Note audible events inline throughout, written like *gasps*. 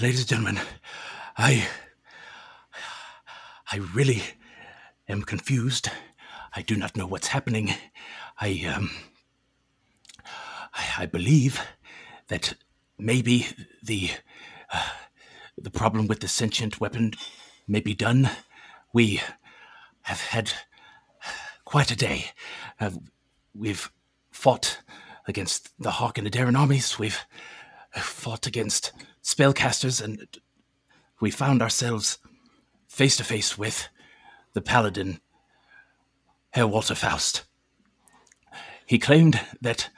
ladies and gentlemen, I. I really am confused. I do not know what's happening. I, um. I, I believe that maybe the. Uh, the problem with the sentient weapon may be done. We have had quite a day. Uh, we've fought against the Hawk and the Darren armies. We've fought against spellcasters, and we found ourselves face to face with the paladin, Herr Walter Faust. He claimed that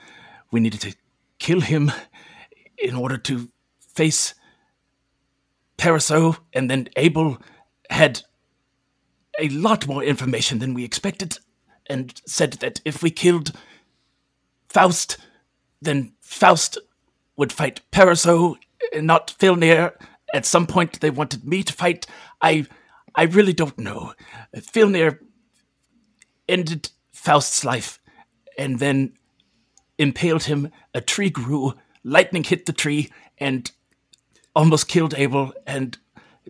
we needed to kill him in order to face Paraso, and then Abel had a lot more information than we expected, and said that if we killed Faust, then Faust would fight Paraso, not Filnir. At some point, they wanted me to fight. I, I really don't know. Filnir ended Faust's life, and then impaled him. A tree grew. Lightning hit the tree, and almost killed Abel, and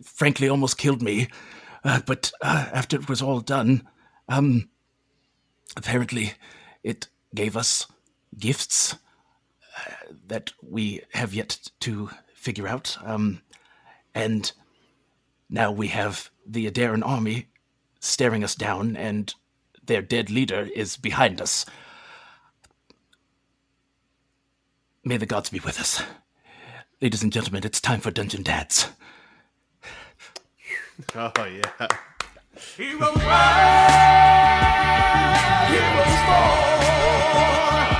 frankly, almost killed me. Uh, but uh, after it was all done, um, apparently, it gave us gifts that we have yet to figure out. Um, and now we have the Adaran army staring us down, and their dead leader is behind us. May the gods be with us. Ladies and gentlemen, it's time for Dungeon Dads. *laughs* Oh yeah. Heroes rise, heroes fall.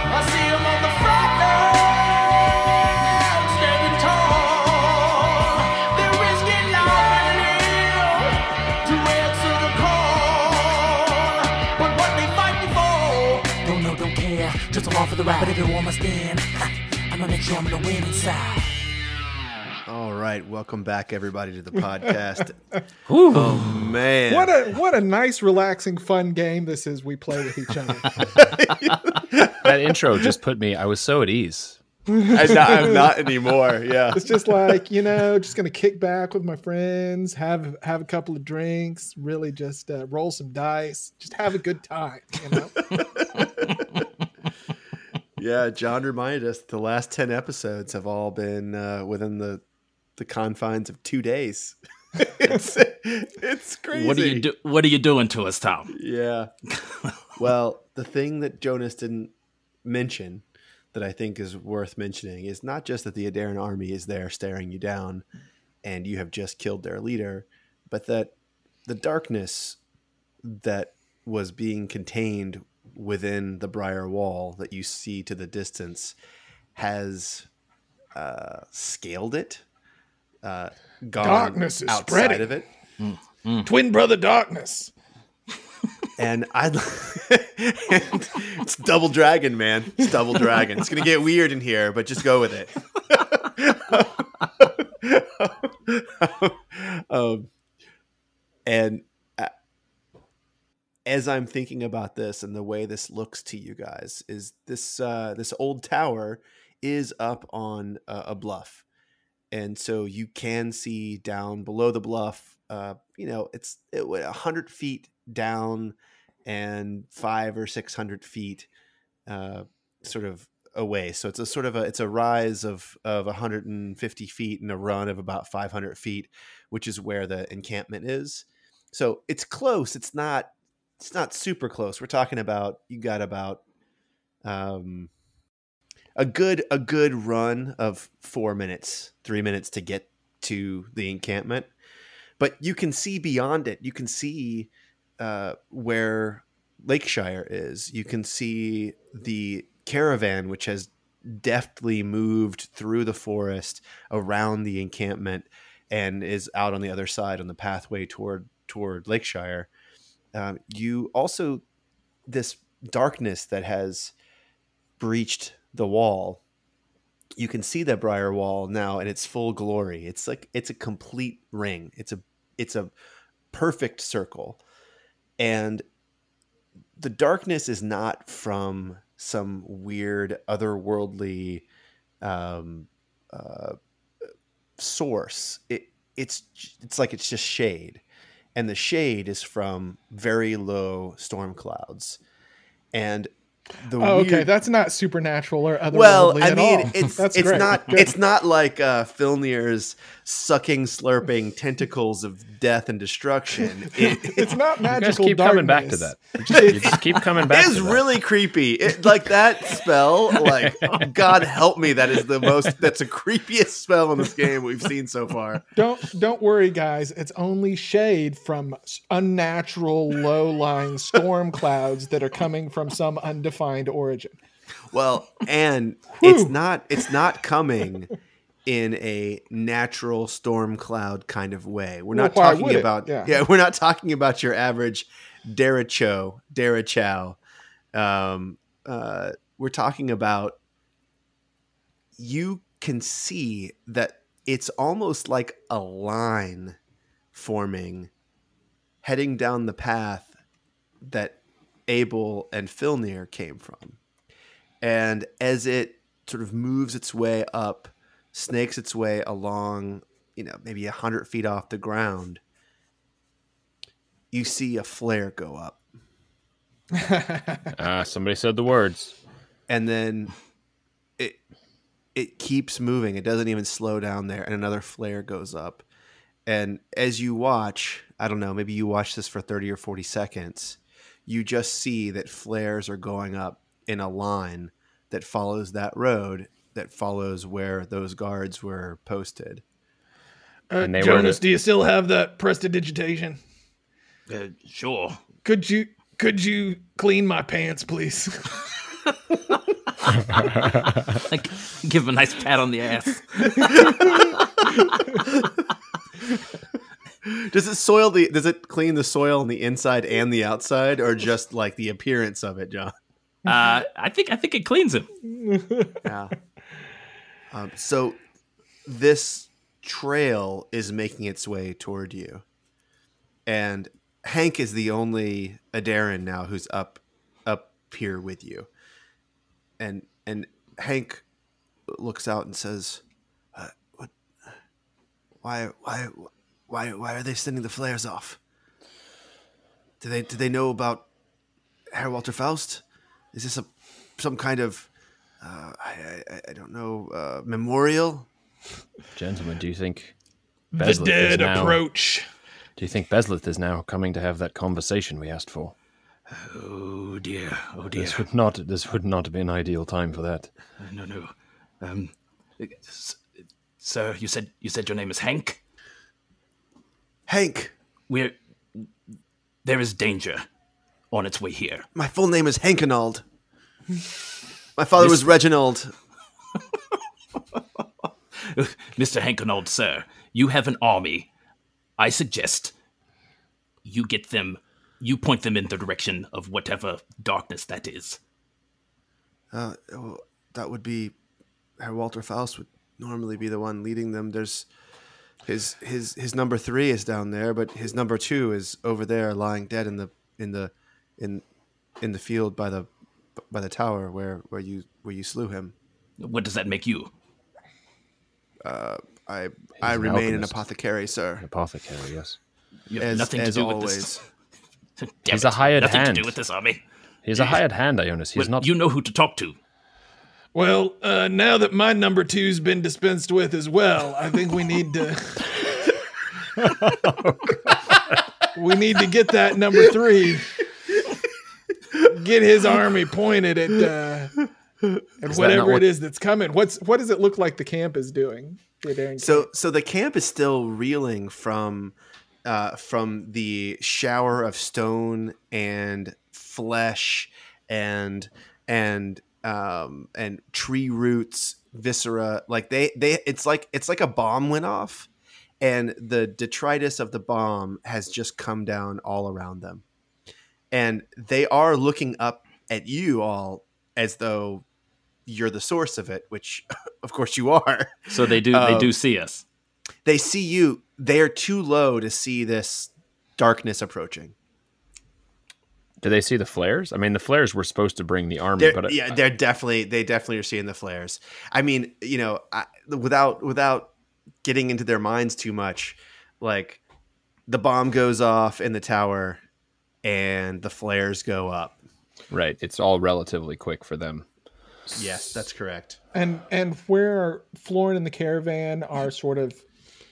Just along for the ride, but everyone must in. I'ma make sure I'm on the winning side. All right, welcome back everybody to the podcast. *laughs* oh man. What a what a nice, relaxing, fun game this is. We play with each other. *laughs* That intro just put me. I was so at ease. I'm, not, I'm not anymore. Yeah. it's just like you know, just gonna kick back with my friends, have have a couple of drinks, really just uh, roll some dice, just have a good time. You know, *laughs* Yeah, John reminded us the last 10 episodes have all been uh, within the the confines of 2 days. *laughs* it's it's crazy. What are you do? What are you doing to us, Tom? Yeah. well, the thing that Jonas didn't mention that I think is worth mentioning is not just that the Adaran army is there staring you down and you have just killed their leader, but that the darkness that was being contained within the Briar Wall that you see to the distance has uh, scaled it, uh, gone Darkness is outside spreading. of it. twin brother darkness. and I *laughs* and it's double dragon, man. It's double dragon. It's gonna get weird in here, but just go with it. *laughs* um, and uh, as I'm thinking about this and the way this looks to you guys, is this uh, this old tower is up on a, a bluff, and so you can see down below the bluff. Uh, you know, it's it, a hundred feet down and five or six hundred feet uh, sort of away. So it's a sort of a it's a rise of of 150 feet and a run of about 500 feet, which is where the encampment is. So it's close. It's not it's not super close. We're talking about you got about um a good a good run of four minutes, three minutes to get to the encampment. But you can see beyond it. You can see uh, where Lakeshire is. You can see the caravan, which has deftly moved through the forest around the encampment and is out on the other side on the pathway toward toward Lakeshire. Um, you also this darkness that has breached the wall. You can see that Briar Wall now in its full glory. It's like it's a complete ring. It's a it's a perfect circle and the darkness is not from some weird otherworldly um, uh, source, it it's it's like it's just shade, and the shade is from very low storm clouds, and the Oh, okay, that's not supernatural or otherworldly well, I at mean, all. it's *laughs* it's great. not Good. it's not like uh, Filnir's sucking, slurping tentacles of death and destruction. *laughs* It, It's not You guys magical. keep coming back to that. *laughs* You just, you just keep coming back. is to that. really creepy. It, like that spell, like God help me, that is the most that's the creepiest spell in this game we've seen so far. Don't don't worry, guys. It's only shade from unnatural, low-lying storm clouds that are coming from some undefined origin. Well, and *laughs* it's not it's not coming in a natural storm cloud kind of way. We're not Well, why talking about Yeah. yeah. *laughs* we're not talking about your average derecho, derechow. Um, uh, we're talking about you can see that it's almost like a line forming heading down the path that Abel and Filnir came from. And as it sort of moves its way up, snakes its way along, you know, maybe a hundred feet off the ground, you see a flare go up. *laughs* Ah, somebody said the words. and then it it keeps moving. It doesn't even slow down there, and another flare goes up. And as you watch, I don't know, maybe you watch this for thirty or forty seconds, you just see that flares are going up in a line that follows that road that follows where those guards were posted. Uh, And they were Jonas, the- do you still have that prestidigitation? Uh, sure. Could you could you clean my pants, please? *laughs* *laughs* Like, give him a nice pat on the ass. *laughs* Does it soil the? Does it clean the soil on the inside and the outside, or just like the appearance of it, John? Uh, I think I think it cleans it. *laughs* Yeah. um, so this trail is making its way toward you, and Hank is the only Adaran now who's up up here with you, and and Hank looks out and says, uh, "What? Why? Why? Why? Why are they sending the flares off? Do they? Do they know about Herr Walter Faust? Is this a some kind of uh, I, I I don't know uh, memorial? Gentlemen, do you think the Bezleth is dead now- approach. Do you think Bezleth is now coming to have that conversation we asked for? Oh dear. Oh dear. This would not. This would not be an ideal time for that. No, no. Um, sir, you said you said your name is Hank. Hank. We're there is danger on its way here. My full name is Hankenald. My father was Reginald. *laughs* Mr. Hankenald, sir, you have an army. I suggest you get them, you point them in the direction of whatever darkness that is. Uh, oh, that would be Herr Walter Faust would normally be the one leading them. There's his his his number three is down there, but his number two is over there, lying dead in the in the in in the field by the by the tower where where you where you slew him. What does that make you? Uh, I I an remain an alchemist. apothecary, sir. Apothecary, yes. You have As nothing as to do with this. *laughs* Damn He's it, a hired Nothing hand. to do with this army. He's a *laughs* hired hand, Ionis. He's But not. You know who to talk to. Well, uh, now that my number two's been dispensed with as well, I think we need to. *laughs* we need to get that number three. Get his army pointed at uh, at whatever what- it is that's coming. What's what does it look like the camp is doing? So camp? so the camp is still reeling from uh, from the shower of stone and flesh and and um, and tree roots, viscera. Like they they it's like it's like a bomb went off, and the detritus of the bomb has just come down all around them, and they are looking up at you all as though you're the source of it, which *laughs* of course you are So they do. they Um, do see us. they see you they're too low to see this darkness approaching Do they see the flares? I mean, the flares were supposed to bring the army, they're, but uh, yeah they're definitely they definitely are seeing the flares i mean you know I, without without getting into their minds too much, like the bomb goes off in the tower and the flares go up. Right. It's all relatively quick for them. Yes, that's correct. And and where Florin and the caravan are sort of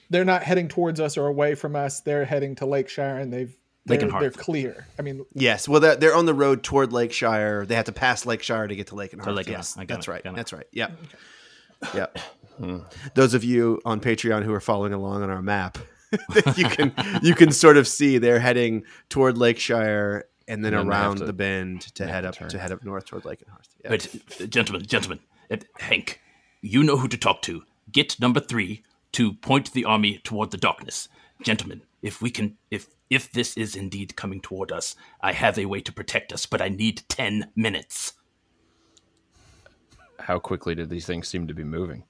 they're not heading towards us or away from us. They're heading to Lake Sharon. they've they're, Lakenhearth. they're clear. I mean, Yes, well, they're, they're on the road toward Lakeshire. They have to pass Lakeshire to get to Lake and Lakenhearth, Yes, I that's it, right. That's right. Yeah, yeah. Those of you on Patreon who are following along on our map, *laughs* you can you can sort of see they're heading toward Lakeshire and then And then around to the bend to head up turn. to head up north toward Lakenhearth. Yeah. But, uh, gentlemen, gentlemen, uh, Hank, you know who to talk to. Get number three to point the army toward the darkness. Gentlemen, if we can, if if this is indeed coming toward us, I have a way to protect us, but I need ten minutes. How quickly did these things seem to be moving?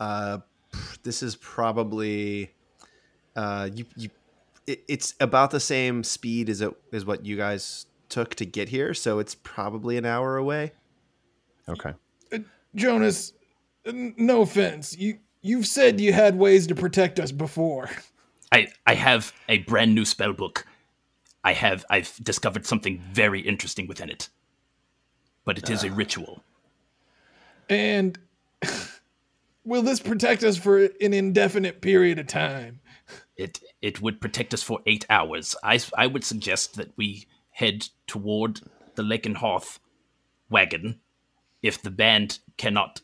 Uh, this is probably uh, you you. It, it's about the same speed as it as what you guys took to get here, so it's probably an hour away. Okay. Jonas, n- no offense. You you've said you had ways to protect us before. *laughs* I I have a brand new spell book. I have I've discovered something very interesting within it. But it is a ah. ritual. And *laughs* will this protect us for an indefinite period of time? It it would protect us for eight hours. I I would suggest that we head toward the Lakenhearth wagon. If the band cannot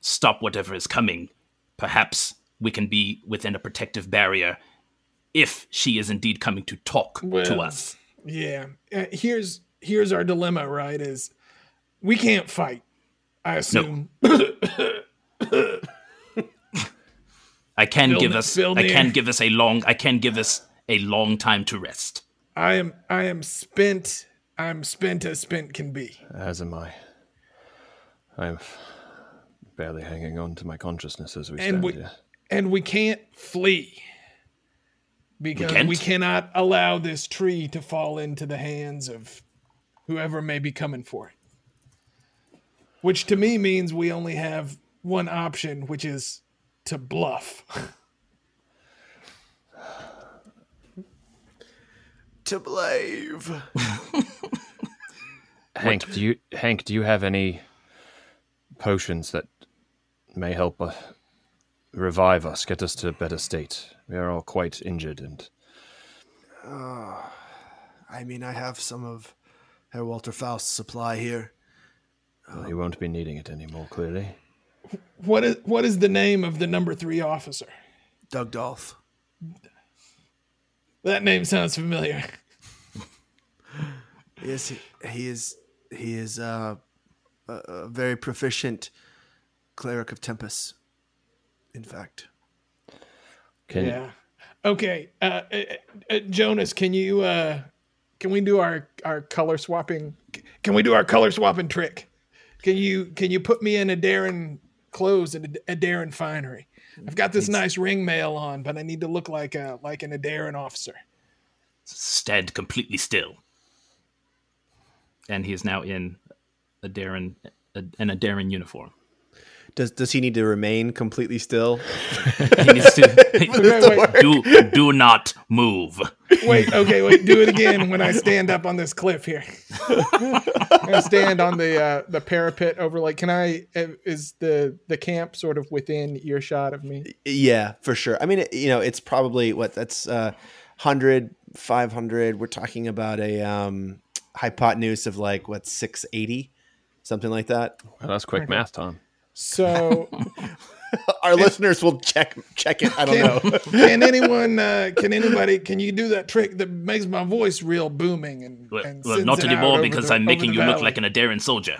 stop whatever is coming, perhaps we can be within a protective barrier. If she is indeed coming to talk to us, Yeah. Uh, here's here's our dilemma, right? Is we can't fight. I assume. I can Fill give us fill I near. can give us a long I can give us a long time to rest. I am I am spent. I'm spent as spent can be. As am I. I'm barely hanging on to my consciousness as we And stand we- here. And we can't flee. Because we, can't? cannot allow this tree to fall into the hands of whoever may be coming for it. Which to me means we only have one option, which is to bluff. To blave. *laughs* Hank, do you Hank, do you have any potions that may help uh, revive us, get us to a better state? We are all quite injured, and I mean, I have some of Herr Walter Faust's supply here. well, you won't be needing it anymore. Clearly, What is what is the name of the number three officer? Doug Dolph. That name sounds familiar. Yes, he, he is. He is uh, a, a very proficient cleric of Tempest. In fact, can Yeah. Okay. Uh, uh, uh, Jonas, can you uh, can we do our our color swapping? Can we do our color swapping trick? Can you can you put me in Adaran clothes and a, Adaran finery? I've got this nice ring mail on, but I need to look like a like an Adaran officer. Stand completely still. And he is now in Adaran a, in Adaran uniform. Does does he need to remain completely still? *laughs* He needs to *laughs* Wait, wait, *laughs* do do not move. wait, okay, wait. Do it again when I stand up on this cliff here. I stand on the uh, the parapet over. Like, can I? uh, Is the the camp sort of within earshot of me? Yeah, for sure. I mean, it- you know, it's probably what that's uh, 100, 500. We're talking about a um, hypotenuse of like what 680, something like that. well, that's quick math, Tom. So *laughs* Our listeners will check check it. I don't know. *laughs* can anyone uh, can anybody can you do that trick that makes my voice real booming and, Well, and well, not anymore because the- I'm making the you look like an Adaran soldier.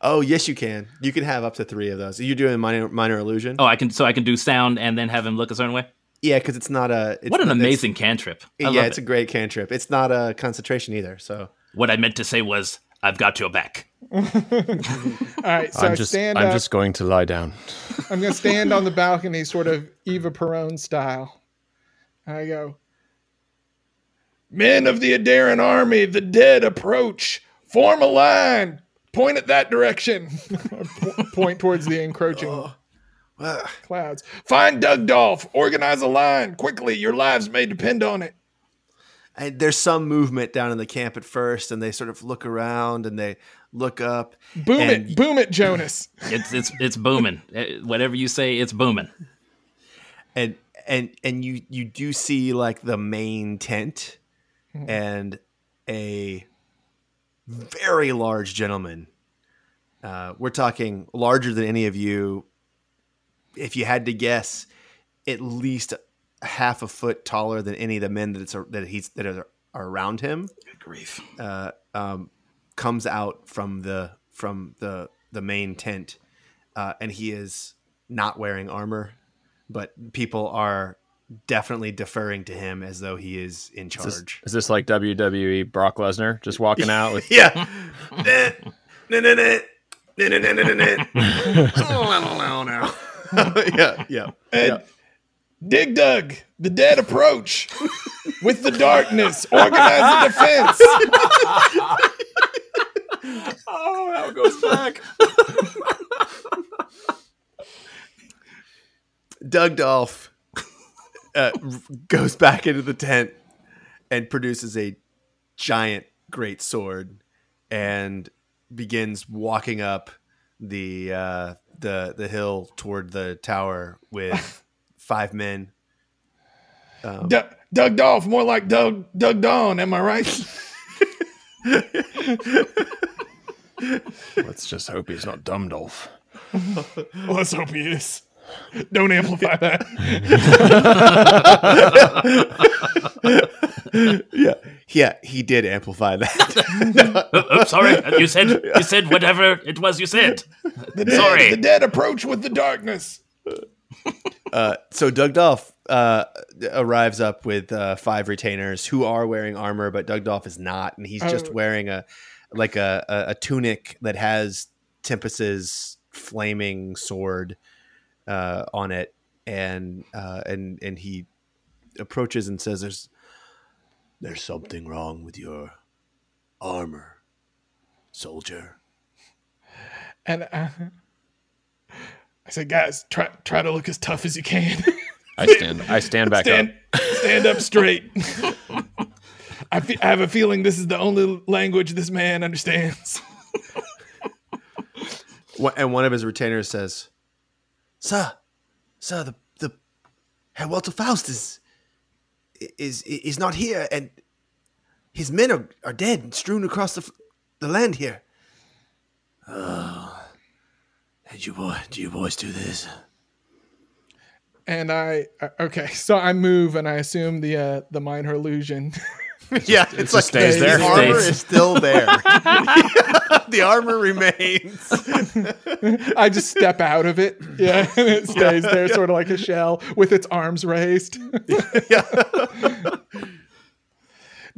oh, yes, you can. You can have up to three of those. You're doing minor minor illusion. Oh, I can so I can do sound and then have him look a certain way. Yeah, because it's not a. It's, What an it's- amazing cantrip! I yeah, love it's it. a great cantrip. It's not a concentration either. So What I meant to say was, I've got your back. All right, so I I'm just stand I'm up. just going to lie down. I'm gonna stand on the balcony, sort of Eva Perón style. I go, Men of the Adaran army, the dead approach. Form a line. Point at that direction. *laughs* Point towards the encroaching. Well, Clouds. Find Doug Dolph. Organize a line quickly. Your lives may depend on it. And there's some movement down in the camp at first, and they sort of look around and they look up. Boom and it. Boom it, Jonas. *laughs* It's it's it's booming. Eh, Whatever you say, it's booming. and and and you you do see like the main tent and a very large gentleman uh, we're talking larger than any of you if you had to guess at least half a foot taller than any of the men that that he's that are, are around him Good grief. uh, um, comes out from the from the the main tent, uh, and he is not wearing armor, but people are definitely deferring to him as though he is in Is this, charge. is this like WWE Brock Lesnar just walking out with? *laughs* *laughs* *laughs* yeah. Yeah, yeah. And Dig Dug, the dead approach with the darkness. Organize a defense. Oh, how it goes back. Doug Dolph uh, goes back into the tent and produces a giant great sword and begins walking up the uh, the the hill toward the tower with five men. Um, D- Doug Dolph, more like Doug Doug Dawn. Am I right? *laughs* Let's just hope he's not Dumdolf. Well, *laughs* let's hope he is. Don't amplify that. *laughs* yeah, yeah, he did amplify that. Oops, sorry. You said you said whatever it was you said. The dead, Sorry. the dead approach with the darkness. Uh, so Doug Dolph uh, arrives up with uh, five retainers who are wearing armor, but Doug Dolph is not, and he's just Oh. wearing a like a, a, a tunic that has Tempest's flaming sword uh, on it, and uh, and and he approaches and says, "There's there's something wrong with your armor, soldier." And uh, I said, guys, try try to look as tough as you can. *laughs* I stand. I stand back stand up. stand up straight. *laughs* I, fe- I have a feeling this is the only language this man understands. And one of his retainers says, "Sir, sir, the the Herr Walter Faust is is is not here, and his men are, are dead and strewn across the the land here." Oh, did you boy? Do you boys do this? And I uh, okay, so I move and I assume the uh, the minor illusion. *laughs* yeah, it's like stays there. The armor Stays. is still there. *laughs* the armor remains. *laughs* I just step out of it. Yeah, and it stays there, sort of like a shell with its arms raised.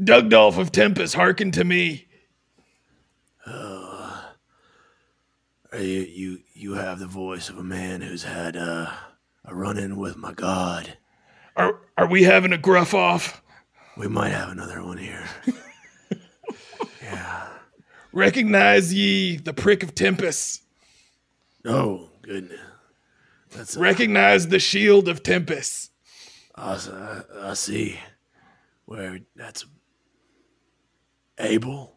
Doug Dolph of Tempest, hearken to me. You you you have the voice of a man who's had uh, a run in with my god. Are are we having a gruff off? We might have another one here. *laughs* Yeah. Recognize ye the prick of Tempest. Oh goodness, that's Recognize the shield of Tempest. I, I see where that's Abel.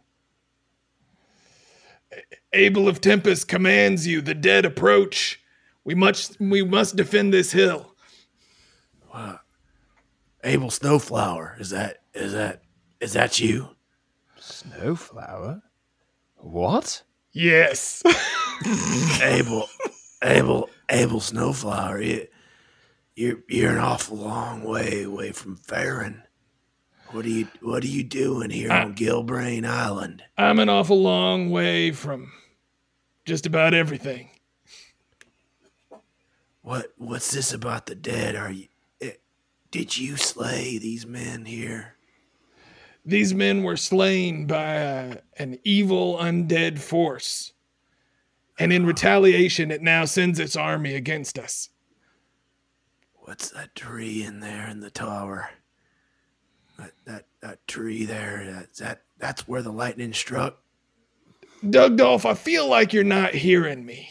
Abel of Tempest commands you. The dead approach. We must we must defend this hill. Abel Snowflower. Is that is that is that you? Snowflower. What? Yes. *laughs* Abel, Abel, Abel Snowflower. You, you're you're an awful long way away from Farron. What are you What are you doing here on Gilbrain Island? I'm an awful long way from just about everything. What What's this about the dead? Are you? eh, Did you slay these men here? These men were slain by uh, an evil undead force. And in retaliation, it now sends its army against us. What's that tree in there in the tower? That that, that tree there. That, that that's where the lightning struck. Doug Dolph, I feel like you're not hearing me.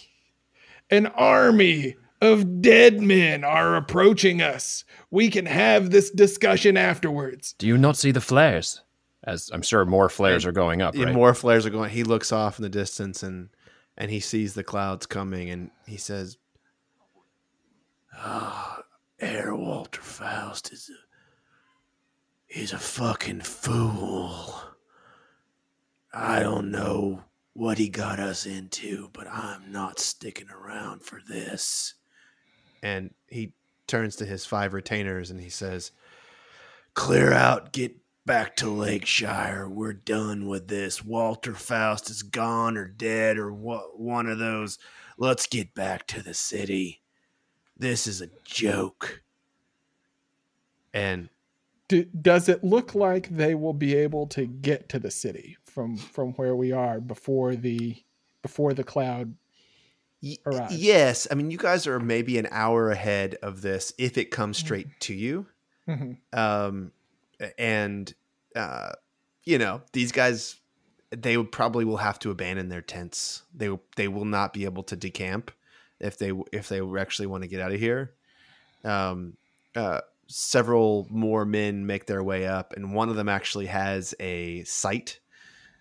An army of dead men are approaching us. We can have this discussion afterwards. Do you not see the flares? As I'm sure more flares are going up, Yeah, right? More flares are going. He looks off in the distance and and he sees the clouds coming and he says, "Ah, Herr Walter Faust is a he's a fucking fool. I don't know what he got us into, but I'm not sticking around for this." And he turns to his five retainers and he says, "Clear out, get back to Lakeshire. We're done with this. Walter Faust is gone or dead or what one of those. Let's get back to the city. This is a joke. And Do, does it look like they will be able to get to the city from from where we are before the before the cloud? Arrives. yes, I mean you guys are maybe an hour ahead of this if it comes straight to you. Mhm. um and uh you know these guys they would probably will have to abandon their tents they they will not be able to decamp if they if they actually want to get out of here um uh several more men make their way up and one of them actually has a sight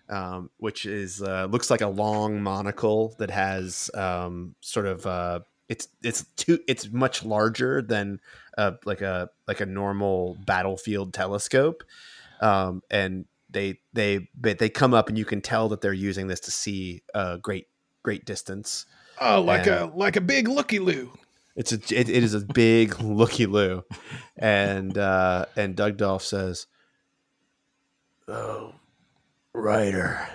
um, which is uh, looks like a long monocle that has um, sort of uh, it's it's too it's much larger than uh, like a like a normal battlefield telescope, um, and they they but they come up and you can tell that they're using this to see a great great distance. Oh, like And- a like a big looky loo. It's a it, it is a big *laughs* looky loo, and uh, and Doug Dolph says, "Oh, writer,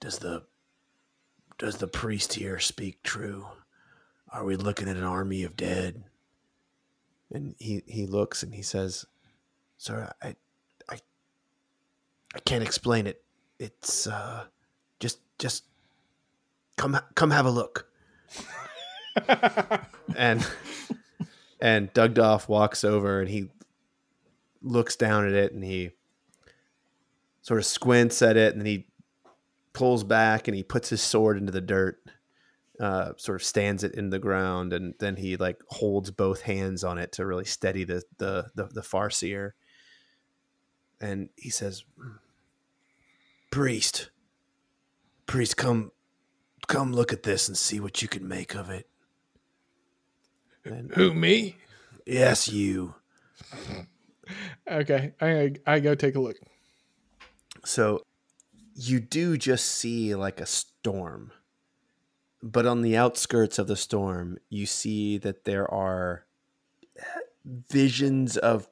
does the does the priest here speak true? Are we looking at an army of dead?" And he he looks and he says, "Sir, I I I can't explain it. It's uh, just just come come have a look." *laughs* and and Doug Dolph walks over and he looks down at it and he sort of squints at it and then he pulls back and he puts his sword into the dirt uh, sort of stands it in the ground and then he like holds both hands on it to really steady the the the, the farseer and he says priest priest come come look at this and see what you can make of it and Who me? Yes, you. *laughs* Okay, I I go take a look. So you do just see like a storm. But on the outskirts of the storm, you see that there are visions of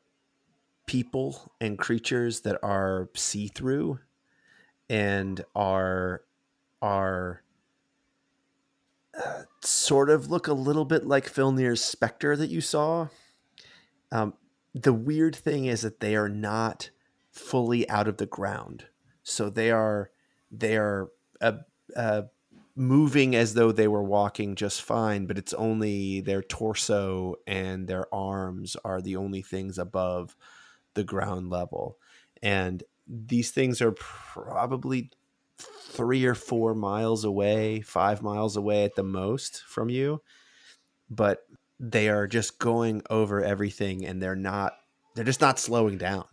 people and creatures that are see-through and are are uh, sort of look a little bit like Filnir's specter that you saw. Um, the weird thing is that they are not fully out of the ground, so they are they are uh, uh, moving as though they were walking just fine, but it's only their torso and their arms are the only things above the ground level, and these things are probably three or four miles away, five miles away at the most from you, but they are just going over everything and they're not, they're just not slowing down.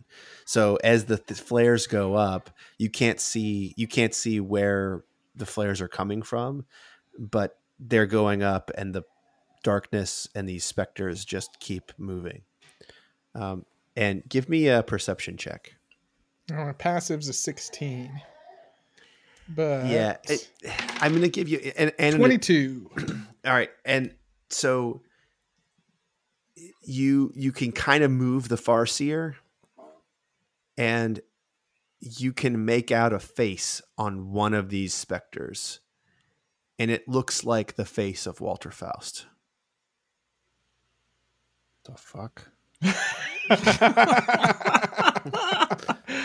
So as the th- flares go up, you can't see, you can't see where the flares are coming from, but they're going up and the darkness and these specters just keep moving. Um, and give me a perception check. Oh, my passive's a sixteen. But Yeah, it, I'm going to give you and, and twenty-two. *clears throat* All right, and so you you can kind of move the farseer, and you can make out a face on one of these specters, and it looks like the face of Walter Faust. The fuck? *laughs*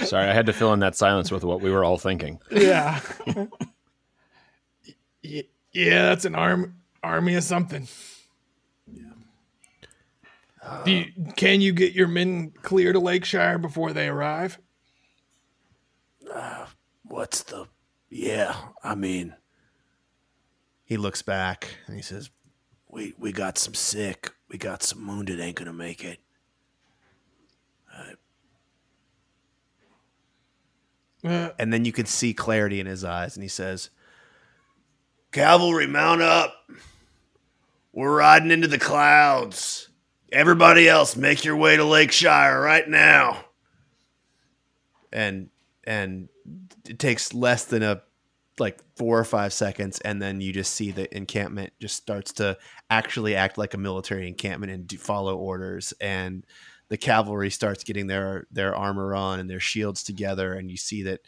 Sorry, I had to fill in that silence with what we were all thinking. yeah. *laughs* Yeah, that's an arm army of something. Do you, can you get your men clear to Lakeshire before they arrive? What's the? Yeah, I mean, he looks back and he says, we we got some sick, we got some wounded. Ain't gonna make it. Uh, And then you can see clarity in his eyes, and he says, "Cavalry, mount up. We're riding into the clouds. Everybody else, make your way to Lakeshire right now." And and it takes less than a like four or five seconds, and then you just see the encampment just starts to actually act like a military encampment and do follow orders, and the cavalry starts getting their their armor on and their shields together, and you see that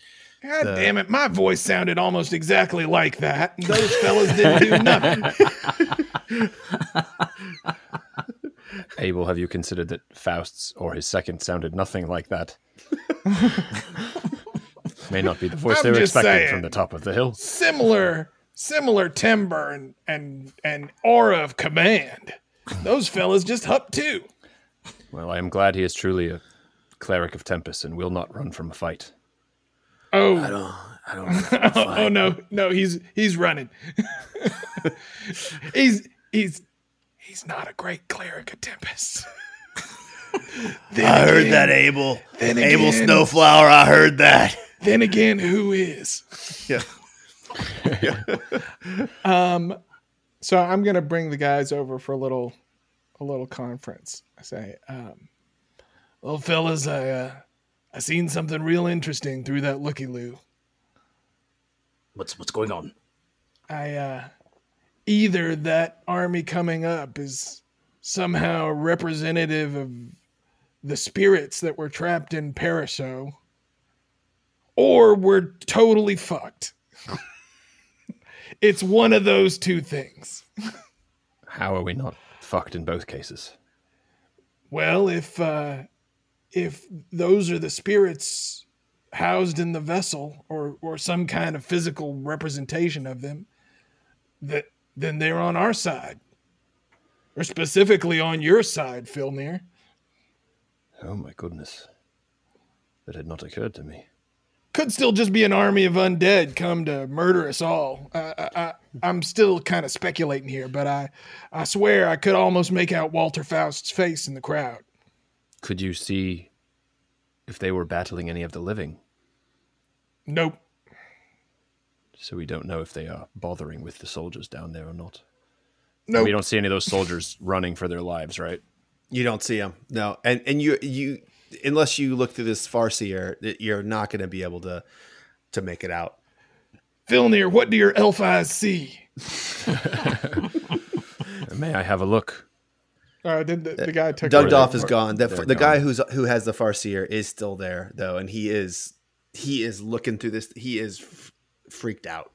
God The- damn it, my voice sounded almost exactly like that. Those *laughs* fellas didn't do nothing. *laughs* Abel, have you considered that Faust's or his second sounded nothing like that? *laughs* May not be the voice I'm they were expecting saying. from the top of the hill. Similar, similar timbre and and and aura of command. Those fellas just hup too. Well, I am glad he is truly a cleric of Tempest and will not run from a fight. Oh, I don't I don't *laughs* oh, oh, no, no, he's he's running. *laughs* he's he's he's not a great cleric of Tempest. *laughs* Then I heard that Abel. then Abel again- Snowflower, I heard that. Then again, who is? Yeah. *laughs* Um, so I'm gonna bring the guys over for a little, a little conference. I say, um, well, fellas, I uh, I seen something real interesting through that looky loo. What's what's going on? I uh, either that army coming up is somehow representative of the spirits that were trapped in Paraso, or we're totally fucked. it's one of those two things. How are we not fucked in both cases? Well, if uh, if those are the spirits housed in the vessel, or or some kind of physical representation of them, that then they're on our side, or specifically on your side, Filnir. Oh my goodness. That had not occurred to me. Could still just be an army of undead come to murder us all. Uh, I, I, I'm still kind of speculating here, but I I swear I could almost make out Walter Faust's face in the crowd. Could you see if they were battling any of the living? Nope. So we don't know if they are bothering with the soldiers down there or not. Nope. We don't see any of those soldiers *laughs* running for their lives, right? You don't see them, No. And and you you unless you look through this farseer, you're not going to be able to to make it out. Filnir, what do your elf eyes see? *laughs* May I have a look? Uh, did the, the guy took Doug Dolph they- is gone. The, they're the guy gone. who's who has the farseer is still there though, and he is he is looking through this. He is f- freaked out.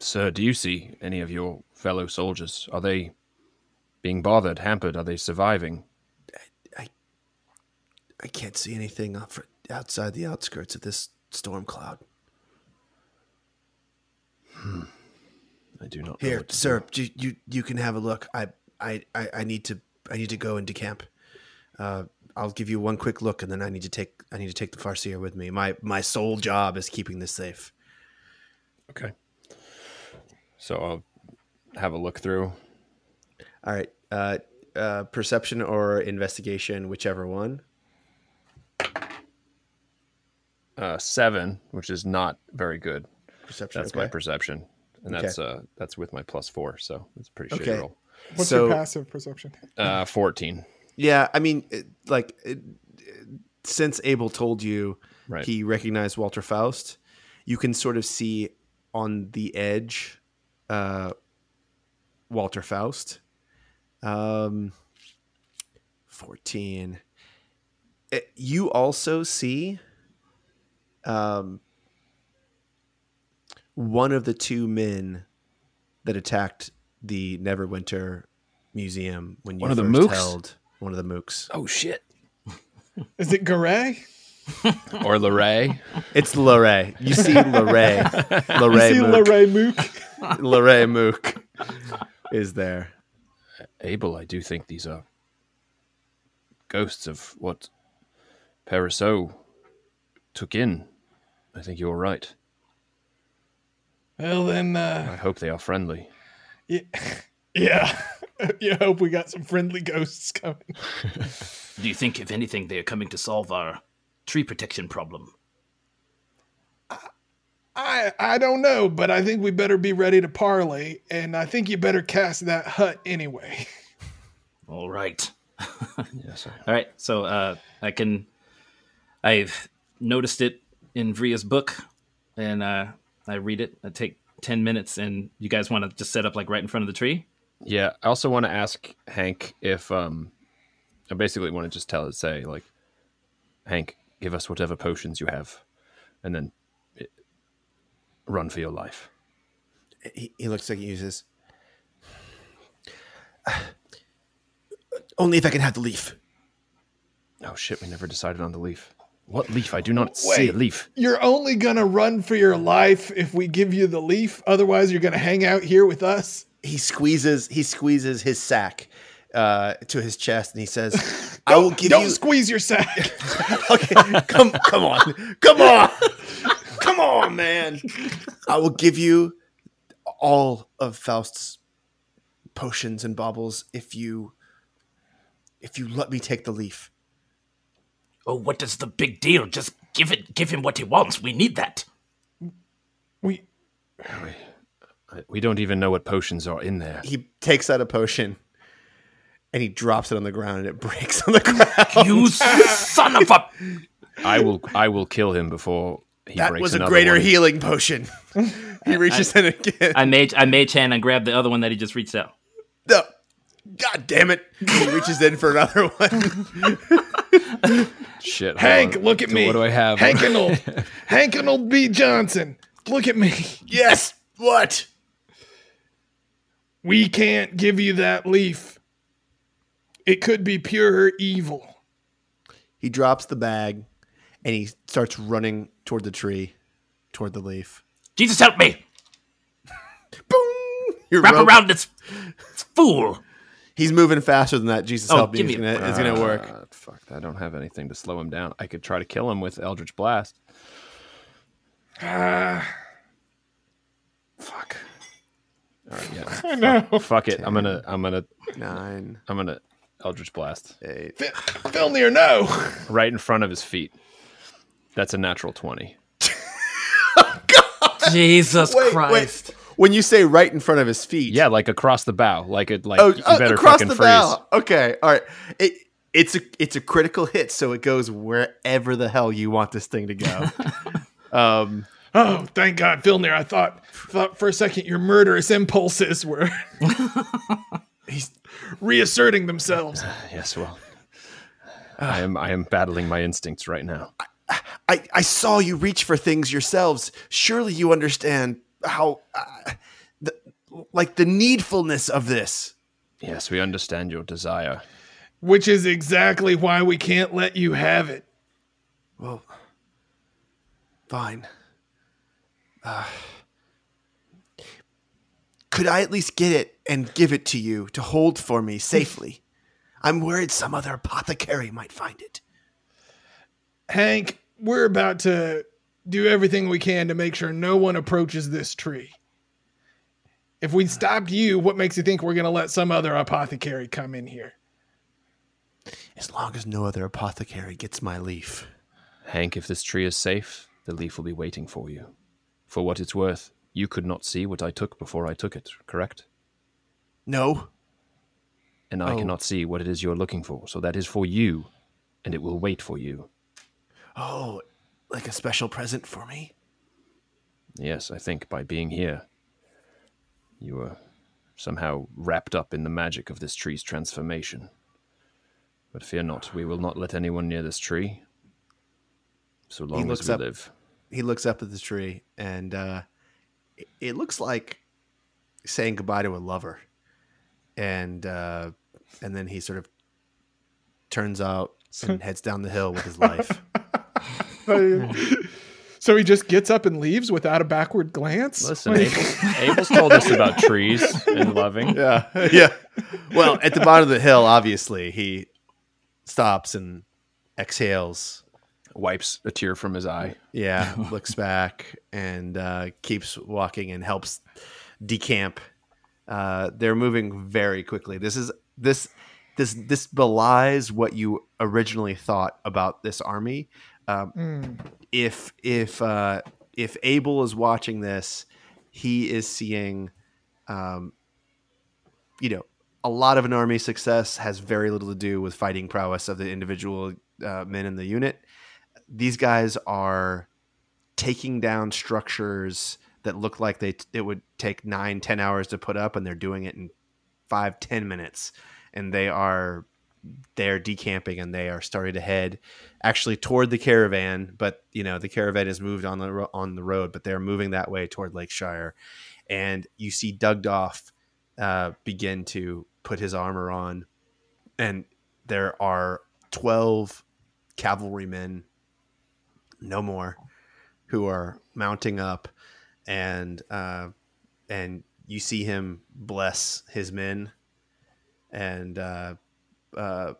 Sir, do you see any of your fellow soldiers? Are they being bothered, hampered? Are they surviving? I I can't see anything outside the outskirts of this storm cloud. I do not. Here, sir, you, you you can have a look. I I I, I need to I need to go into camp. Uh, I'll give you one quick look, and then I need to take I need to take the farseer with me. My my sole job is keeping this safe. Okay. So I'll have a look through. All right, uh, uh, perception or investigation, whichever one. Uh, seven, which is not very good. Perception. That's okay. my perception, and Okay. that's uh that's with my plus four, so it's a pretty shitty Okay. roll. What's So- your passive perception? Uh, fourteen. Yeah, I mean, it, like, it, since Abel told you Right. he recognized Walter Faust, you can sort of see on the edge uh, Walter Faust. Um, 14. It- you also see um, one of the two men that attacked the Neverwinter Museum when you One first held one of the mooks. Oh shit. *laughs* Is it Garay? Or Lorray. It's Lorray. You see Lorray. Lorray *laughs* See Mook. Laray Mook? *laughs* Lorray Mook is there. Abel, I do think these are ghosts of what Paraso took in. I think you're right. Well, then, uh, I hope they are friendly. Yeah. Yeah. *laughs* you hope we got some friendly ghosts coming. Do you think, if anything, they are coming to solve our tree protection problem? I I don't know, but I think we better be ready to parley, and I think you better cast that hut anyway. *laughs* All right. *laughs* Yes, sir. All right. So uh, I can. I've noticed it in Vria's book, and uh, I read it. I take ten minutes, and you guys want to just set up like right in front of the tree. Yeah, I also want to ask Hank if um I basically want to just tell it say like Hank, give us whatever potions you have and then it, run for your life. He, he looks like he uses. Only if I can have the leaf. Oh shit, we never decided on the leaf. What leaf? I do not see a leaf. You're only gonna run for your life if we give you the leaf. Otherwise, you're gonna hang out here with us. He squeezes. He squeezes his sack uh, to his chest, and he says, *laughs* "I will give Don't you." squeeze your sack. *laughs* okay, come, come on, come on, come on, man. I will give you all of Faust's potions and baubles if you if you let me take the leaf. Oh, what is the big deal? Just give it. Give him what he wants. We need that. we We don't even know what potions are in there. He takes out a potion and he drops it on the ground, and it *laughs* breaks on the ground. You *laughs* son of a! I will I will kill him before he that breaks was a greater one. healing potion. *laughs* he reaches in again. I made I Mage Hand and grabbed the other one that he just reached out. No. God damn it. He reaches in for another one. Shit. Hank, on. look at So me. What do I have? Hank and old Hank and old B Johnson. Look at me. yes. What? We can't give you that leaf. It could be pure evil. He drops the bag and he starts running toward the tree, toward the leaf. Jesus help me! *laughs* Boom! Your Wrap rope- around this, this fool. He's moving faster than that. Jesus Oh, help me. give It's gonna, a- it's gonna work. Uh, fuck, I don't have anything to slow him down. I could try to kill him with Eldritch Blast. Ah. Fuck. All right, yeah. *laughs* I know. Fuck it. I'm gonna. I'm gonna. Nine, I'm gonna Eldritch Blast eight. Filnir, no. *laughs* right in front of his feet. That's a natural twenty. *laughs* Jesus Wait, Christ! wait. When you say right in front of his feet, Yeah, like across the bow. Like it. Like oh, you better across fucking the freeze. bow. Okay, all right. It it's a it's a critical hit, so it goes wherever the hell you want this thing to go. um, Oh, thank God, Filnir. I thought thought for a second your murderous impulses were *laughs* he's reasserting themselves. Yes. Well, I am. I am battling my instincts right now. I, I saw you reach for things yourselves. Surely you understand how, uh, the, like the needfulness of this. Yes, we understand your desire. Which is exactly why we can't let you have it. Well, fine. Uh, *sighs* could I at least get it and give it to you to hold for me safely? I'm worried some other apothecary might find it. Hank, we're about to do everything we can to make sure no one approaches this tree. If we stopped you, what makes you think we're going to let some other apothecary come in here? As long as no other apothecary gets my leaf. Hank, if this tree is safe, the leaf will be waiting for you. For what it's worth, you could not see what I took before I took it, correct? No? And I Oh. cannot see what it is you're looking for, so that is for you, and it will wait for you. Oh, like a special present for me? Yes, I think by being here, you are somehow wrapped up in the magic of this tree's transformation. But fear not, we will not let anyone near this tree, so long as we up- live. He looks up at the tree and uh, it, it looks like saying goodbye to a lover and uh, and then he sort of turns out and *laughs* heads down the hill with his life *laughs* So he just gets up and leaves without a backward glance? Listen, Like- Abel's, Abel's told us about trees and loving. yeah *laughs* yeah well at the bottom of the hill obviously he stops and exhales Wipes a tear from his eye. yeah *laughs* looks back and uh, keeps walking and helps decamp Uh, they're moving very quickly. This is this this this belies what you originally thought about this army. Um, Mm. if if uh, if Abel is watching this, he is seeing, um, you know, a lot of an army success has very little to do with fighting prowess of the individual uh, men in the unit. These guys are taking down structures that look like they it would take nine ten hours to put up, and they're doing it in five ten minutes, and they are they're decamping and they are starting to head actually toward the caravan but you know the caravan has moved on the ro- on the road but they're moving that way toward lakeshire and you see Doug Dolph uh, begin to put his armor on and there are 12 cavalrymen no more who are mounting up and uh, and you see him bless his men and uh, uh,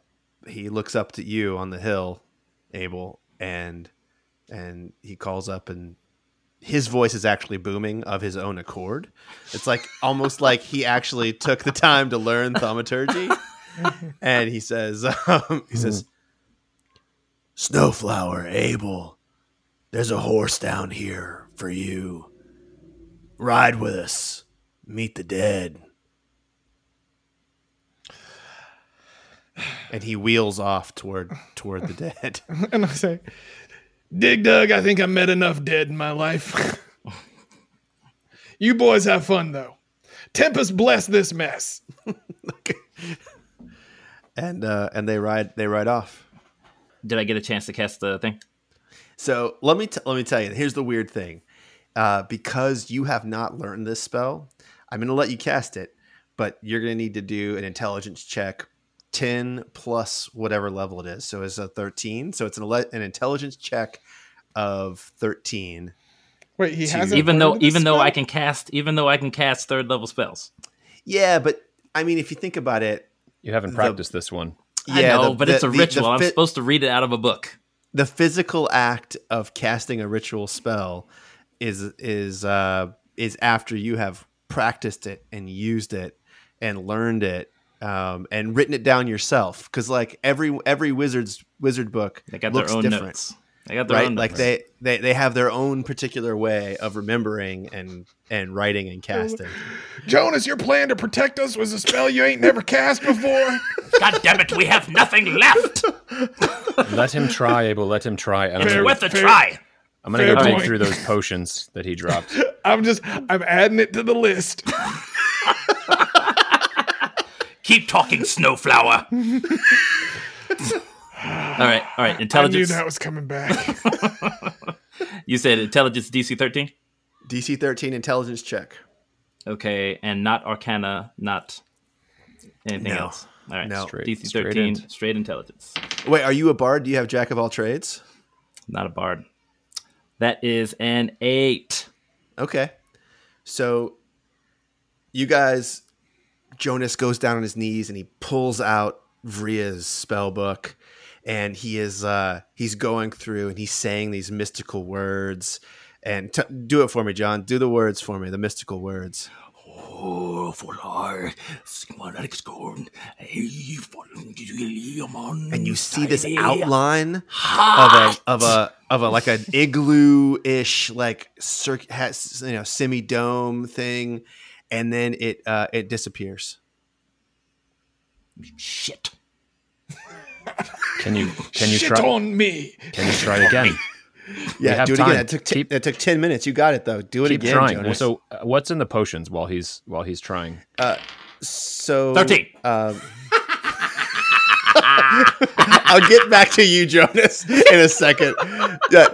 he looks up to you on the hill, Abel, and and he calls up and his voice is actually booming of his own accord. It's like *laughs* almost like he actually took the time to learn thaumaturgy. *laughs* and he says, *laughs* um, he says, Snowflower, Abel, there's a horse down here for you. Ride with us. Meet the dead. And he wheels off toward toward the dead. *laughs* And I say, Dig Dug, I think I met enough dead in my life. *laughs* you boys have fun though. Tempest bless this mess. *laughs* and uh, and they ride they ride off. Did I get a chance to cast the thing? So let me t- let me tell you. Here's the weird thing, uh, because you have not learned this spell, I'm going to let you cast it, but you're going to need to do an intelligence check, ten plus whatever level it is. So it's a thirteen. So it's an ele- an intelligence check of thirteen. Wait, he hasn't. Even though learned this even though? I can cast even though I can cast third level spells. Yeah, but I mean, if you think about it, You haven't The- practiced this one. I yeah, know, the- but the- it's a the- the ritual. I'm supposed to read it out of a book. The physical act of casting a ritual spell is is uh is after you have practiced it and used it and learned it um and written it down yourself because like every every wizard's wizard book They got looks their own different notes. They got their right own like they, they they have their own particular way of remembering and and writing and casting *laughs* Jonas, your plan to protect us was a spell you ain't never cast before. *laughs* God damn it, we have nothing left. *laughs* Let him try, Abel. Let him try. And I'm Fair- gonna, Worth a fair- try. I'm gonna fair go dig through those potions that he dropped. I'm just, I'm adding it to the list. Keep talking, Snowflower. All right, all right. Intelligence. I knew that was coming back. *laughs* You said intelligence DC 13. dc 13 intelligence check Okay, and not Arcana, not anything No. else. All right, No. Straight- DC straight 13, int. straight intelligence. wait are you a bard do you have jack of all trades Not a bard. That is an eight. Okay. So you guys Jonas goes down on his knees and he pulls out Vria's spell book and he is uh he's going through and he's saying these mystical words. And t- do it for me John. Do the words for me the mystical words. Oh, and you see this outline of a of a of a like an igloo ish like has you know semi dome thing. And then it uh it disappears. Shit. Can you can you Shit try on me. can you try again? *laughs* Yeah, do it time. again. It took, t- Keep- it took ten minutes. You got it though. Do it Keep again, trying. Jonas. So uh, what's in the potions while he's while he's trying? Uh, so 13. Um, *laughs* I'll get back to you, Jonas, in a second. Yeah.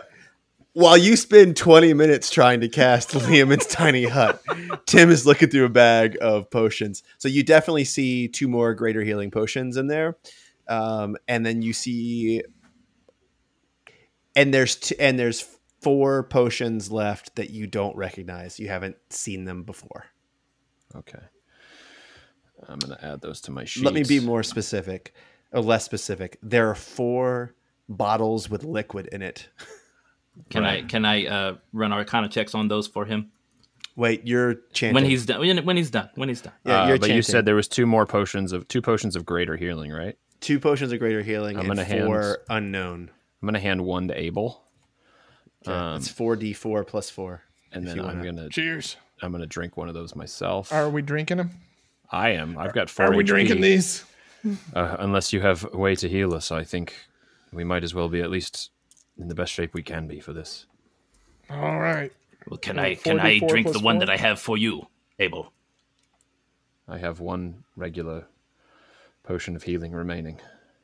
While you spend 20 minutes trying to cast Liam Liam's tiny hut, Tim is looking through a bag of potions. So you definitely see two more greater healing potions in there. Um, and then you see and there's t- and there's four potions left that you don't recognize. You haven't seen them before. Okay. I'm gonna add those to my sheet. Let me be more specific or less specific. There are four bottles with liquid in it. Can I can I uh, run Arcana checks on those for him? Wait, you're chanting. When he's done. When when he's done. When he's done. yeah, Uh, you're but you said there was two more potions of two potions of greater healing, right? Two potions of greater healing I'm and gonna hand- four unknown. I'm gonna hand one to Abel, Okay, it's four d four plus four. and then I'm gonna Cheers. I'm gonna drink one of those myself. Are we drinking them? I am. I've got four. Are we HP. drinking these? Uh, unless you have a way to heal us, I think we might as well be at least in the best shape we can be for this. All right. Well, can I can I drink the plus one four? that I have for you, Abel? I have one regular potion of healing remaining.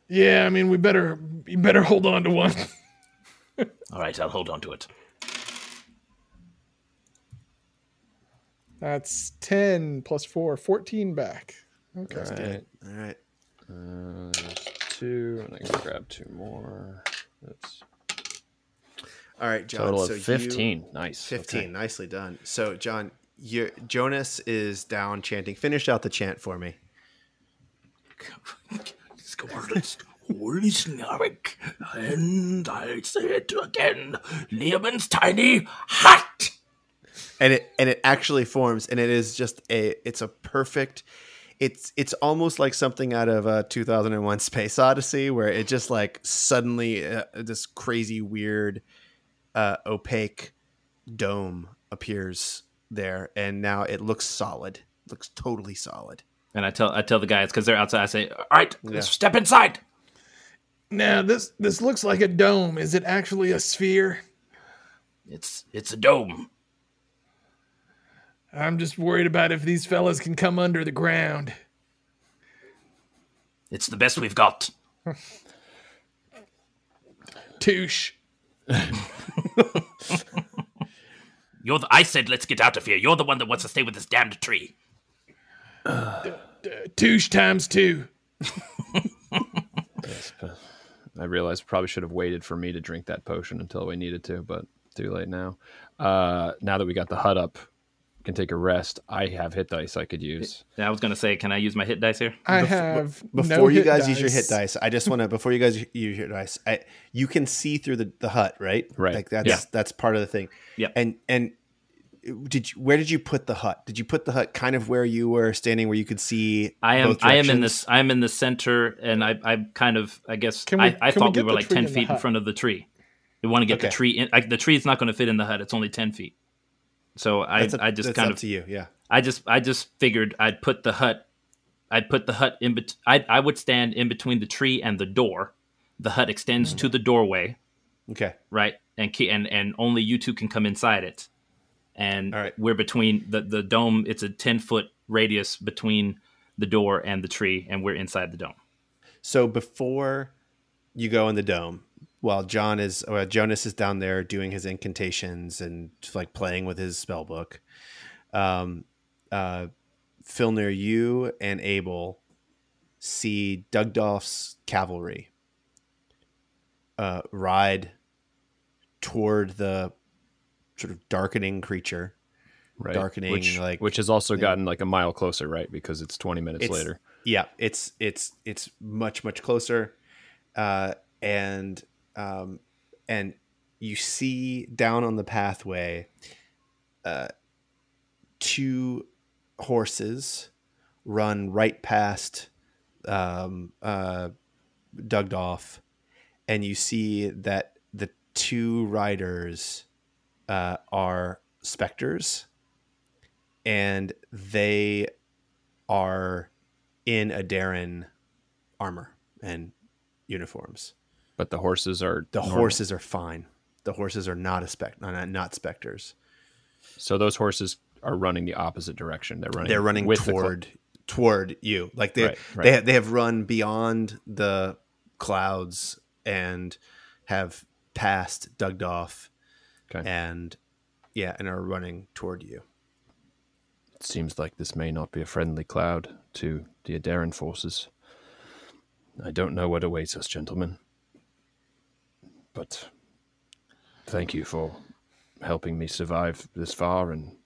Yeah, I mean, we better you better hold on to one. *laughs* All right, I'll hold on to it. That's 10 plus 4, 14 back. Okay. Right. All right. Uh, there's two, and I can grab two more. That's All right, John. total so of you- fifteen. nice. 15. Okay. Nicely done. So, John, you Jonas is down chanting. Finish out the chant for me. Holy Snark, and I'll say it again, Leomund's tiny hut. and it and it actually forms and it is just a it's a perfect it's it's almost like something out of uh, 2001 space odyssey where it just like suddenly uh, this crazy weird uh, opaque dome appears there and now it looks solid. Looks totally solid And I tell I tell the guys because they're outside. I say, "All right, Yeah. step inside." Now, this this looks like a dome. Is it actually a sphere? It's it's a dome. I'm just worried about if these fellas can come under the ground. It's the best we've got. *laughs* Touche. *laughs* You're the, I said, let's get out of here. You're the one that wants to stay with this damned tree. Touche times two. *laughs* Yes, I realized probably should have waited for me to drink that potion until we needed to, but too late now. Uh, now that we got the hut up, can take a rest. I have hit dice I could use. Yeah, I was gonna say, can I use my hit dice here? I have before no you hit guys use your hit dice i just want to before you guys use your dice I, you can see through the, the hut right Right. like that's Yeah. that's part of the thing Yeah. and and did you where did you put the hut did you put the hut kind of where you were standing where you could see I am both I am in this I am in the center, and I I kind of I guess Can we- I, I can we thought we get were like ten in feet in front of the tree. We want to get the tree in. I, the tree is not going to fit in the hut. It's only ten feet. So I That's a- I just that's kind up of to you yeah I just I just figured I'd put the hut I'd put the hut in bet- I I would stand in between the tree and the door. The hut extends to mm-hmm. the doorway, okay right? And key, and and only you two can come inside it. And right. we're between the the dome. It's a ten foot radius between the door and the tree, and we're inside the dome. so before you go in the dome while john is or jonas is down there doing his incantations and like playing with his spell book um uh Filnir you and abel see Doug Dolph's cavalry uh ride toward the sort of darkening creature Right. Darkening, which, like- which has also gotten like a mile closer, right? Because it's 20 minutes It's- later. yeah it's it's it's much much closer uh and um and you see down on the pathway uh two horses run right past um uh and you see that the two riders uh are specters and they are in Adaran armor and uniforms. But the horses are The normal. horses are fine. The horses are not a spec, not, not specters. So those horses are running the opposite direction. They're running. They're running with the toward toward you. Like they Right, right. they they have run beyond the clouds and have passed Doug Dolph Okay. and yeah, and are running toward you. It seems like this may not be a friendly cloud to the Adaran forces. I don't know what awaits us, gentlemen. But thank you for helping me survive this far, and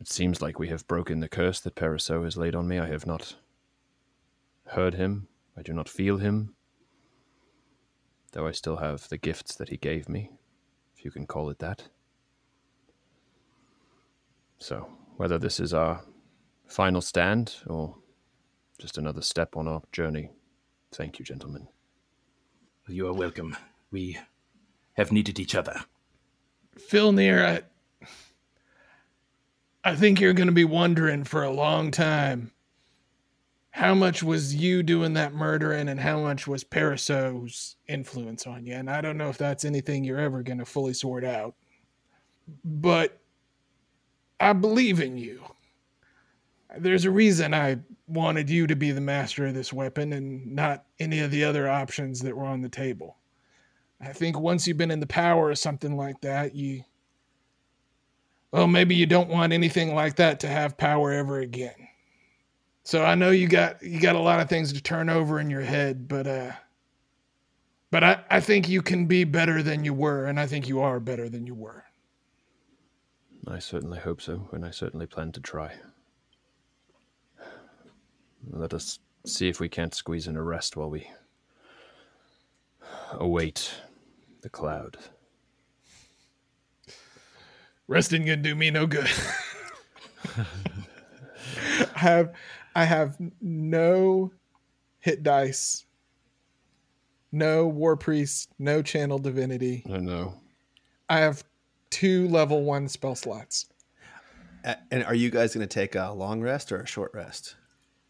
it seems like we have broken the curse that Paraso has laid on me. I have not heard him, I do not feel him, though I still have the gifts that he gave me, if you can call it that. So, whether this is our final stand or just another step on our journey, thank you, gentlemen. You are welcome. We have needed each other. Filnir, I, I think you're going to be wondering for a long time how much was you doing that murdering and how much was Paraso's influence on you. And I don't know if that's anything you're ever going to fully sort out. But I believe in you. There's a reason I wanted you to be the master of this weapon and not any of the other options that were on the table. I think once you've been in the power of something like that, you. Well, maybe you don't want anything like that to have power ever again. So I know you got you got a lot of things to turn over in your head, but uh but I, I think you can be better than you were, and I think you are better than you were. I certainly hope so, and I certainly plan to try. Let us see if we can't squeeze in a rest while we await the cloud. Resting gonna do me no good. *laughs* I have I have no hit dice, no war priest, no channel divinity. I know. I have two level one spell slots. And are you guys going to take a long rest or a short rest?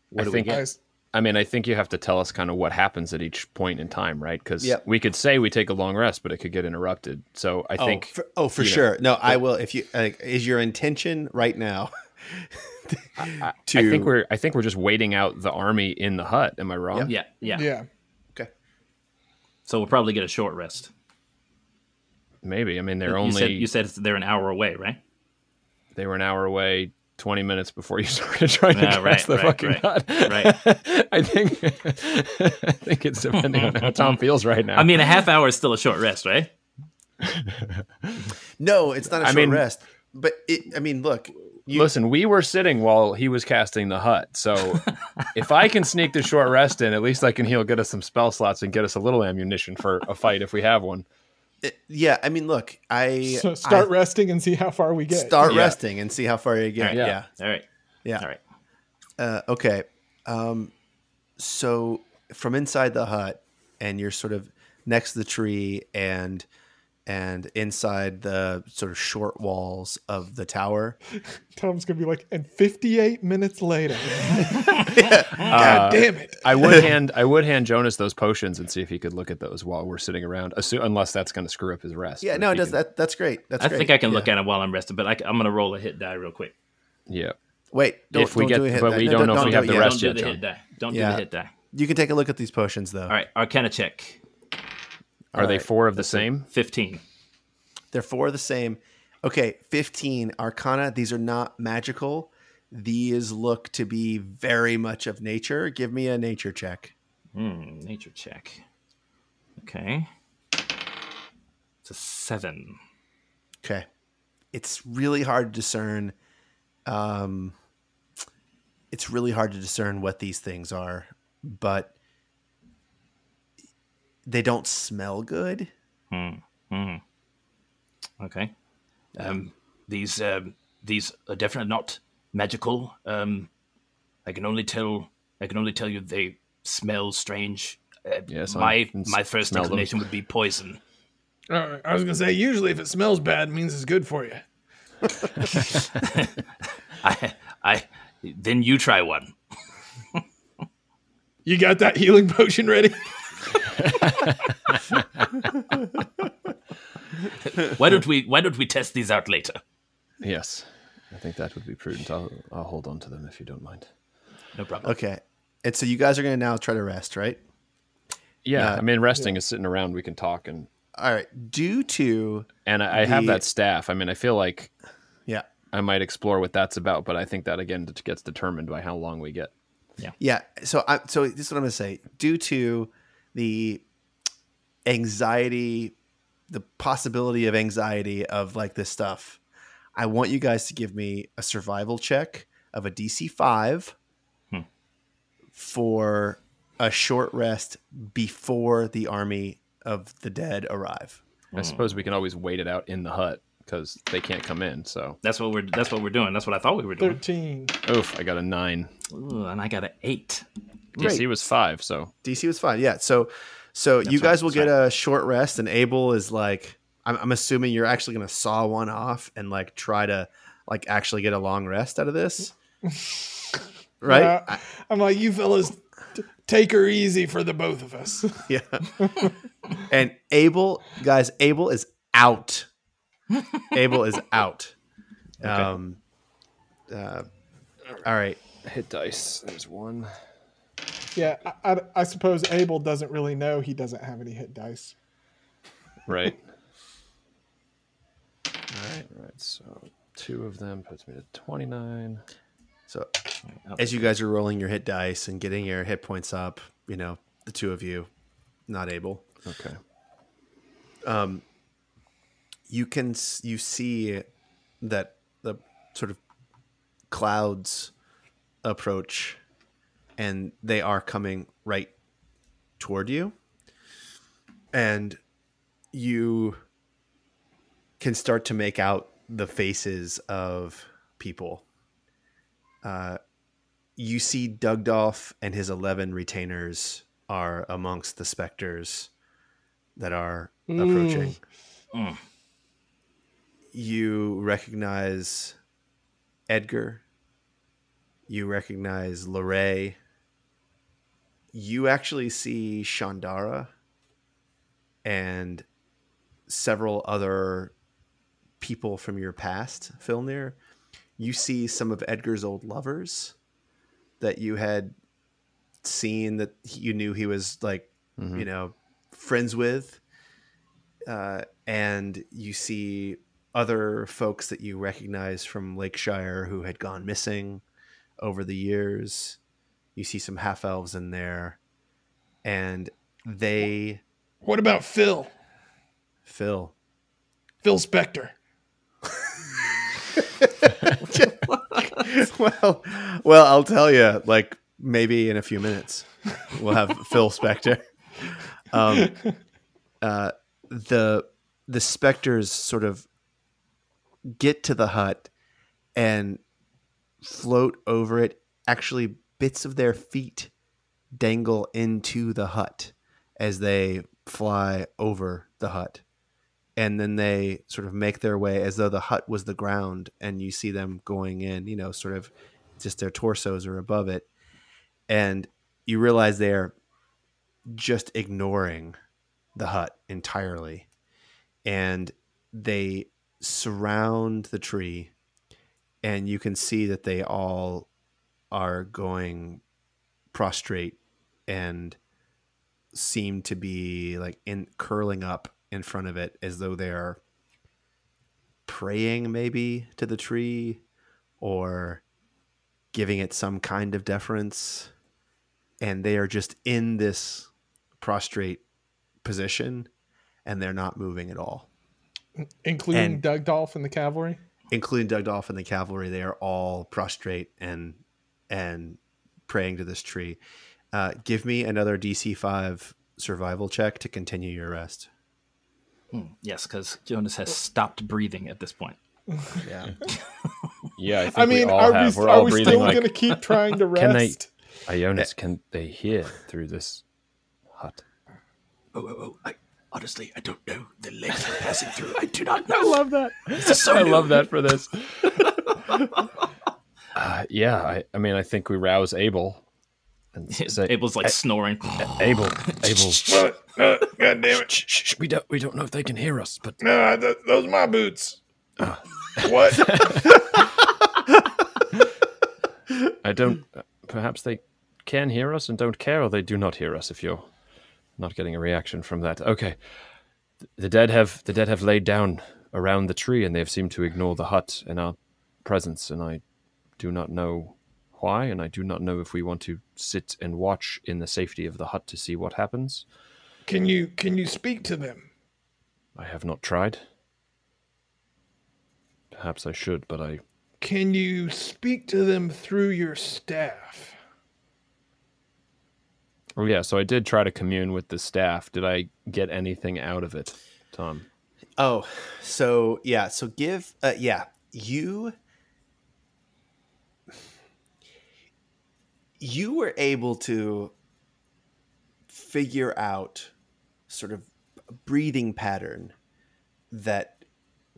What I think. I s- I mean, I think you have to tell us kind of what happens at each point in time, right? Because Yep. we could say we take a long rest, but it could get interrupted. So I oh, think oh, for, oh, for you know, sure. No, I will. If you like, is your intention right now I, *laughs* to? I think we're I think we're just waiting out the army in the hut. Am I wrong? Yeah, yeah. yeah. okay. So we'll probably get a short rest. Maybe. I mean, they're you only said you said they're an hour away, right? they were an hour away. 20 minutes before you *laughs* started trying to Yeah, cast right, the right, fucking right, hut. right. *laughs* I think I think it's depending on how Tom feels right now. I mean, a half hour is still a short rest, right? No, it's not a short mean- rest. But it. I mean, look. You, Listen, we were sitting while he was casting the hut. So *laughs* if I can sneak the short rest in, at least I can heal, get us some spell slots, and get us a little ammunition for a fight if we have one. it- yeah. I mean, look. I So start I resting and see how far we get. start Yeah. resting and see how far you get. Yeah. Yeah. All right. Yeah. All right. Uh, okay. Um, so from inside the hut, and you're sort of next to the tree, and and inside the sort of short walls of the tower. *laughs* Tom's gonna be like, and 58 minutes later. *laughs* *laughs* Uh, God damn it. I would hand I would hand Jonas those potions and see if he could look at those while we're sitting around. Assu- unless that's going to screw up his rest. Yeah. No, it does. can- That that's great. That's I great. think I can look at it while I'm resting, but I, am going to roll a hit die real quick. Yeah. Wait. Don't, If we don't get- do a hit but die. we No, don't know if we have it the yet. rest Don't do yet, the John. hit die. Don't do the hit die. You can take a look at these potions, though. All right. Arcana check. Are they right. four of the same? 15. They're four of the same. Okay, 15 Arcana. These are not magical. These look to be very much of nature. Give me a nature check. Hmm, nature check. Okay. It's a seven. Okay. It's really hard to discern. Um, it's really hard to discern what these things are, but they don't smell good. Okay. Um, these um, these are definitely not magical. Um, I can only tell I can only tell you they smell strange. Uh, Yes, my my first smell them. would be poison. All right, I was gonna say, usually if it smells bad, it means it's good for you. *laughs* I I then you try one. You got that healing potion ready? *laughs* *laughs* Why don't we Why don't we test these out later? Yes. I think that would be prudent. I'll, I'll hold on to them if you don't mind. No problem. Okay. And so you guys are going to now try to rest, right? Yeah, Yeah. I mean, resting is sitting around. We can talk, and All right. Due to, and I, I have that staff. I mean, I feel like yeah. I might explore what that's about, but I think that again gets determined by how long we get. Yeah. Yeah. So I so this is what I'm gonna say. Due to the anxiety, the possibility of anxiety of like this stuff, I want you guys to give me a survival check of a DC five hmm. for a short rest before the army of the dead arrive. I hmm. suppose we can always wait it out in the hut because they can't come in. So, That's what we're that's what we're doing. That's what I thought we were doing. Thirteen. oof, I got a nine. Ooh, and I got an eight. DC was five, so DC was five. Yeah. So, so you right, guys will that's get a short rest, and Abel is like, I'm, I'm assuming you're actually going to saw one off and like try to like actually get a long rest out of this, *laughs* right? Yeah. I- I'm like, you fellas, t- take her easy for the both of us. *laughs* yeah. and Abel, guys, Abel is out. Abel is out. *laughs* Um. Uh, all right. hit dice. There's one. Yeah, I, I, I suppose Abel doesn't really know he doesn't have any hit dice. Right. *laughs* All right. Right. So two of them puts me to twenty-nine. So, as you guys are rolling your hit dice and getting your hit points up, you know the two of you, not Abel. Okay. Um, you can you see that the sort of clouds approach and they are coming right toward you. And you can start to make out the faces of people. Uh, you see Doug Dolph and his 11 retainers are amongst the specters that are approaching. You recognize Edgar. You recognize Lorray. You actually see Shandara and several other people from your past, Filnir. You see some of Edgar's old lovers that you had seen that you knew he was like, you know, friends with. Uh, and you see other folks that you recognize from Lakeshire who had gone missing over the years. You see some half elves in there, and they What about Phil? Phil. Phil Spector. *laughs* well, well, I'll tell you. Like maybe in a few minutes, we'll have Phil Spector. Um, uh, the the specters sort of get to the hut and float over it. Actually, bits of their feet dangle into the hut as they fly over the hut. And then they sort of make their way as though the hut was the ground, and you see them going in, you know, sort of just their torsos are above it. And you realize they're just ignoring the hut entirely. And they surround the tree, and you can see that they all are going prostrate and seem to be like in curling up in front of it as though they're praying maybe to the tree or giving it some kind of deference and they are just in this prostrate position and they're not moving at all including And- Doug Dolph and the cavalry. including Doug Dolph and the cavalry, they are all prostrate and and praying to this tree. Uh, give me another DC five survival check to continue your rest. Yes, because Jonas has stopped breathing at this point. *laughs* Yeah, Yeah, I think I mean, we all are have. we, We're are all we breathing still like. going to keep *laughs* trying to Can they- rest? Ionis, can they hear through this hut? Oh, oh, oh, I, honestly, I don't know. The legs are passing through. I do not *laughs* know. I love that. So I new. love that for this. Uh, yeah, I, I mean, I think we rouse Abel and *laughs* say, Abel's like snoring. Abel, Abel. *laughs* What? Uh, God damn it! Shh, shh, shh, we don't, we don't know if they can hear us, but No, th- those are my boots. *laughs* what? I don't. uh, Perhaps they can hear us and don't care, or they do not hear us. If you're not getting a reaction from that, okay. The dead have the dead have laid down around the tree, and they have seemed to ignore the hut and our presence. And I do not know why, and I do not know if we want to sit and watch in the safety of the hut to see what happens. Can you can you speak to them? I have not tried. Perhaps I should, but I Can you speak to them through your staff? Oh yeah, so I did try to commune with the staff. Did I get anything out of it, Tom? Oh, so yeah, so give uh yeah, you you were able to figure out sort of a breathing pattern that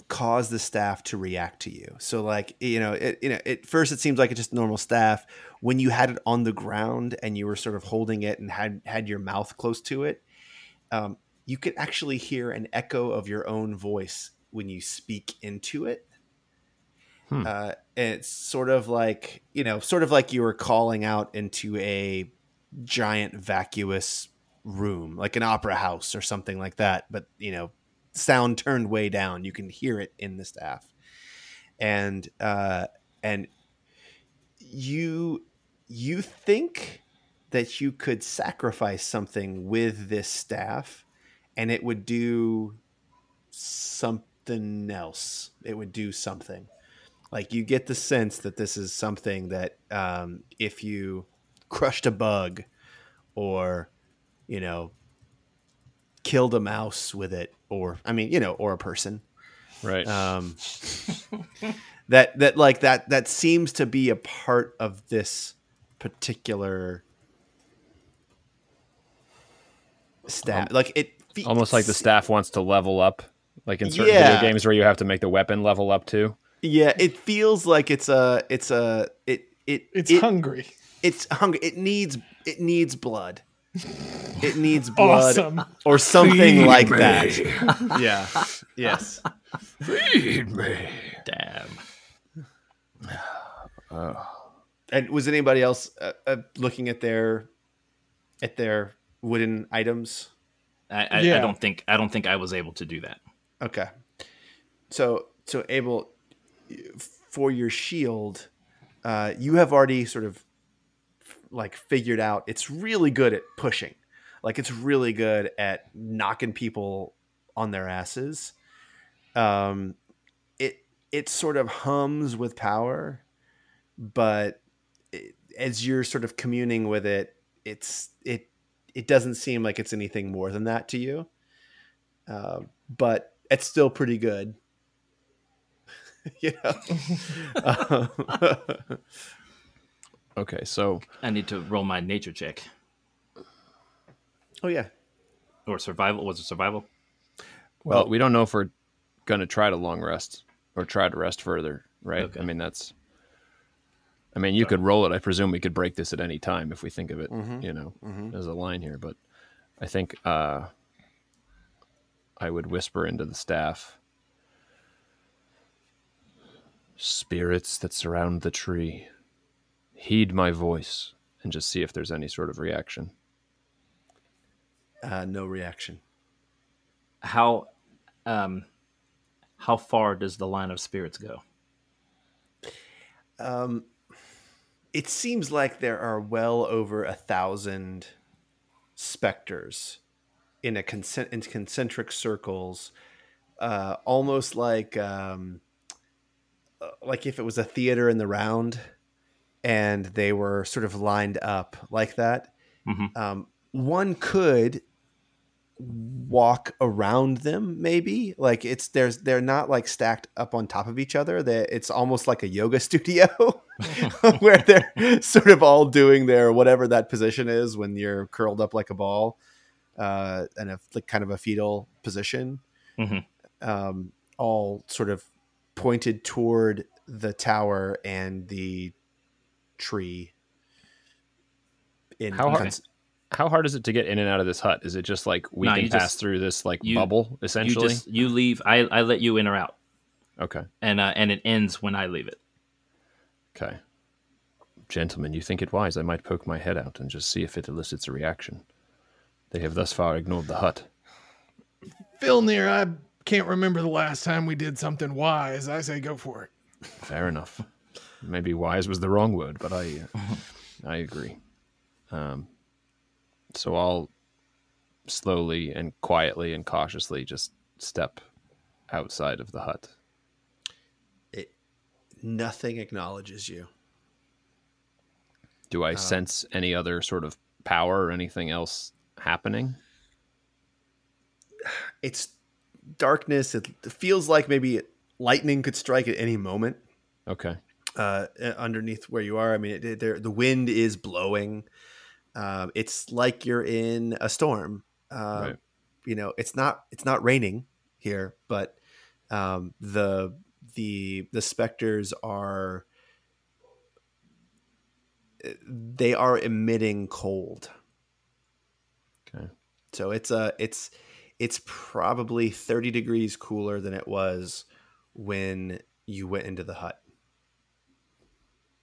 caused the staff to react to you. So like, you know, it you know, at first it seems like it's just normal staff. When you had it on the ground and you were sort of holding it and had had your mouth close to it, um, you could actually hear an echo of your own voice when you speak into it. Hmm. Uh, and it's sort of like you know, sort of like you were calling out into a giant vacuous room, like an opera house or something like that. But you know, sound turned way down. You can hear it in the staff, and uh, and you you think that you could sacrifice something with this staff and it would do something else. It would do something. Like you get the sense that this is something that um, if you crushed a bug or, you know, killed a mouse with it, or, I mean, you know, or a person, Right. um, that that like that that seems to be a part of this particular stat. like it Almost like the staff wants to level up, like in certain Yeah. video games where you have to make the weapon level up too. Yeah, it feels like it's a it's a it it It's it, hungry. It's hungry. It needs it needs blood. It needs blood Awesome. or something like that. Yeah. Yes. Feed me. Damn. Oh. And was anybody else uh, uh, looking at their at their wooden items? I, I, Yeah. I don't think I don't think I was able to do that. Okay. So so Abel, for your shield, uh, you have already sort of like figured out it's really good at pushing. Like it's really good at knocking people on their asses. Um, it it sort of hums with power, but it, as you're sort of communing with it, it's it it doesn't seem like it's anything more than that to you. Uh, but it's still pretty good. You know. Um, Okay, so I need to roll my nature check oh yeah. or survival. Was it survival? well, we don't know if we're gonna try to long rest or try to rest further, right? Okay. I mean that's. I mean, you could roll it. I presume we could break this at any time if we think of it, you know, as a line here. But I think uh, I would whisper into the staff. Spirits that surround the tree, heed my voice and just see if there's any sort of reaction. Uh, no reaction. How um how far does the line of spirits go? Um, it seems like there are well over a thousand specters in a concent- in concentric circles, uh, almost like um, like if it was a theater in the round, and they were sort of lined up like that. Mhm. Um, one could walk around them maybe like it's there's they're not like stacked up on top of each other that it's almost like a yoga *laughs* studio *laughs* where they're *laughs* sort of all doing their whatever that position is when you're curled up like a ball uh and a like kind of a fetal position Mhm. um all sort of pointed toward the tower and the tree in How hard- cons- How hard is it to get in and out of this hut? Is it just like we No, can pass just- through this like you- bubble You essentially? just you leave. I I let you in or out, Okay. and uh, and it ends when I leave it. Okay. Gentlemen, you think it wise I might poke my head out and just see if it elicits a reaction. They have thus far ignored the hut. Filnir, I can't remember the last time we did something wise. I say go for it. Fair enough. Maybe wise was the wrong word, but I uh, *laughs* I agree. Um, so I'll slowly and quietly and cautiously just step outside of the hut. it nothing acknowledges you Do I sense any other sort of power or anything else happening? it's darkness. It feels like maybe lightning could strike at any moment Okay. uh, uh, underneath where you are. I mean, it, it, there, the wind is blowing. Um, it's like you're in a storm. Uh, Right. You know, it's not it's not raining here, but um, the the the specters are they are emitting cold. Okay. So it's a it's it's probably 30 degrees cooler than it was when you went into the hut.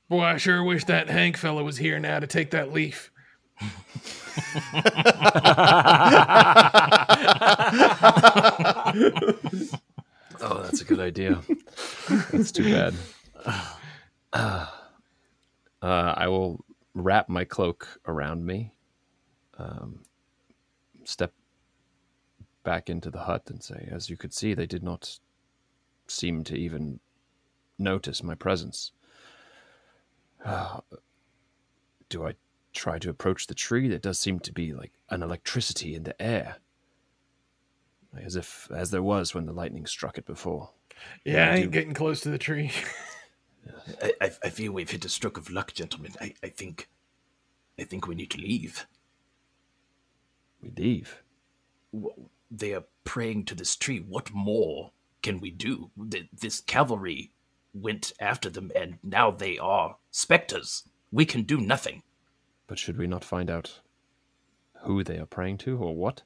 Boy, I sure wish that Hank fella was here now to take that leaf. *laughs* Oh, that's a good idea. that's too bad. *sighs* Uh, I will wrap my cloak around me, um, step back into the hut, and say, As you could see, they did not seem to even notice my presence. Uh, *sighs* do I try to approach the tree? There does seem to be like an electricity in the air. As if, as there was when the lightning struck it before. Yeah, I I ain't do. getting close to the tree. *laughs* I, I, I feel we've hit a stroke of luck, gentlemen. I, I think, I think we need to leave. We leave. W- They are praying to this tree. What more can we do? This cavalry went after them, and now they are specters. We can do nothing. But should we not find out who they are praying to or what?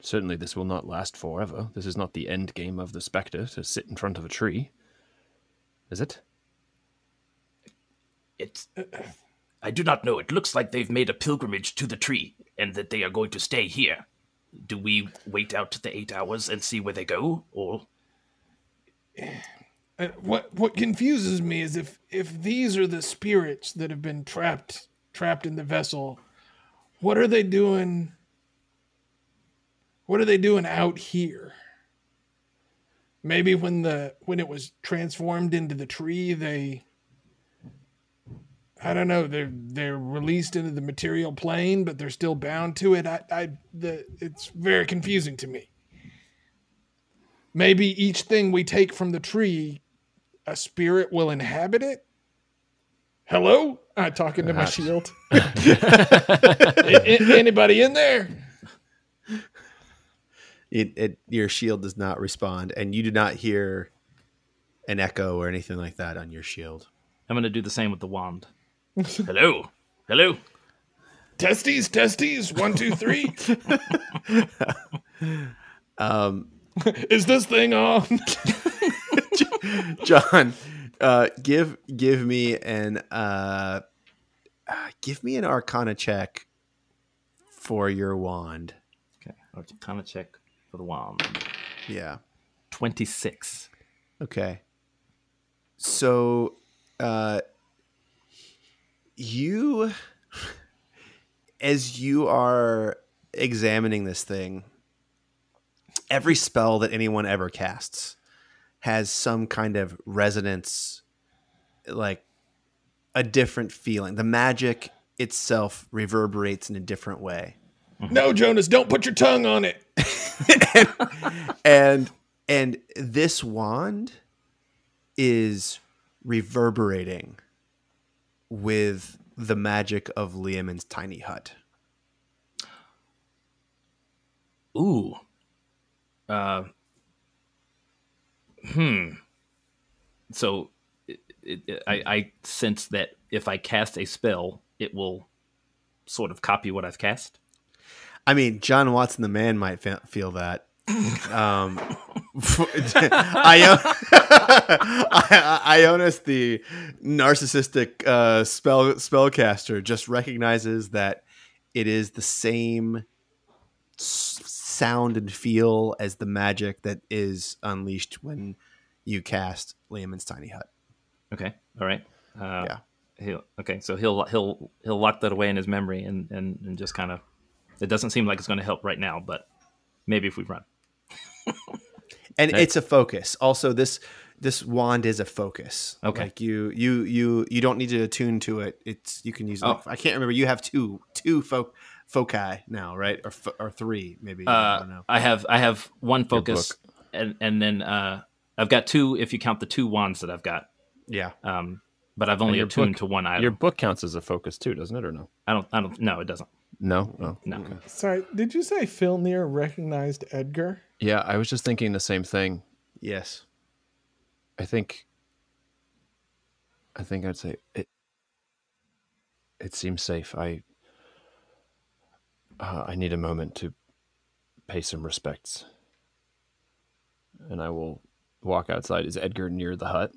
Certainly, this will not last forever. This is not the end game of the Spectre to sit in front of a tree. Is it? It's. I do not know. It looks like they've made a pilgrimage to the tree, and that they are going to stay here. Do we wait out the eight hours and see where they go, or Uh, what what confuses me is if if these are the spirits that have been trapped trapped in the vessel, what are they doing? What are they doing out here? Maybe when the when it was transformed into the tree, they I don't know, they're they're released into the material plane, but they're still bound to it. I, I the it's very confusing to me. Maybe each thing we take from the tree, a spirit will inhabit it. Hello? I'm talking to my Perhaps. shield. *laughs* *laughs* A- a- anybody in there? It, it your shield does not respond, and you do not hear an echo or anything like that on your shield. I'm going to do the same with the wand. Hello, hello? Testes, testes, one, two, three. *laughs* Um, Is this thing on? *laughs* John, uh, give give me an uh, uh, give me an Arcana check for your wand. Okay. Arcana check for the wand. Yeah. 26. Okay. So, uh, you, as you are examining this thing, every spell that anyone ever casts has some kind of resonance, like a different feeling. The magic itself reverberates in a different way. Mm-hmm. no, Jonas, don't put your tongue on it. *laughs* and and this wand is reverberating with the magic of Leomund's tiny hut. Ooh. Uh. Hmm. So, it, it, I, I sense that if I cast a spell, it will sort of copy what I've cast. I mean, John Watson the man might fe- feel that. *laughs* Um, *laughs* Ion- Ionis, the narcissistic uh, spell spellcaster, just recognizes that it is the same s- sound and feel as the magic that is unleashed when you cast Leomund's tiny hut. Okay. All right. Uh, Yeah. He'll, okay. So he'll he'll he'll lock that away in his memory and and, and just kind of. It doesn't seem like it's going to help right now, but maybe if we run. *laughs* and Okay. it's a focus also this this wand is a focus. Okay. Like you you you you don't need to attune to it. It's you can use. Oh. Like, I can't remember. You have two two fo- foci now, right? Or fo- or three maybe. I don't Uh, know. I have I have one focus, and and then uh, I've got two if you count the two wands that I've got. Yeah. Um, but I've only your attuned book- to one item. Your book counts as a focus too, doesn't it, or no? I don't I don't no it doesn't No. Oh. no. Sorry, did you say Phil Filnir recognized Edgar? Yeah, I was just thinking the same thing. Yes. I think. I think I'd say it. It seems safe. I. Uh, I need a moment to pay some respects, and I will walk outside. Is Edgar near the hut?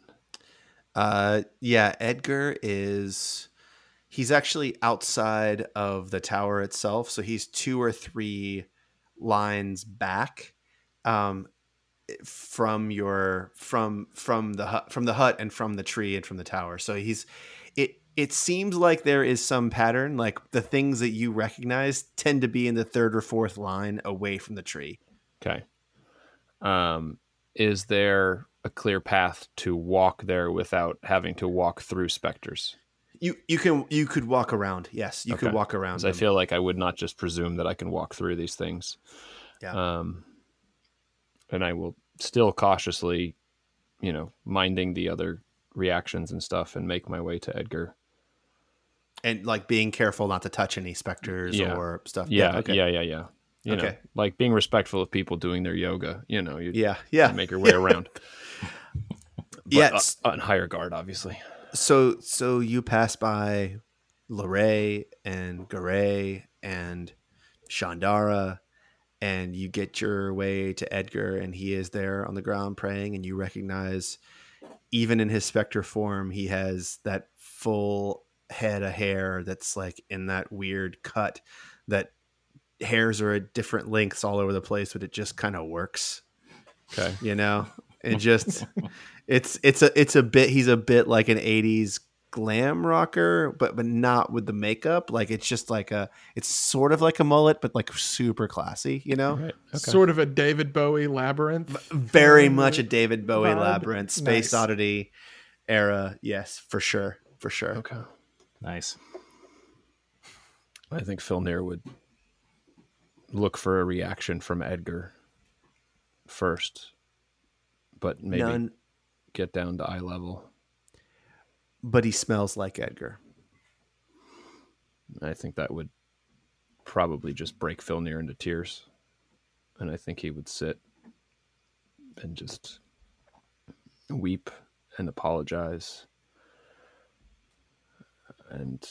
Uh, yeah, Edgar is he's actually outside of the tower itself, so he's two or three lines back um from your from from the hut from the hut and from the tree and from the tower. So he's it it seems like there is some pattern like the things that you recognize tend to be in the third or fourth line away from the tree. Okay. Um, is there a clear path to walk there without having to walk through specters? You you can you could walk around. Yes, you could walk around. I feel like I would not just presume that I can walk through these things. Yeah. Um, and I will still cautiously, you know, minding the other reactions and stuff, and make my way to Edgar. and like being careful not to touch any specters Yeah. or stuff. Yeah, okay. yeah, yeah, yeah. You know, Okay. like being respectful of people doing their yoga. You know, you yeah, yeah. make your way around. *laughs* But, Yes. uh, on higher guard, obviously. So so you pass by Lorray and Garay and Shandara and you get your way to Edgar and he is there on the ground praying and you recognize even in his specter form he has that full head of hair that's like in that weird cut that hairs are at different lengths all over the place but it just kind of works Okay. you know it just it's it's a it's a bit he's a bit like an 80s glam rocker but but not with the makeup like it's just like a it's sort of like a mullet but like super classy you know Right. Okay. Sort of a David Bowie labyrinth. very much a david bowie vibe. labyrinth space Nice. oddity era yes for sure for sure Okay. Nice. I think Filnir would look for a reaction from Edgar first, but maybe none get down to eye level. but he smells like edgar I think that would probably just break Filnir into tears. And I think he would sit and just weep and apologize. And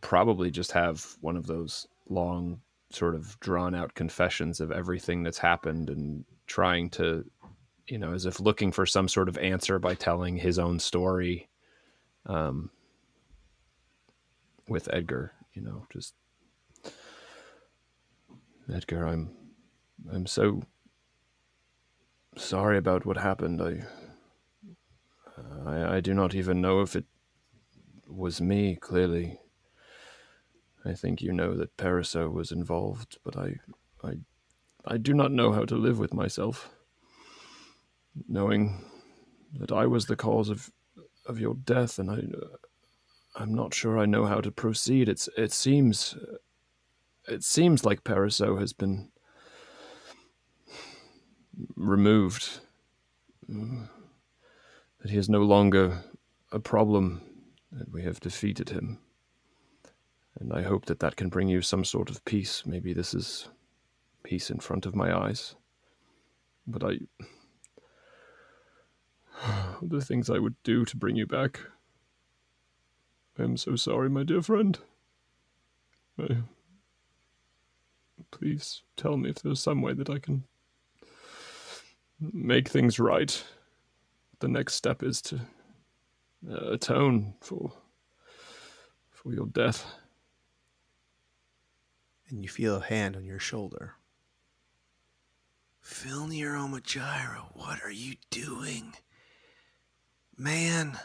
probably just have one of those long, sort of drawn out confessions of everything that's happened and trying to, you know, as if looking for some sort of answer by telling his own story. Um, with Edgar, you know, just Edgar, I'm I'm so sorry about what happened. I I, I do not even know if it was me, clearly. I think you know that Paraso was involved, but I I I do not know how to live with myself. Knowing that I was the cause of of your death and I I'm not sure I know how to proceed. It's it seems it seems like Paraso has been removed. Mm. That he is no longer a problem. That we have defeated him. And I hope that that can bring you some sort of peace. Maybe this is peace in front of my eyes. But I. *sighs* The things I would do to bring you back. I am so sorry, my dear friend. I... Please tell me if there's some way that I can make things right. The next step is to uh, atone for for your death. and you feel a hand on your shoulder Filnir Omajira, what are you doing? Man,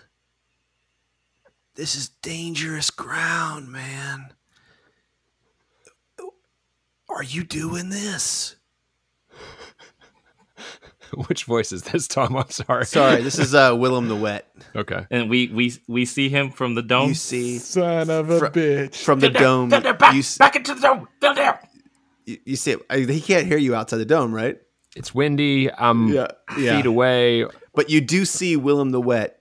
this is dangerous ground, man. Are you doing this? *laughs* Which voice is this, Tom? I'm sorry. Sorry, this is uh, *laughs* Willem the Wet. Okay. And we we we see him from the dome. You see Son of a Fr- bitch. from the dome. Down there, back, You, s- back into the dome. Down there. you, you see, I- he can't hear you outside the dome, right? It's windy. I'm Yeah, yeah. feet away. But you do see Willem the Wet,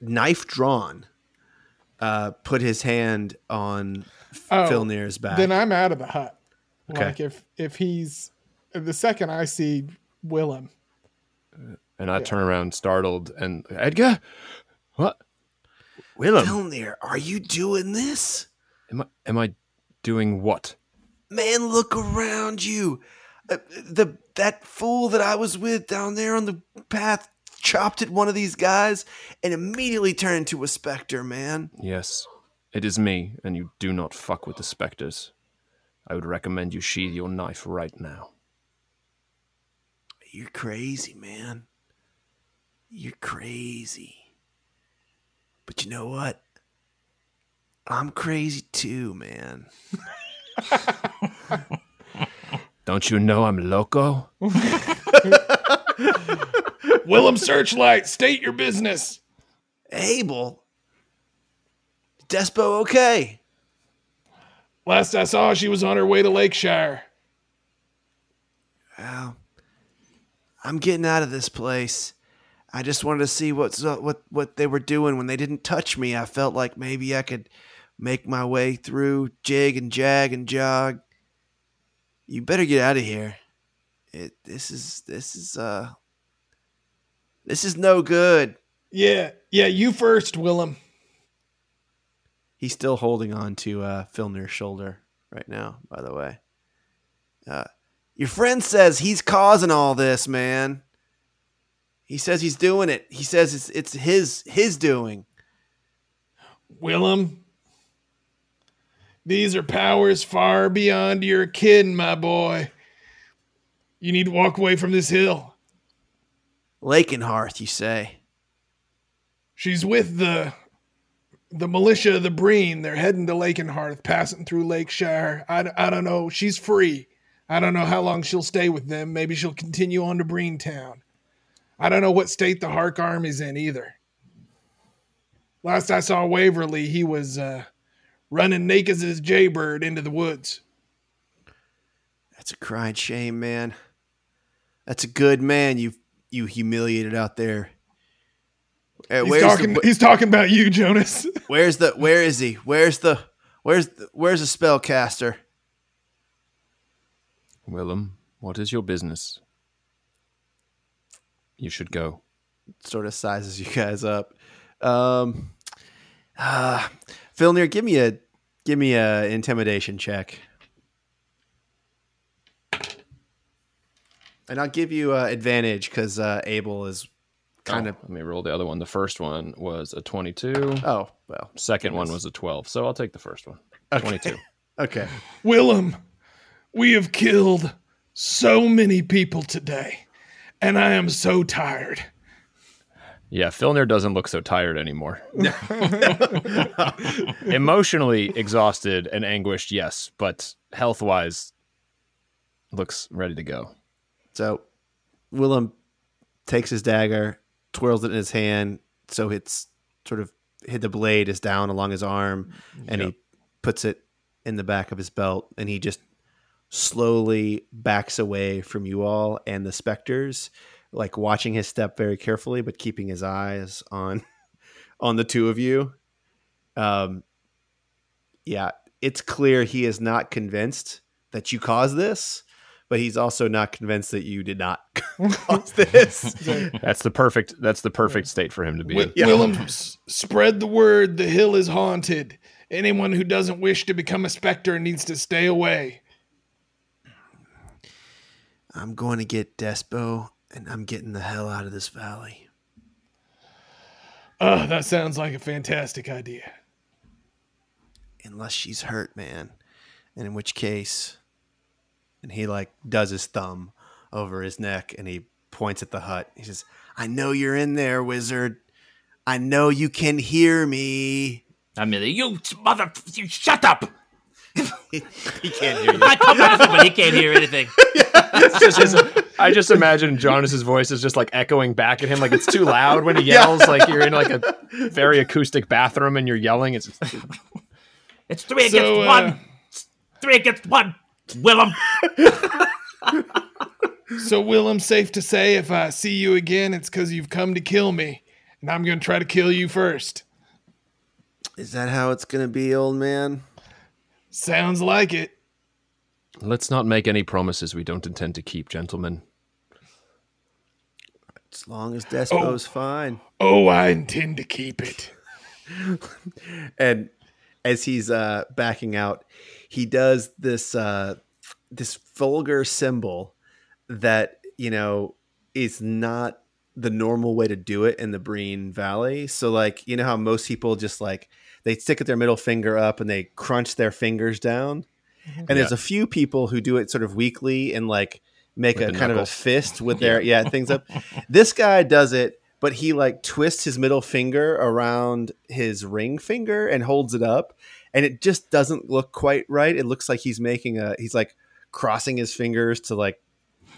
knife drawn, uh, put his hand on Oh, Filnir's back. Then I'm out of the hut. Okay. Like if if he's the second I see Willem, And I turn around startled and Edgar? What? Willem, Filnir, are you doing this? Am I am I doing what? Man, look around you. Uh, the that fool that I was with down there on the path chopped at one of these guys and immediately turned into a specter, man. Yes. It is me, and you do not fuck with the specters. I would recommend you sheathe your knife right now. You're crazy, man. You're crazy. But you know what? I'm crazy too, man. *laughs* Don't you know I'm loco? Willem Searchlight, state your business. Abel? Despo okay? Last I saw, she was on her way to Lakeshire. Well, I'm getting out of this place. I just wanted to see what's up, what what they were doing when they didn't touch me. I felt like maybe I could make my way through jig and jag and jog. You better get out of here. It this is this is uh this is no good. Yeah, yeah, you first, Willem. He's still holding on to uh, Filnir's shoulder right now, by the way. Uh, your friend says he's causing all this, man. He says he's doing it. He says it's it's his his doing. Willem, these are powers far beyond your kin, my boy. You need to walk away from this hill. Lakenhearth, you say? She's with the the militia of the Breen. They're heading to Lakenhearth, passing through Lakeshire. I, I don't know. She's free. I don't know how long she'll stay with them. Maybe she'll continue on to Breentown. I don't know what state the Hark Army's in either. Last I saw Waverly, he was uh, running naked as his jaybird into the woods. That's a crying shame, man. That's a good man you you humiliated out there. Uh, He's talking. the, he's talking about you, Jonas. *laughs* where's the where is he? Where's the where's the, where's the spellcaster? Willem, what is your business? You should go. sort of sizes you guys up. Um, uh, Filnir, give me a give me a intimidation check, and I'll give you uh, advantage because uh, Abel is kind Oh, of. Let me roll the other one. The first one was a 22. Oh well, Second one was a 12. So I'll take the first one. 22. *laughs* okay. Willem, we have killed so many people today, and I am so tired. Yeah, Filnir doesn't look so tired anymore. *laughs* Emotionally exhausted and anguished, yes, but health wise, looks ready to go. So Willem takes his dagger, twirls it in his hand, so it's sort of hit the blade is down along his arm, and he puts it in the back of his belt, and he just slowly backs away from you all and the specters, like watching his step very carefully, but keeping his eyes on *laughs* on the two of you. Um, yeah, it's clear he is not convinced that you caused this, but he's also not convinced that you did not *laughs* cause this. *laughs* That's the perfect that's the perfect state for him to be Wi- in. Willem, s- spread the word. The hill is haunted. Anyone who doesn't wish to become a specter needs to stay away. I'm going to get Despo, and I'm getting the hell out of this valley. Oh, that sounds like a fantastic idea. Unless she's hurt, man. And in which case, and he like does his thumb over his neck and he points at the hut. He says, I know you're in there, wizard. I know you can hear me. I mean, you mother, you shut up. He, he can't hear you. I come back to him, but he can't hear anything. *laughs* It's just his- I just imagine Jonas's voice is just like echoing back at him, like it's too loud when he yells. Like you're in like a very acoustic bathroom and you're yelling. It's It's three So, against uh, one. It's three against one. Willem. *laughs* So, Willem, safe to say, if I see you again, it's because you've come to kill me, and I'm going to try to kill you first. Is that how it's gonna be, old man? Sounds like it. let's not make any promises we don't intend to keep, gentlemen. As long as Despo's fine. Oh, I intend to keep it. *laughs* and as he's uh backing out he does this uh this vulgar symbol that you know is not the normal way to do it in the Breen Valley. So like, you know how most people just like they stick at their middle finger up and they crunch their fingers down. Mm-hmm. And there's a few people who do it sort of weakly and like make With a the kind of a fist with *laughs* their yeah, things up. This guy does it, but he like twists his middle finger around his ring finger and holds it up and it just doesn't look quite right. It looks like he's making a he's like crossing his fingers to like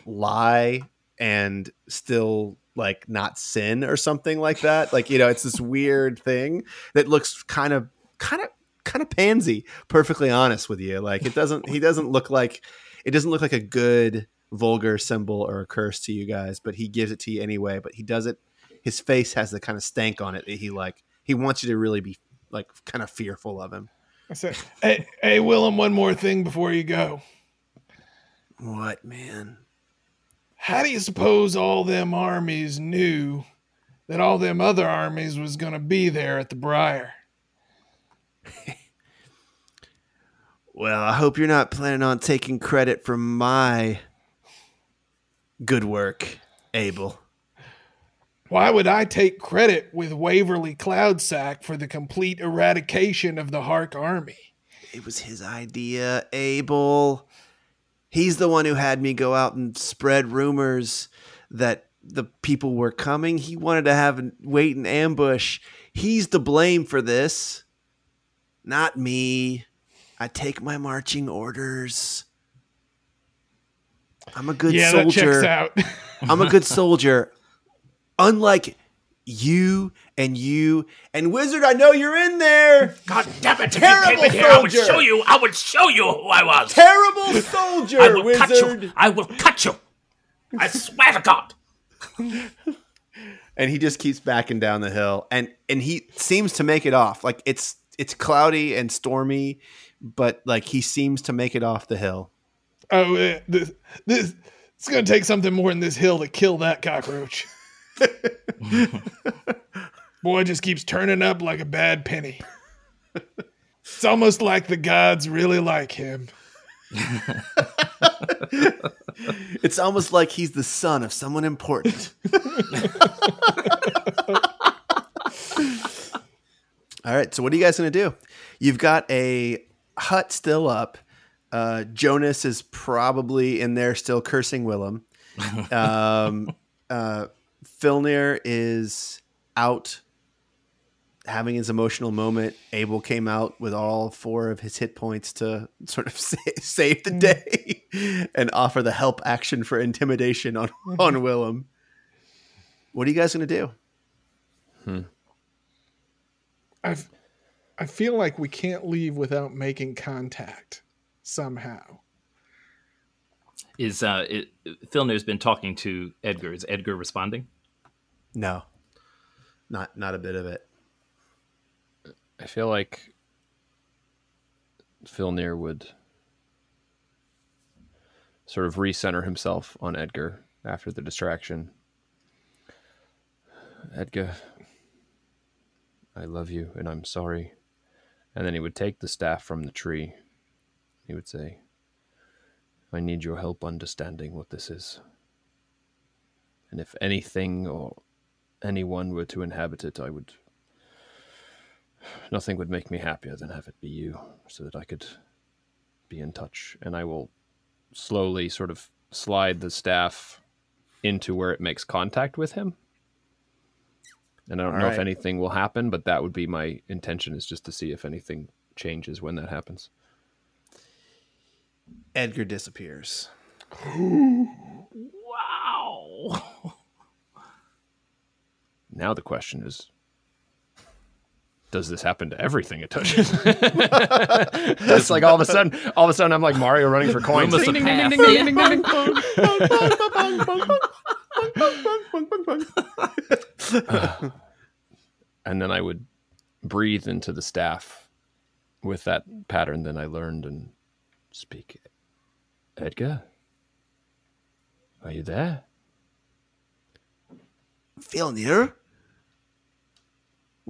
lie and still like not sin or something like that. Like, you know, it's this weird thing that looks kind of kind of kind of pansy, perfectly honest with you. Like it doesn't he doesn't look like it doesn't look like a good vulgar symbol or a curse to you guys, but he gives it to you anyway, but he does it his face has the kind of stank on it that he like he wants you to really be like kind of fearful of him. I said, hey, hey, Willem, one more thing before you go. What, man? How do you suppose all them armies knew that all them other armies was going to be there at the Briar? *laughs* Well, I hope you're not planning on taking credit for my good work, Abel. Why would I take credit with Waverly Cloudsack for the complete eradication of the Hark army? It was his idea, Abel. He's the one who had me go out and spread rumors that the people were coming. He wanted to have a wait and ambush. He's to blame for this, not me. I take my marching orders. I'm a good yeah, soldier. that checks out. I'm a good *laughs* soldier. Unlike you and you and Wizard, I know you're in there. God damn it! If Terrible you came in here, I would show you. I would show you who I was. Terrible soldier, I will cut you. I will cut you. I swear to God. and he just keeps backing down the hill and and he seems to make it off like it's it's cloudy and stormy but like he seems to make it off the hill oh, uh, this, this, it's going to take something more than this hill to kill that cockroach. *laughs* Boy just keeps turning up like a bad penny. It's almost like the gods really like him. *laughs* it's almost like he's the son of someone important *laughs* all right so what are you guys gonna do you've got a hut still up uh, jonas is probably in there still cursing willem *laughs* um, uh, Filnir is out having his emotional moment. Abel came out with all four of his hit points to sort of *laughs* sa- save the mm. day and offer the help action for intimidation on, mm-hmm. on Willem. What are you guys going to do? Hmm. I I feel like we can't leave without making contact somehow. Is uh, it, Filnir's been talking to Edgar? Is Edgar responding? No, not not a bit of it. I feel like Filnir would sort of recenter himself on Edgar after the distraction. Edgar, I love you and I'm sorry. And then he would take the staff from the tree. He would say, I need your help understanding what this is. And if anything or anyone were to inhabit it, I would nothing would make me happier than have it be you so that I could be in touch. And I will slowly sort of slide the staff into where it makes contact with him. And I don't All know right. if anything will happen, but that would be my intention is just to see if anything changes when that happens. Edgar disappears. *gasps* Wow. Now the question is does this happen to everything it touches? *laughs* it's like all of a sudden, all of a sudden, I'm like Mario running for coins. Ding, ding, ding, ding, ding, ding, ding, ding. and then I would breathe into the staff with that pattern that I learned and speak. Edgar, are you there? Filnir?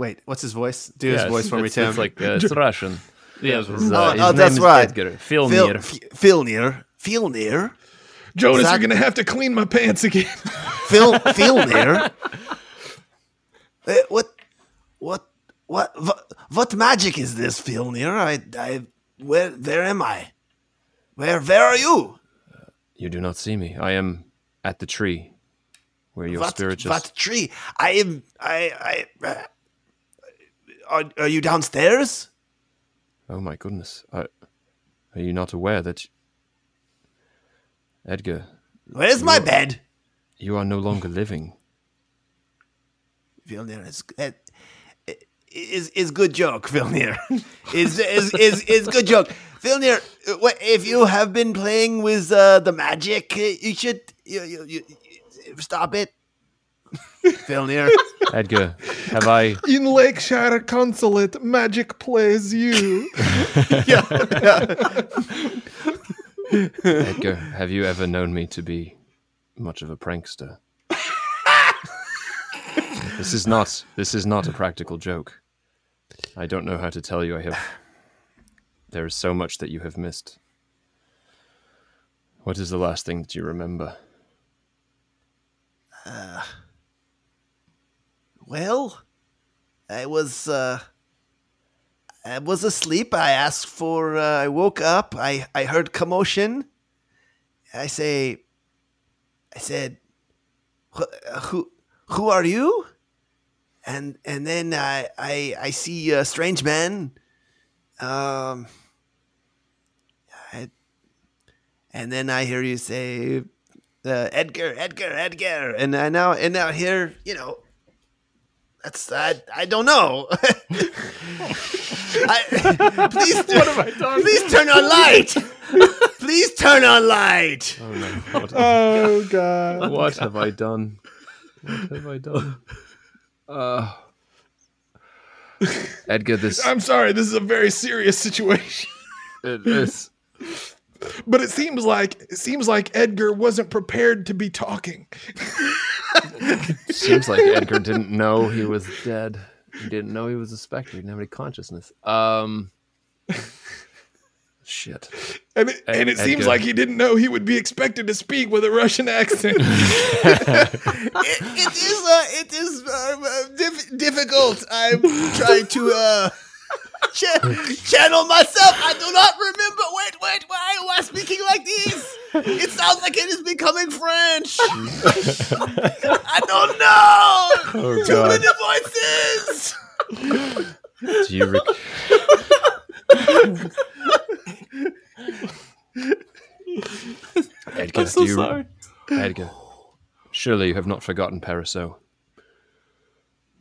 Wait, what's his voice? Do his Yeah, voice for me, it's, Tim. It's like uh, it's *laughs* Russian. Yeah, His, uh, Oh, his oh, name that's is right. Edgar. Phil, Filnir. F- Filnir. Filnir. Jonas, Zach- you're gonna have to clean my pants again. *laughs* Phil Filnir. Uh, what what what what what magic is this, Filnir? I I where where am I? Where where are you? You do not see me. I am at the tree where your what, spiritual. what tree? I am I I uh, are, are you downstairs? Oh my goodness! I, are you not aware that Edgar, Where's my bed? you are no longer living? Vilnir is uh, is is good joke. Vilnir *laughs* is is is is good joke. Vilnir, uh, if you have been playing with uh, the magic, uh, you should you, you, you- stop it. Vilnir, *laughs* Edgar, have I? In Lakeshire Consulate, magic plays you. *laughs* Yeah, *laughs* Edgar, have you ever known me to be much of a prankster? this is not. This is not a practical joke. I don't know how to tell you. I have. There is so much that you have missed. What is the last thing that you remember? Uh, well, I was uh, I was asleep. I asked for. Uh, I woke up. I I heard commotion. I say, I said, who who are you? And and then I I I see a strange man. Um. And then I hear you say, uh, Edgar, Edgar, Edgar, and I now and now here, you know, that's I I don't know. *laughs* I, please, what have I done? Please turn on light. please turn on light. Oh no! What, *laughs* Oh god. what have I done? What have I done? Uh, Edgar, this I'm sorry, this is a very serious situation. it is. But it seems like it seems like Edgar wasn't prepared to be talking. *laughs* Seems like Edgar didn't know he was dead. He didn't know he was a specter. He didn't have any consciousness. Um, shit. And it, and it seems like he didn't know he would be expected to speak with a Russian accent. *laughs* It, it is uh, it is uh, uh, diff- difficult. I'm trying to uh, ch- channel myself. I do not remember. Wait, wait, why am I speaking like this? It sounds like it is becoming French. I don't know. Oh Too god. many voices. Do you rec- Edgar, I'm so do you sorry. Edgar, surely you have not forgotten Paraso.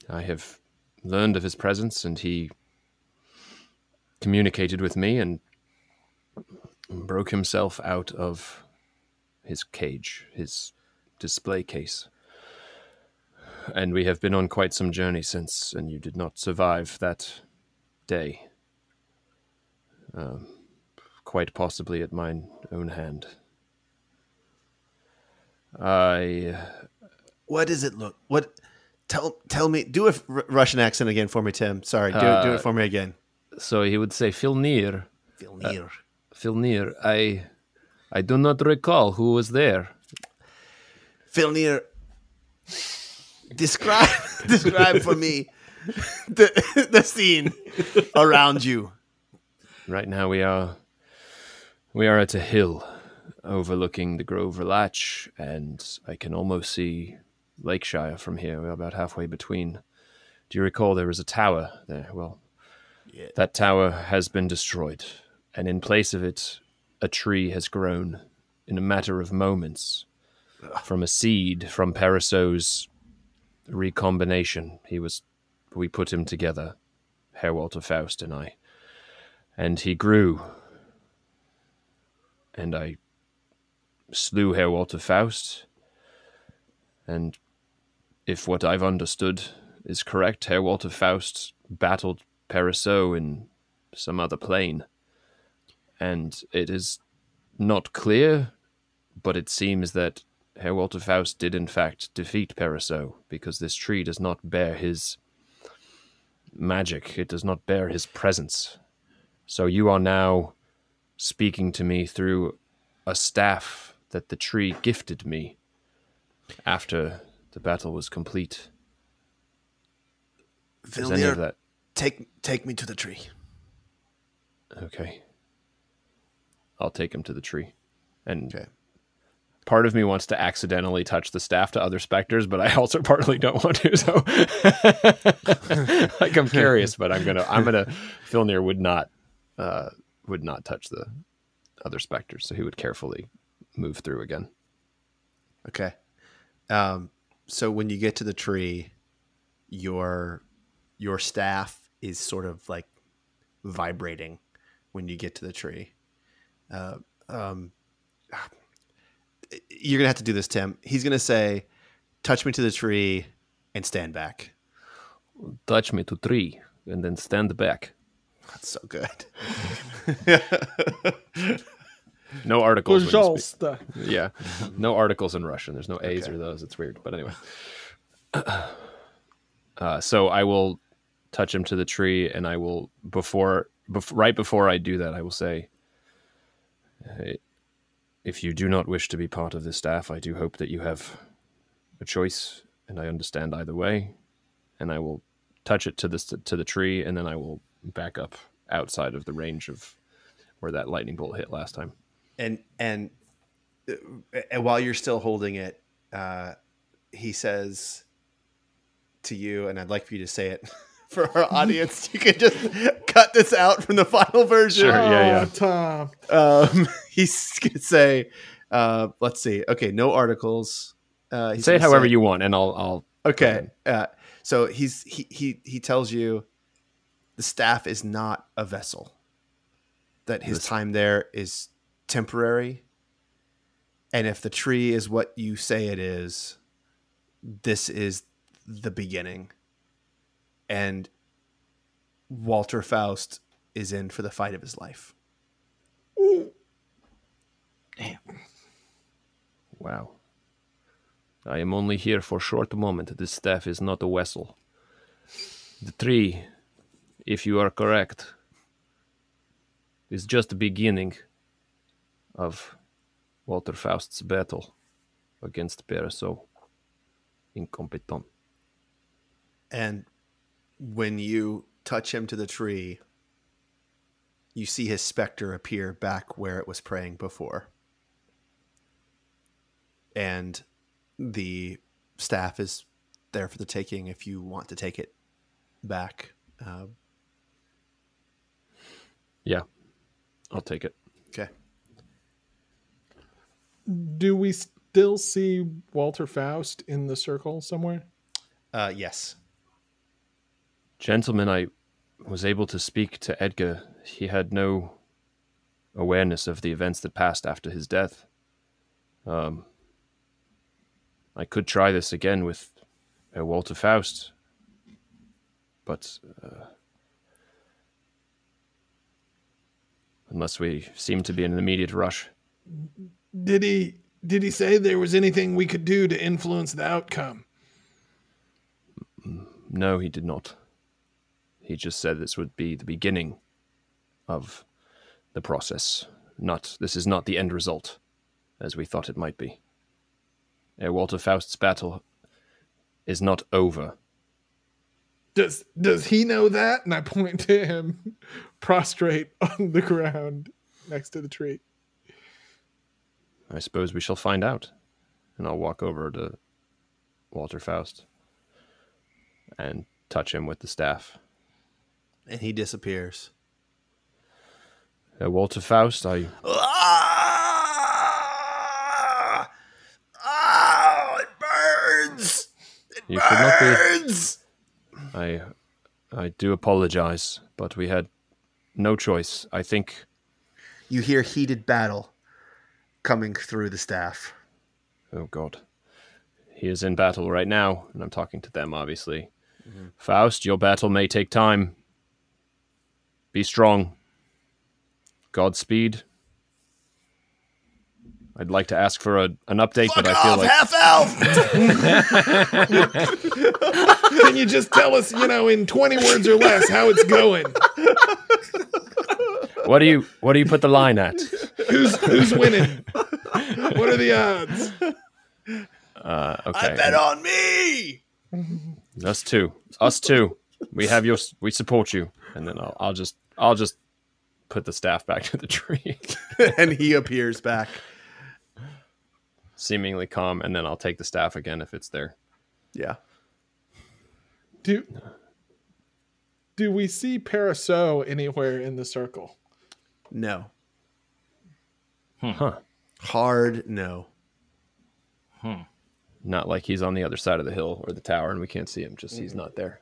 I have learned of his presence, and he communicated with me and broke himself out of his cage, his display case. And we have been on quite some journey since, and you did not survive that day. Um, quite possibly at mine own hand. I What does it look? What? Tell tell me. Do a R- Russian accent again for me, Tim. Sorry. Do it. Do Uh, it for me again. So he would say, "Feel near, Feel near. Uh, feel near." I, I do not recall who was there. Feel near. Describe *laughs* describe for me *laughs* the *laughs* the scene around you. Right now we are, we are at a hill, overlooking the Grover Latch, and I can almost see Lakeshire from here. We're about halfway between. Do you recall there was a tower there? Well, that tower has been destroyed, and in place of it a tree has grown in a matter of moments from a seed from Paraso's recombination. He was, we put him together, Herr Walter Faust and I, and he grew. And I slew Herr Walter Faust, and if what I've understood is correct, Herr Walter Faust battled Paraso in some other plane. And it is not clear, but it seems that Herr Walter Faust did in fact defeat Paraso, because this tree does not bear his magic, it does not bear his presence. So you are now speaking to me through a staff that the tree gifted me after the battle was complete. Is any of that take take me to the tree. okay? I'll take him to the tree. And Okay. part of me wants to accidentally touch the staff to other specters, but I *laughs* also partly don't want to. So, *laughs* like, I'm curious, but I'm gonna, I'm gonna. Filnir would not, uh, would not touch the other specters, so he would carefully move through again. Okay. Um, so when you get to the tree, your your staff is sort of like vibrating when you get to the tree. Uh, um, you're gonna have to do this, Tim. He's gonna say, "Touch me to the tree and stand back." Touch me to tree and then stand back. That's so good. *laughs* no articles. Yeah, no articles in Russian. There's no A's okay. or those. It's weird, but anyway. *clears throat* Uh, so I will touch him to the tree, and I will before, bef- right before I do that, I will say, "If you do not wish to be part of this staff, I do hope that you have a choice, and I understand either way." And I will touch it to this to the tree, and then I will back up outside of the range of where that lightning bolt hit last time. and and uh, and while you're still holding it, uh, he says to you, and I'd like for you to say it *laughs* for our audience. You can just cut this out from the final version. Sure, yeah, yeah. Oh, Tom. Um, *laughs* he's gonna say, uh, "Let's see. Okay, no articles. Uh, he's Say it however say- you want, and I'll I'll Okay. Uh, so he's he he he tells you the staff is not a vessel. That his time there is temporary. And if the tree is what you say it is, this is the beginning. And Walter Faust is in for the fight of his life. Damn. Wow. I am only here for a short moment. This staff is not a vessel. The tree, if you are correct, is just the beginning of Walter Faust's battle against Paraso. Incompetent. And when you touch him to the tree, you see his specter appear back where it was praying before. And the staff is there for the taking if you want to take it back. Uh, Yeah, I'll take it. okay. Do we still see Walter Faust in the circle somewhere? Uh, yes. Gentlemen, I was able to speak to Edgar. He had no awareness of the events that passed after his death. Um, I could try this again with uh, Walter Faust, but uh, unless we seem to be in an immediate rush, Did he did he say there was anything we could do to influence the outcome? no, he did not. He just said this would be the beginning of the process. Not this is not the end result, as we thought it might be. Walter Faust's battle is not over. Does does he know that? And I point to him *laughs* prostrate on the ground next to the tree. I suppose we shall find out. And I'll walk over to Walter Faust and touch him with the staff and he disappears. Uh, Walter Faust, are you? Ah! Oh, It burns! It you burns! Should not be... I, I do apologize, but we had no choice. I think. You hear heated battle coming through the staff. Oh, God. He is in battle right now, and I'm talking to them, obviously. Mm-hmm. Faust, your battle may take time. Be strong. Godspeed. I'd like to ask for a, an update, but I feel like half elf. Can you just tell us, you know, in 20 words or less, how it's going? what do you what do you put the line at? Who's who's winning? What are the odds? Uh, okay, I Bet on me. us two, us two. We have your we support you, and then I'll, I'll just I'll just put the staff back *laughs* to the tree, *laughs* and he appears back. seemingly calm, and then I'll take the staff again if it's there. Yeah. Do do we see Paraso anywhere in the circle? No. Huh. Hard no. Hmm. Not like he's on the other side of the hill or the tower and we can't see him, just he's not there.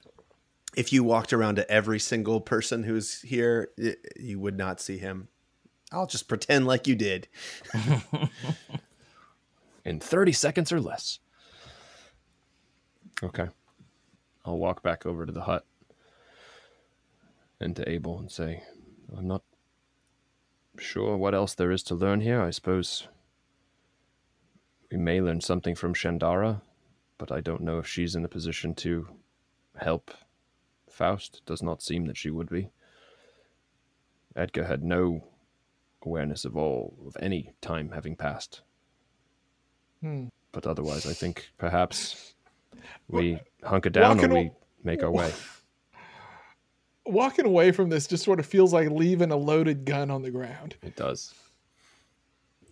If you walked around to every single person who's here, you would not see him. I'll just pretend like you did. *laughs* In 30 seconds or less. Okay. I'll walk back over to the hut and to Abel and say, I'm not sure what else there is to learn here. I suppose we may learn something from Shandara, but I don't know if she's in a position to help Faust. Does not seem that she would be. Edgar had no awareness of all of any time having passed. But otherwise, I think perhaps *laughs* we hunker down or walking we make our way. *laughs* Walking away from this just sort of feels like leaving a loaded gun on the ground. It does.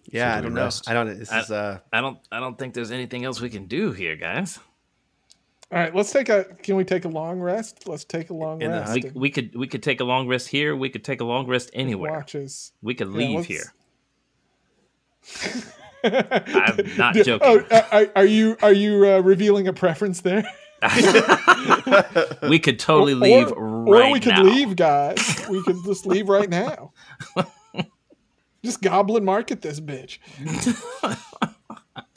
Yeah, So I do we don't know. rest? I don't. This I- is uh. I don't I don't think there's anything else we can do here, guys. All right, let's take a. Can we take a long rest? Let's take a long rest. We, we could we could take a long rest here. We could take a long rest anywhere. Watches. We could leave here. *laughs* I'm not joking. Oh, uh, are, you are you uh, revealing a preference there? *laughs* we could totally Or- leave or, right or we could now. leave, guys. We could just leave right now. *laughs* just goblin market this bitch.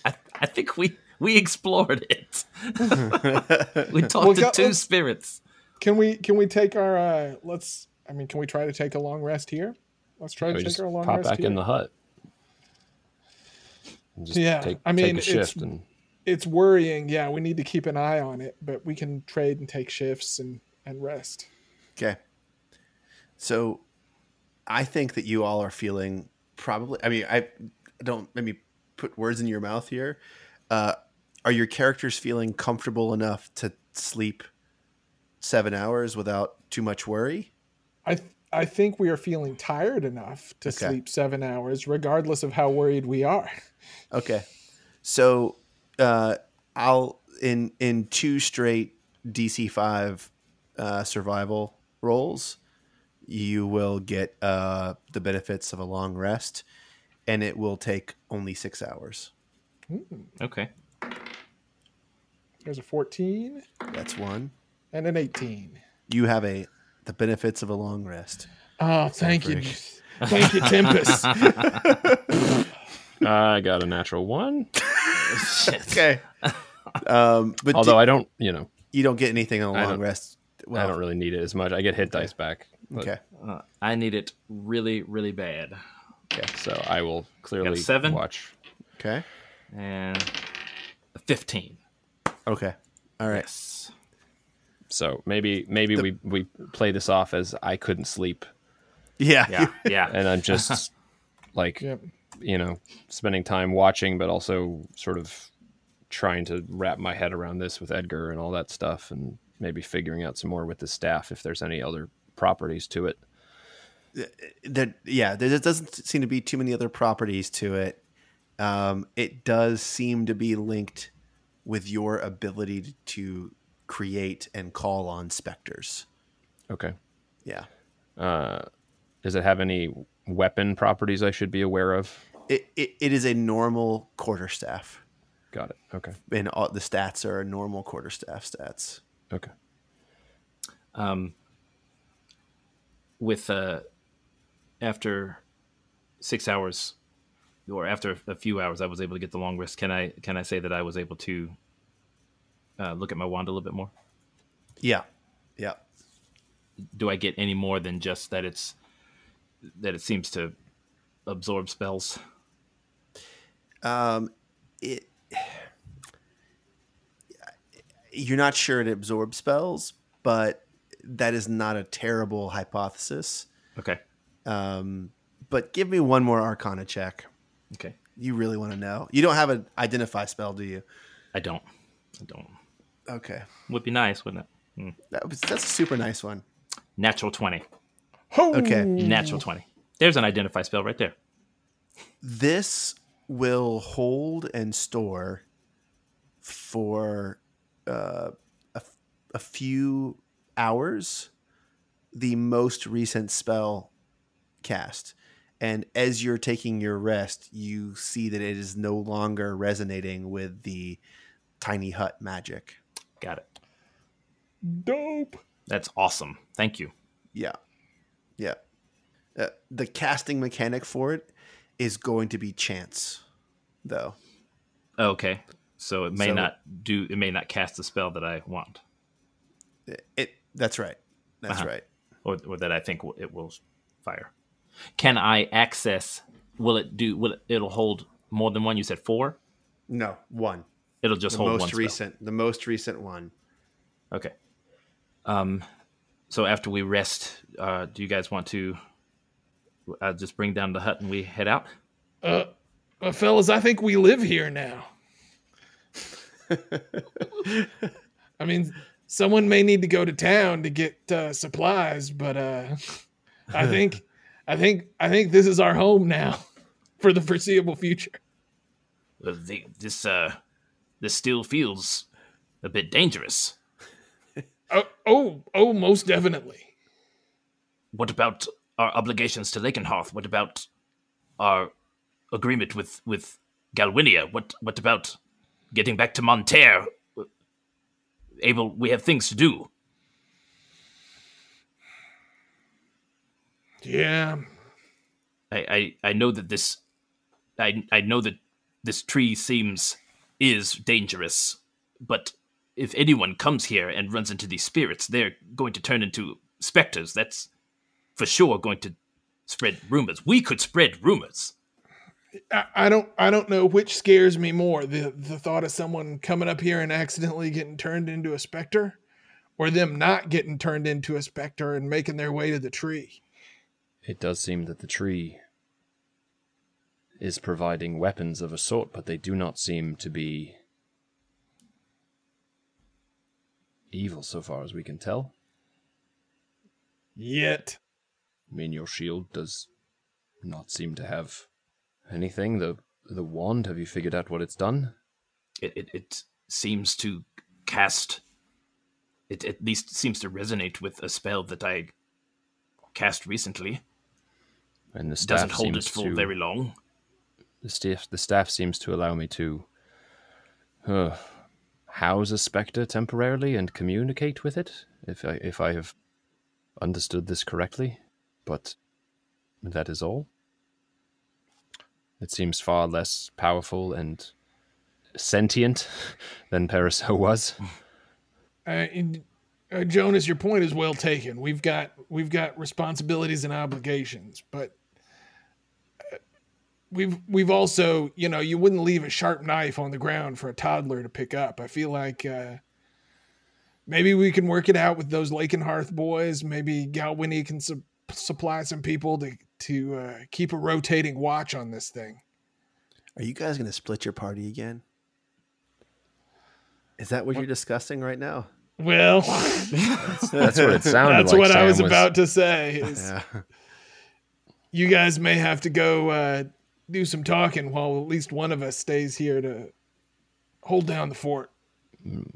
I think we we explored it. *laughs* we talked Well, to go- 2 spirits. Can we can we take our uh let's I mean can we try to take a long rest here? Let's try to take just our long pop rest Pop back here. in the hut. Just Yeah, take, I mean, take a it's- shift and it's worrying. Yeah, we need to keep an eye on it, but we can trade and take shifts and and rest. Okay. So, I think that you all are feeling probably. I mean, I don't. Let me put words in your mouth here. Uh, are your characters feeling comfortable enough to sleep seven hours without too much worry? I th- I think we are feeling tired enough to Okay. sleep seven hours, regardless of how worried we are. Okay. So uh, I'll in in two straight DC five uh, survival rolls, you will get uh, the benefits of a long rest, and it will take only six hours. Okay. There's a 14 That's one. and an 18. You have a the benefits of a long rest. Oh, thank you. break. Thank you, Tempest. *laughs* I got a natural one. *laughs* Okay. um, but Although di- I don't, you know, you don't get anything on a long don't- rest. I don't really need it as much. I get hit dice back. But, okay. Uh, I need it really really bad. Okay, so I will clearly seven? watch. Okay. And a 15. Okay. All right. Yes. So maybe maybe we we play this off as I couldn't sleep, Yeah. Yeah. *laughs* Yeah. and I'm just *laughs* like Yep. you know spending time watching, but also sort of trying to wrap my head around this with Edgar and all that stuff, and maybe figuring out some more with the staff if there's any other properties to it. that yeah there doesn't seem to be too many other properties to it um, it does seem to be linked with your ability to- to create and call on specters Okay. yeah Does it have any weapon properties I should be aware of? it, it, it is a normal quarterstaff Got it. Okay. and all the stats are normal quarterstaff stats. Okay. um, with uh, after six hours or after a few hours, I was able to get the long rest. Can I can I say that I was able to uh, look at my wand a little bit more? Yeah, yeah. Do I get any more than just that it's that it seems to absorb spells? Um, it. You're not sure it absorbs spells, but that is not a terrible hypothesis. Okay, Um, but give me one more Arcana check. Okay. You really want to know. You don't have an identify spell, do you? I don't. I don't. Okay, Would be nice, wouldn't it? that was, that's a super nice one. Natural twenty. Oh, Okay, Natural twenty. There's an identify spell right there. this will hold and store for uh, a, a few hours the most recent spell cast. And as you're taking your rest, you see that it is no longer resonating with the tiny hut magic. Got it. dope. That's awesome. Thank you. Yeah. Yeah. Uh, the casting mechanic for it is going to be chance, though. Okay. So it may So- not do. It may not cast the spell that I want, It, it that's right. That's Uh-huh. right. or, or that I think it will fire. Can I access? Will it do? Will it? It'll hold more than one. You said four. No, one. It'll just The hold one. most spell. recent. The most recent one. Okay. Um. So after we rest, uh, do you guys want to? Uh, just bring down the hut and we head out. Uh, uh, fellas, I think we live here now. *laughs* I mean, someone may need to go to town to get uh, supplies, but uh, I think, I think, I think this is our home now *laughs* for the foreseeable future. The, this uh, this still feels a bit dangerous. *laughs* Oh, oh, oh, most definitely. What about our obligations to Lakenhearth? What about our agreement with with Galwinia? What what about getting back to Monterre? Abel, we have things to do. Yeah, I, I, I know that this I I know that this tree seems is dangerous, but if anyone comes here and runs into these spirits, they're going to turn into specters. That's for sure going to spread rumors. We could spread rumors. I, I don't, I don't know which scares me more: the the thought of someone coming up here and accidentally getting turned into a specter, or them not getting turned into a specter and making their way to the tree. It does seem that the tree is providing weapons of a sort, but they do not seem to be evil so far as we can tell. Yet, I mean, your shield does not seem to have anything. The the wand, have you figured out what it's done? It it, it seems to cast. It at least seems to resonate with a spell that I cast recently. And the staff Doesn't hold seems its full to, very long. The staff the staff seems to allow me to uh, house a spectre temporarily and communicate with it, if I if I have understood this correctly. But that is all. It seems far less powerful and sentient *laughs* than Paraso *laughs* was. uh, in, uh, Jonas, your point is well taken. We've got we've got responsibilities and obligations, but we've we've also you know you wouldn't leave a sharp knife on the ground for a toddler to pick up. I feel like uh, maybe we can work it out with those Lakenhearth boys. Maybe Galwini can su- supply some people to to uh, keep a rotating watch on this thing. Are you guys going to split your party again? Is that what you're discussing right now? Well, *laughs* That's what it sounded that's like. what I Sam was about to say. is- *laughs* Yeah. you guys may have to go uh, do some talking while at least one of us stays here to hold down the fort,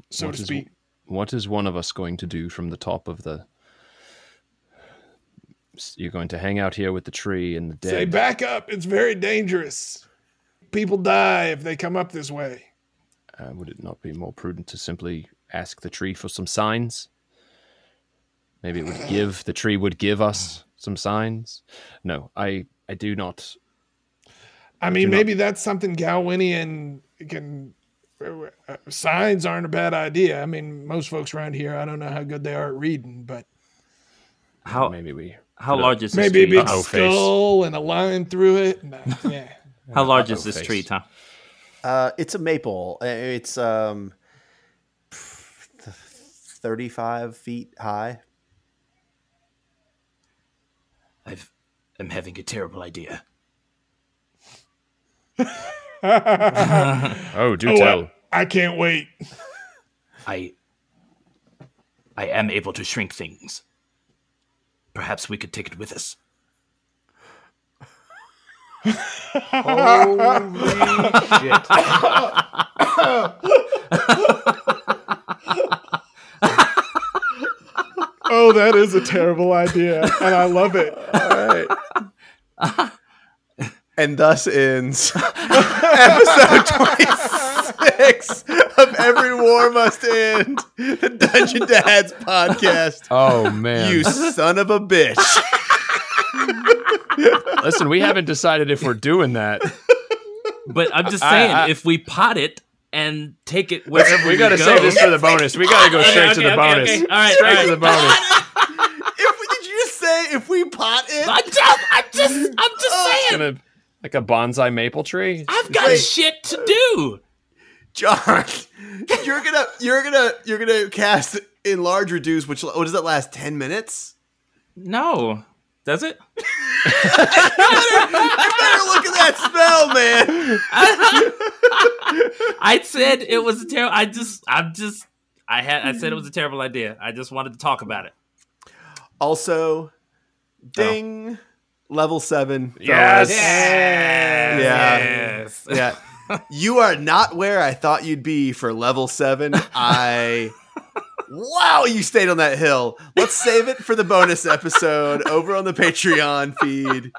so What to is- speak. What is one of us going to do from the top of the? You're going to hang out here with the tree and the dead. Say back up. It's very dangerous. People die if they come up this way. Uh, would it not be more prudent to simply ask the tree for some signs? Maybe it would give the tree would give us some signs. No, I I do not. I mean, maybe that's something Galwinian can. Uh, signs aren't a bad idea. I mean, most folks around here, I don't know how good they are at reading, but How Maybe we. how large is this maybe a tree? big Uh-oh face. skull and a line through it. and, uh, *laughs* yeah. How large is Uh-oh this face. tree, Tom? Uh, it's a maple. Uh, It's um, thirty-five feet high. I've, I'm having a terrible idea. *laughs* Oh, do Oh, tell. I, I can't wait. I I am able to shrink things. Perhaps we could take it with us. Holy shit. *laughs* Oh, that is a terrible idea, and I love it. *laughs* And thus ends *laughs* episode 26 of Every War Must End, the Dungeon Dads podcast. Oh man! You son of a bitch. Listen, we haven't decided if we're doing that. But I'm just saying, I- if we pot it and take it wherever we got to go, save this for the bonus. We got to go straight to okay, the okay, bonus. okay. All right, straight all to the bonus. if we, did you just say if we pot it? I'm just, I'm just, oh, I'm just saying. Gonna like a bonsai maple tree. I've got Wait. shit to do. John, you're gonna you're gonna you're gonna cast enlarge reduce, which what does that last? Ten minutes? No, does it? *laughs* You better look at that spell, man. *laughs* I said it was a terrible. I just, I'm just, I had, I said it was a terrible idea. I just wanted to talk about it. Also, oh. ding, level seven. Yes. fellas. Yes. Yeah. Yes. Yeah. *laughs* You are not where I thought you'd be for level seven. I. *laughs* Wow, you stayed on that hill. Let's save it for the bonus episode *laughs* over on the Patreon feed.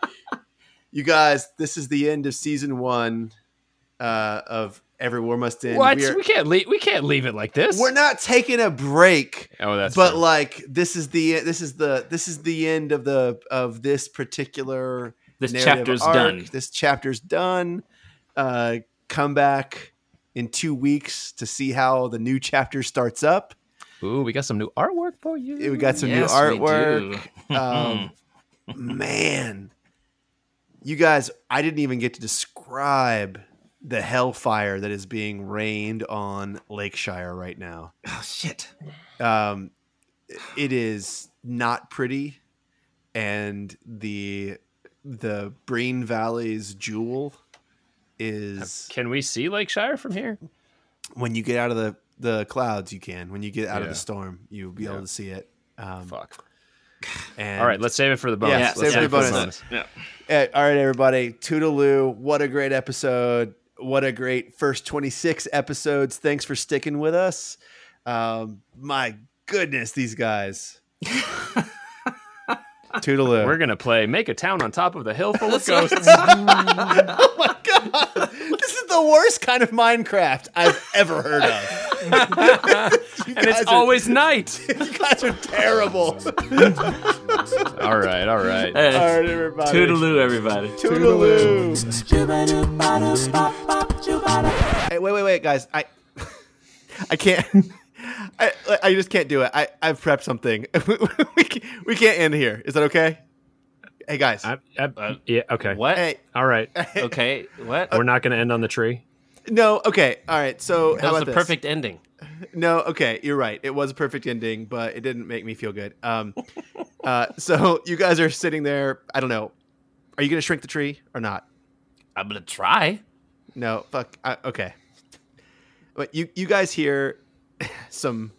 You guys, this is the end of season one uh, of Every War Must End. What? We are, We can't leave. We can't leave it like this. we're not taking a break Oh, that's. but true. like this is the this is the this is the end of the of this particular This chapter's arc. done. This chapter's done. Uh, come back in two weeks to see how the new chapter starts up. Ooh, we got some new artwork for you. We got some Yes, new artwork. *laughs* Um, man, you guys, I didn't even get to describe the hellfire that is being rained on Lakeshire right now. Oh shit. um, it is not pretty, and the the Breen Valley's jewel is Can we see Lakeshire from here? when you get out of the the clouds. You can when you get out of the storm, you'll be able to see it. Um, Fuck. and All right, let's save it for the bonus. Yeah, Let's save it for the bonus. Yeah. Eh, all right, everybody. Toodaloo. What a great episode. What a great first 26 episodes. Thanks for sticking with us. Um, my goodness, these guys. *laughs* Toodaloo. We're gonna play "Make a Town on Top of the Hill Full of Ghosts." *laughs* oh my god. This is the worst kind of Minecraft I've ever heard of. You *laughs* and it's are- always *laughs* night. you guys are terrible. all right, all right. All right, everybody. Toodaloo, everybody. Toodaloo. Hey, wait, wait, wait, guys. I *laughs* I can't. I I just can't do it. I I've prepped something. we can, we can't end here. Is that okay? Hey guys. I, I, yeah. Okay. What? Hey. All right. Okay. What? We're not gonna end on the tree. No. Okay. All right. So That how was about the this? perfect ending. *laughs* No, okay, you're right. It was a perfect ending, but it didn't make me feel good. Um, *laughs* uh, so you guys are sitting there. I don't know. Are you gonna shrink the tree or not? I'm gonna try. No, fuck. I, okay. But you you guys hear *laughs* some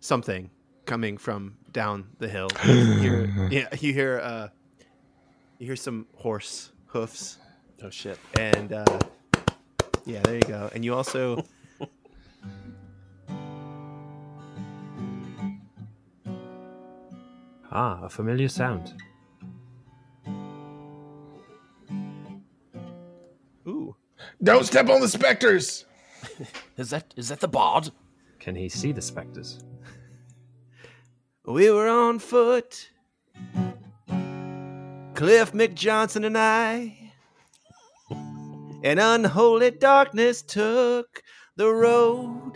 something coming from down the hill. You hear, *gasps* yeah, you hear uh, you hear some horse hoofs, Oh shit. and uh, yeah, there you go. And you also *laughs* Ah, a familiar sound. ooh. Don't step on the specters. *laughs* Is that is that the bard? Can he see the specters? We were on foot, Cliff McJohnson and I. And unholy darkness took the road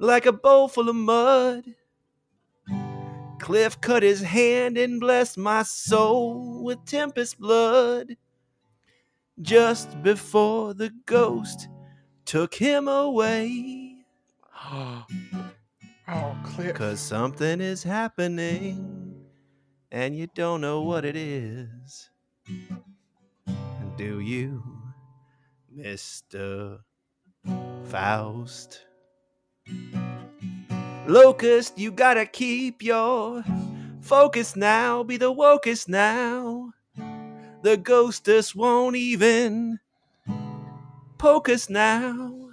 like a bowl full of mud. Cliff cut his hand and blessed my soul with tempest blood. Just before the ghost took him away. *gasps* Oh, Cliff. Cause something is happening and you don't know what it is. Do you, Mr. Faust? Locust, you gotta keep your focus now, be the wokest now. The ghostess won't even poke us now.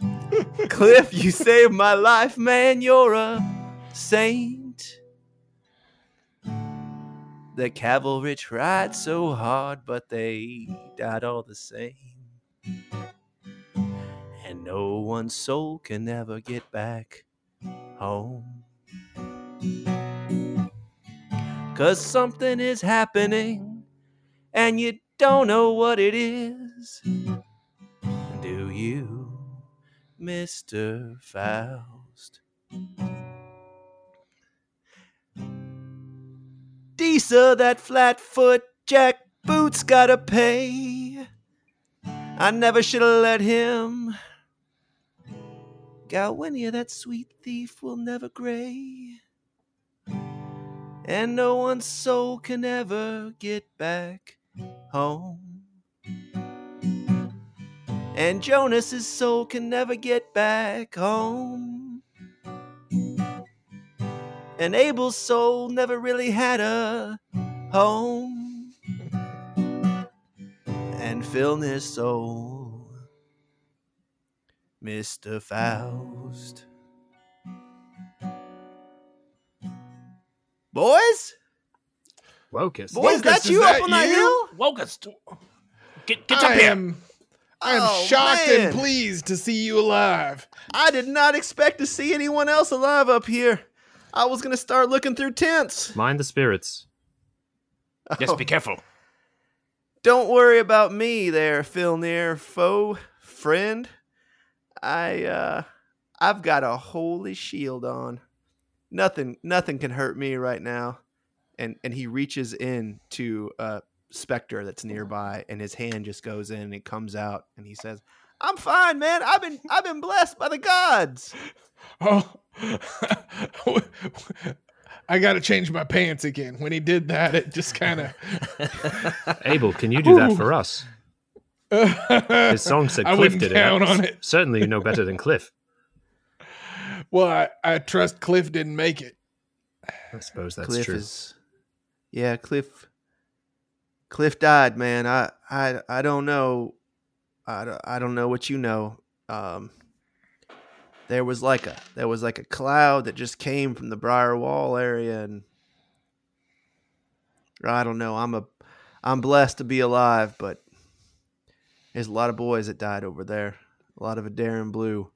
*laughs* Cliff, you saved my life, man. You're a saint. The cavalry tried so hard, but they died all the same. And no one's soul can ever get back home. Cause something is happening, and you don't know what it is. Do you? Mr. Faust. Disa, that flat-foot jack boots gotta pay. I never should have let him. Galwinia, that sweet thief, will never gray. And no one's soul can ever get back home. And Jonas's soul can never get back home. And Abel's soul never really had a home. And Filnir's soul, Mr. Faust. Boys? Wokus. Boys, Lucas, that's is you that up on that hill? Locust. Get get up I here. am. I am Oh, shocked man. and pleased to see you alive. I did not expect to see anyone else alive up here. I was gonna start looking through tents. Mind the spirits. Yes, be oh. careful. Don't worry about me there, Filnir foe, friend. I uh I've got a holy shield on. Nothing nothing can hurt me right now. And and he reaches in to a specter that's nearby and his hand just goes in and it comes out and he says, I'm fine, man. I've been I've been blessed by the gods. *laughs* Oh, *laughs* I got to change my pants again. When he did that, it just kind of. *laughs* Abel, can you do that for us? His song said *laughs* I Cliff wouldn't did count it. on it. Certainly you know better than Cliff. *laughs* Well, I, I trust Cliff didn't make it. I suppose that's Cliff true. is Yeah, Cliff Cliff died, man. I I I don't know. I I don't know what you know. Um there was like a there was like a cloud that just came from the Briar Wall area and I don't know. I'm a I'm blessed to be alive, but there's a lot of boys that died over there. A lot of a Adaran Blue.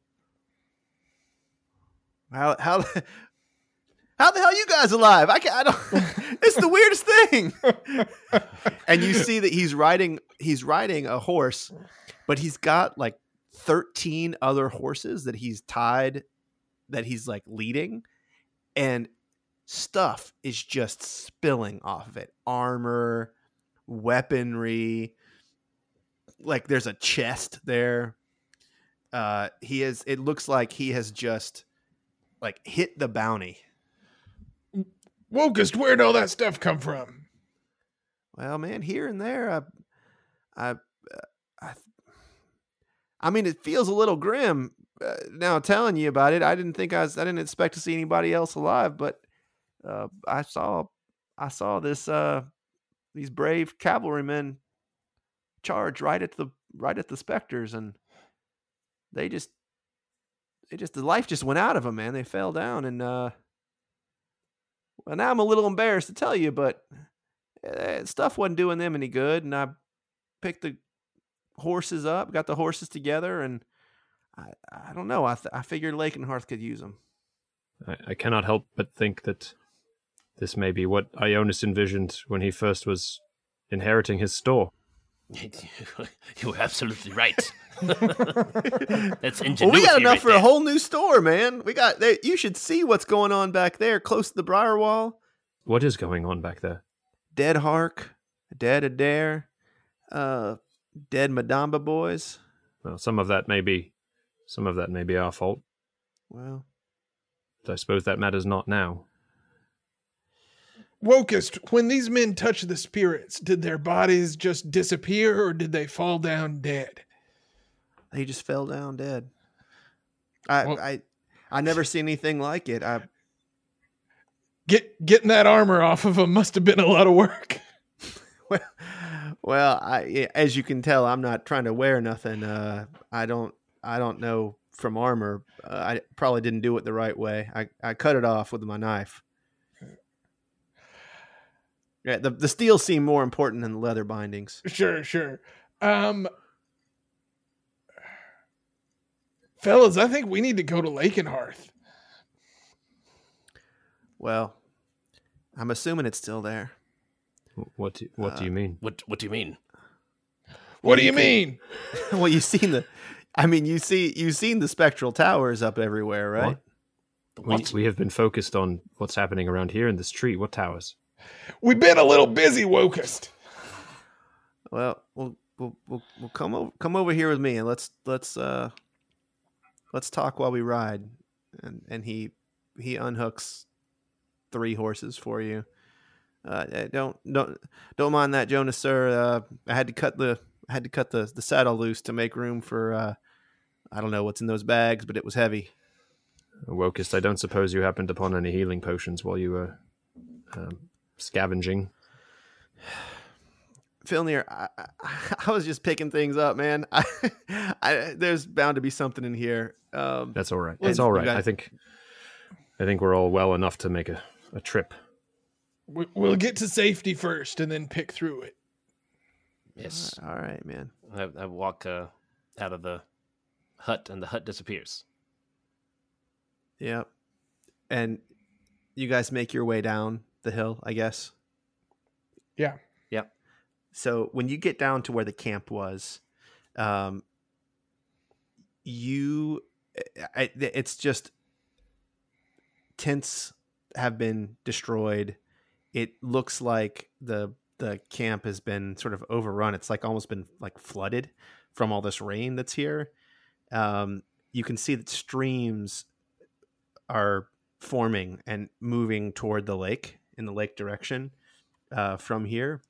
How how how the hell you guys alive? I can't, I don't. *laughs* it's the weirdest thing. *laughs* and you see that he's riding he's riding a horse, but he's got like thirteen other horses that he's tied, that he's like leading, and stuff is just spilling off of it. Armor, weaponry. Like there's a chest there. Uh, he is. It looks like he has just like hit the bounty. Wokest, where'd all that stuff come from? Well, man, here and there, I, I, uh, I, I mean, it feels a little grim uh, now telling you about it. I didn't think I was, I didn't expect to see anybody else alive, but uh, I saw, I saw this, uh, these brave cavalrymen charge right at the right at the specters, and they just, they just the life just went out of them, man. They fell down, and uh, well, now I'm a little embarrassed to tell you, but uh, stuff wasn't doing them any good and i picked the horses up got the horses together and I, I don't know. I, th- I figured Lakenhearth could use them. I, I cannot help but think that this may be what Ionis envisioned when he first was inheriting his store. *laughs* You're absolutely right. *laughs* That's Well, we got enough right for a whole new store, man. We got. They, you should see what's going on back there, close to the Briar Wall. What is going on back there? Dead Hark, Dead Adair, uh, Dead Madamba boys. Well, some of that may be, some of that may be our fault. Well, But I suppose that matters not now. Wokest, when these men touched the spirits, did their bodies just disappear or did they fall down dead? They just fell down dead. I, Well- I, I never see anything like it. I, Get getting that armor off of them must have been a lot of work. Well, I, as you can tell, I'm not trying to wear nothing. Uh, I don't, I don't know from armor. Uh, I probably didn't do it the right way. I, I cut it off with my knife. Yeah, the the steel seemed more important than the leather bindings. Sure, sure. Um Fellas, I think we need to go to Lakenhearth. Well, I'm assuming it's still there. Wh- What do, what do you mean? What What do you mean? What do you mean? *laughs* well, you've seen the, I mean, you see, you've seen the spectral towers up everywhere, right? What? The We, we have been focused on what's happening around here in this tree. What towers? We've been a little busy, Wokest. Well, we'll we'll we'll, we'll come over come over here with me and let's let's uh let's talk while we ride. And and he he unhooks three horses for you. Uh, don't don't don't mind that, Jonas, sir. Uh, I had to cut the I had to cut the the saddle loose to make room for uh, I don't know what's in those bags, but it was heavy. Wokest, I don't suppose you happened upon any healing potions while you were um, scavenging. *sighs* Filnir, I, I, *laughs* I was just picking things up, man. *laughs* I, I, there's bound to be something in here. Um, That's all right. That's all right. I think I think we're all well enough to make a, a trip. We- We'll get to safety first and then pick through it. Yes. all right, man. I, I walk uh, out of the hut, and the hut disappears. Yep. And you guys make your way down the hill, I guess. Yeah. Yep. So when you get down to where the camp was, um, you, I, it's just tents have been destroyed. It looks like the the camp has been sort of overrun. It's like almost been like flooded from all this rain that's here. Um, you can see that streams are forming and moving toward the lake in the lake direction uh, from here.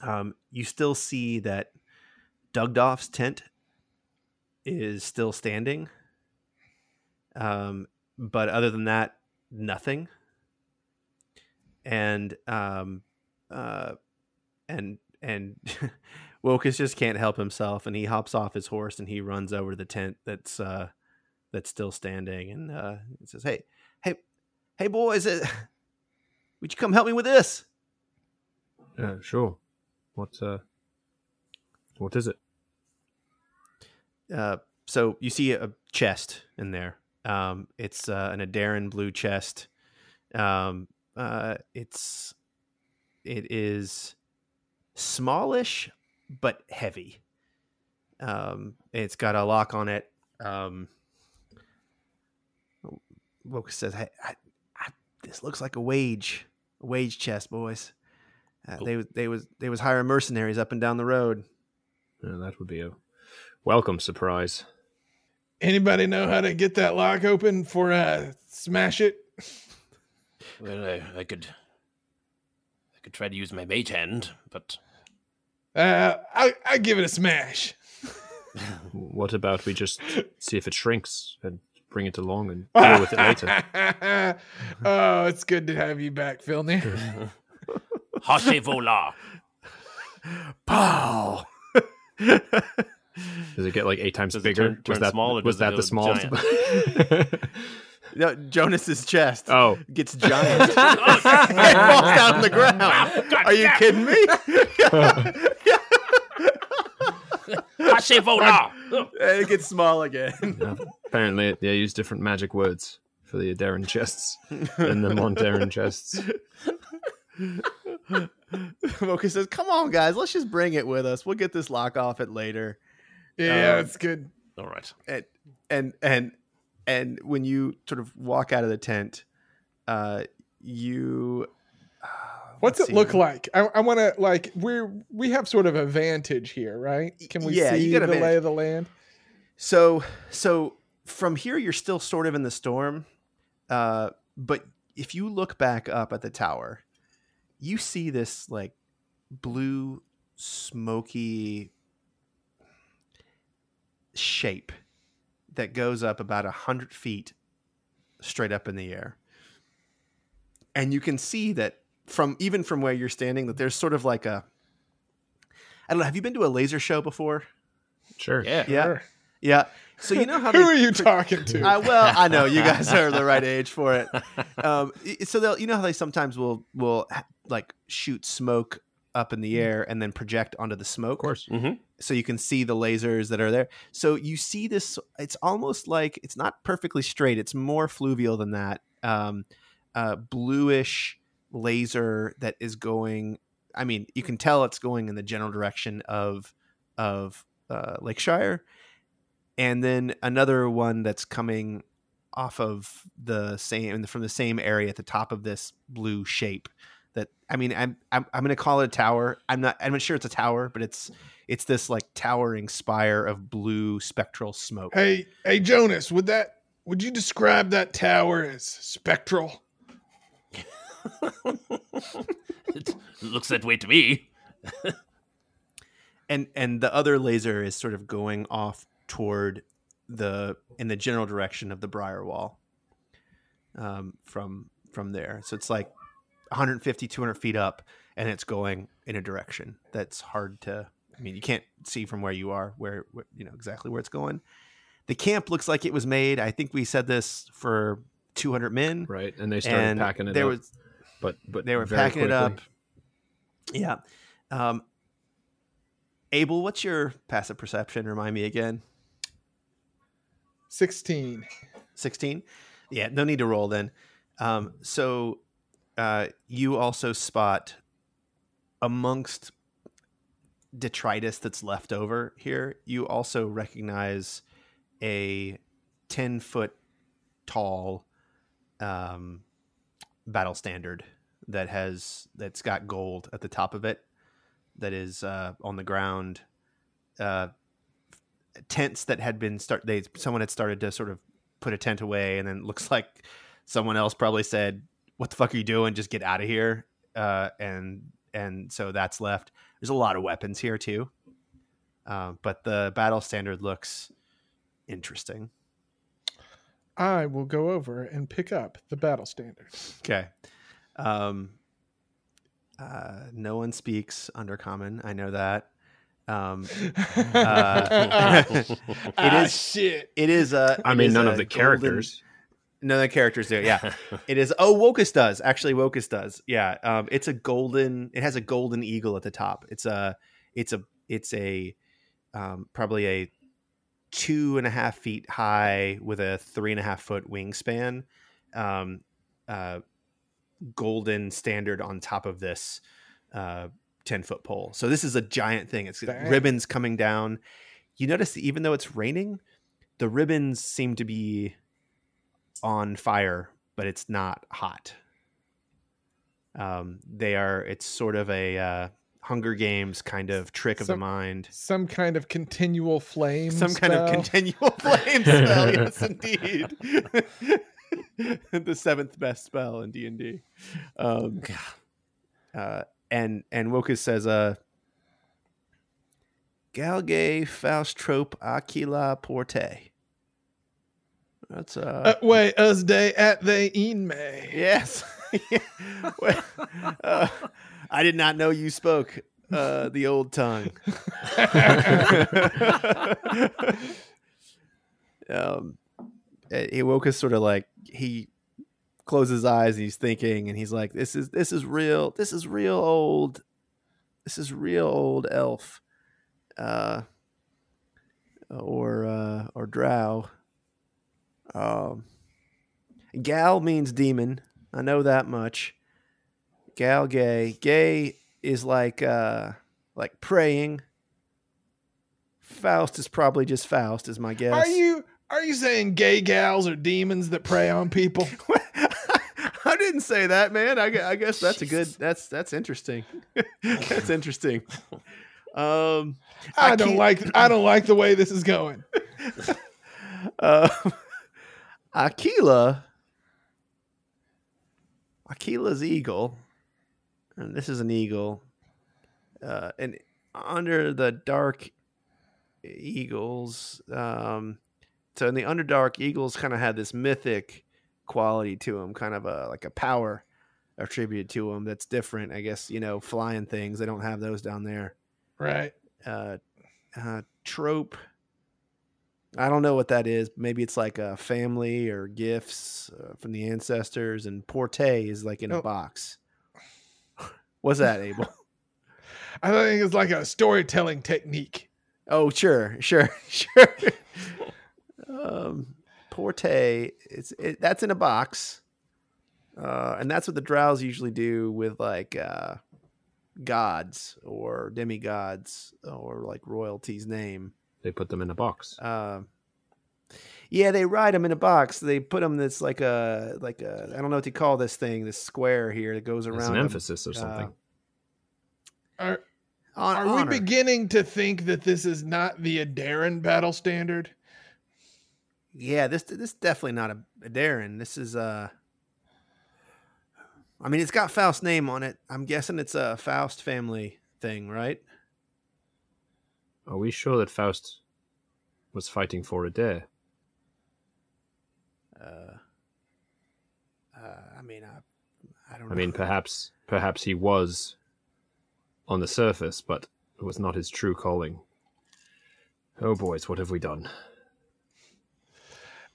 Um, you still see that Doug Dolph's tent is still standing. Um, but other than that, nothing. And um, uh, and and *laughs* Wilkes just can't help himself, and he hops off his horse and he runs over to the tent that's uh, that's still standing, and uh, he says, "Hey, hey, hey, boys, uh, *laughs* would you come help me with this?" Yeah, sure. What uh what is it? uh, so you see a chest in there. Um, it's uh, an Adaran blue chest. Um, uh, it's it is smallish but heavy. Um, it's got a lock on it. Um, Wilkes says, "Hey, I, I, this looks like a wage, a wage chest, boys. Uh, they was they was they was hiring mercenaries up and down the road." Yeah, that would be a welcome surprise. Anybody know how to get that lock open for uh smash it? Well, I, I could, I could try to use my mage hand, but Uh I I give it a smash. *laughs* What about we just see if it shrinks and bring it along and *laughs* deal with it later? *laughs* oh, it's good to have you back, Filnir. Hashe vola. Pow! Does it get like eight times Does bigger? turn- was that small was does that the go small? No, Jonas's chest oh, gets giant. *laughs* it falls down on the ground. Are you kidding me? Hashe vola. and it gets small again. Yeah, apparently, they use different magic words for the Adaran chests and the Montaran chests. Mocha says, "Come on, guys, let's just bring it with us. We'll get this lock off it later." Yeah, Um, that's good. All right. and and and and when you sort of walk out of the tent, uh, you What's let's it look like? I, I want to like we're we have sort of a vantage here, right? Can we Yeah, see the a lay of the land? So so from here you're still sort of in the storm. Uh but if you look back up at the tower, you see this like blue smoky shape that goes up about a hundred feet straight up in the air. And you can see that from even from where you're standing that there's sort of like a I don't know, have you been to a laser show before? Sure. Yeah. Yeah. Sure. Yeah. So you know *laughs* how Who they are you talking to? I, well, I know you guys are the right *laughs* age for it. Um, so they'll, you know how they sometimes will will like shoot smoke up in the air and then project onto the smoke. Of course. So you can see the lasers that are there. So you see this. It's almost like it's not perfectly straight. It's more fluvial than that. Um, uh, bluish laser that is going. I mean, you can tell it's going in the general direction of of uh, Lakeshire, and then another one that's coming off of the same from the same area at the top of this blue shape. That I mean, I'm I'm, I'm going to call it a tower. I'm not. I'm not sure it's a tower, but it's it's this like towering spire of blue spectral smoke. Hey, hey, Jonas, would that would you describe that tower as spectral? It looks that way to me. *laughs* and and the other laser is sort of going off toward the in the general direction of the briar wall um, from from there so it's like 150 200 feet up and it's going in a direction that's hard to i mean you can't see from where you are where, where you know exactly where it's going the camp looks like it was made i think we said this for 200 men Right. And they started and packing it there up. was but but they were very packing it up. Yeah. Um, Abel, what's your passive perception? Remind me again. Sixteen. 16? Yeah, no need to roll then. Um, so uh, you also spot amongst detritus that's left over here, you also recognize a 10 foot tall um, battle standard that has that's got gold at the top of it that is uh, on the ground. Uh, tents that had been start they someone had started to sort of put a tent away and then looks *laughs* like someone else probably said what the fuck are you doing just get out of here uh, and and so that's left there's a lot of weapons here too uh, but the battle standard looks interesting I will go over and pick up the battle standard. Okay. Um, uh, no one speaks under common. I know that. Um, *laughs* uh, *laughs* *laughs* ah, is- shit. it is. Uh, I mean, none a of the golden- characters. None of the characters do. Yeah, *laughs* it is. Oh, Wokus does actually. Wokus does. Yeah. Um, it's a golden. It has a golden eagle at the top. It's a. It's a. It's a. Um, probably a two and a half feet high with a three and a half foot wingspan. Um, uh, golden standard on top of this uh, 10 foot pole. So this is a giant thing. It's Dang. ribbons coming down. You notice that even though it's raining, the ribbons seem to be on fire, but it's not hot. Um, they are, it's sort of a uh, Hunger Games kind of trick of the mind. Some kind of continual flame. Some kind of continual *laughs* flame spell, yes, indeed. *laughs* the seventh best spell in D and D. Um, uh, and and Wokus says, "Uh, Galgay Faustrope Aquila Porte." That's uh, Uh, way us day at they in May. yes. *laughs* Well, uh, I did not know you spoke uh, the old tongue. *laughs* um, he woke us sort of like he closes his eyes and he's thinking and he's like, "This is this is real. This is real old. This is real old elf." Uh, or uh, or drow. Um, gal means demon. I know that much. Gal gay. Gay is like uh like praying. Faust is probably just Faust, is my guess. Are you are you saying gay gals are demons that prey on people? *laughs* *laughs* I didn't say that, man. I, I guess that's a good. That's that's interesting. *laughs* that's interesting. Um, I, don't can't- like I don't like the way this is going. uh, Aquila. Aquila's eagle, and this is an eagle. Uh, and under the dark eagles, um, so in the underdark, eagles kind of had this mythic quality to them, kind of a like a power attributed to them that's different. I guess you know, flying things they don't have those down there. Right. Uh, uh, trope. I don't know what that is. Maybe it's like a family or gifts uh, from the ancestors, and porte is like in a Oh. box. *laughs* What's that, Abel? *laughs* I think it's like a storytelling technique. Oh, sure, sure, *laughs* sure. um, porte, it's it, that's in a box, uh, and that's what the drows usually do with like uh, gods or demigods or like royalty's name. They put them in a box. Um, yeah, they ride them in a box. They put them. That's like a like a I don't know what you call this thing. This square here that goes around. It's an 'em. emphasis or something. Are, Hon- are we beginning to think that this is not the Adaran battle standard? Yeah, this this is definitely not a, Adaran. This is uh I mean, it's got Faust's name on it. I'm guessing it's a Faust family thing, right? Are we sure that Faust was fighting for a dare? Uh, uh I mean, I, I don't. I know. mean, perhaps perhaps he was on the surface, but it was not his true calling. Oh boys, what have we done?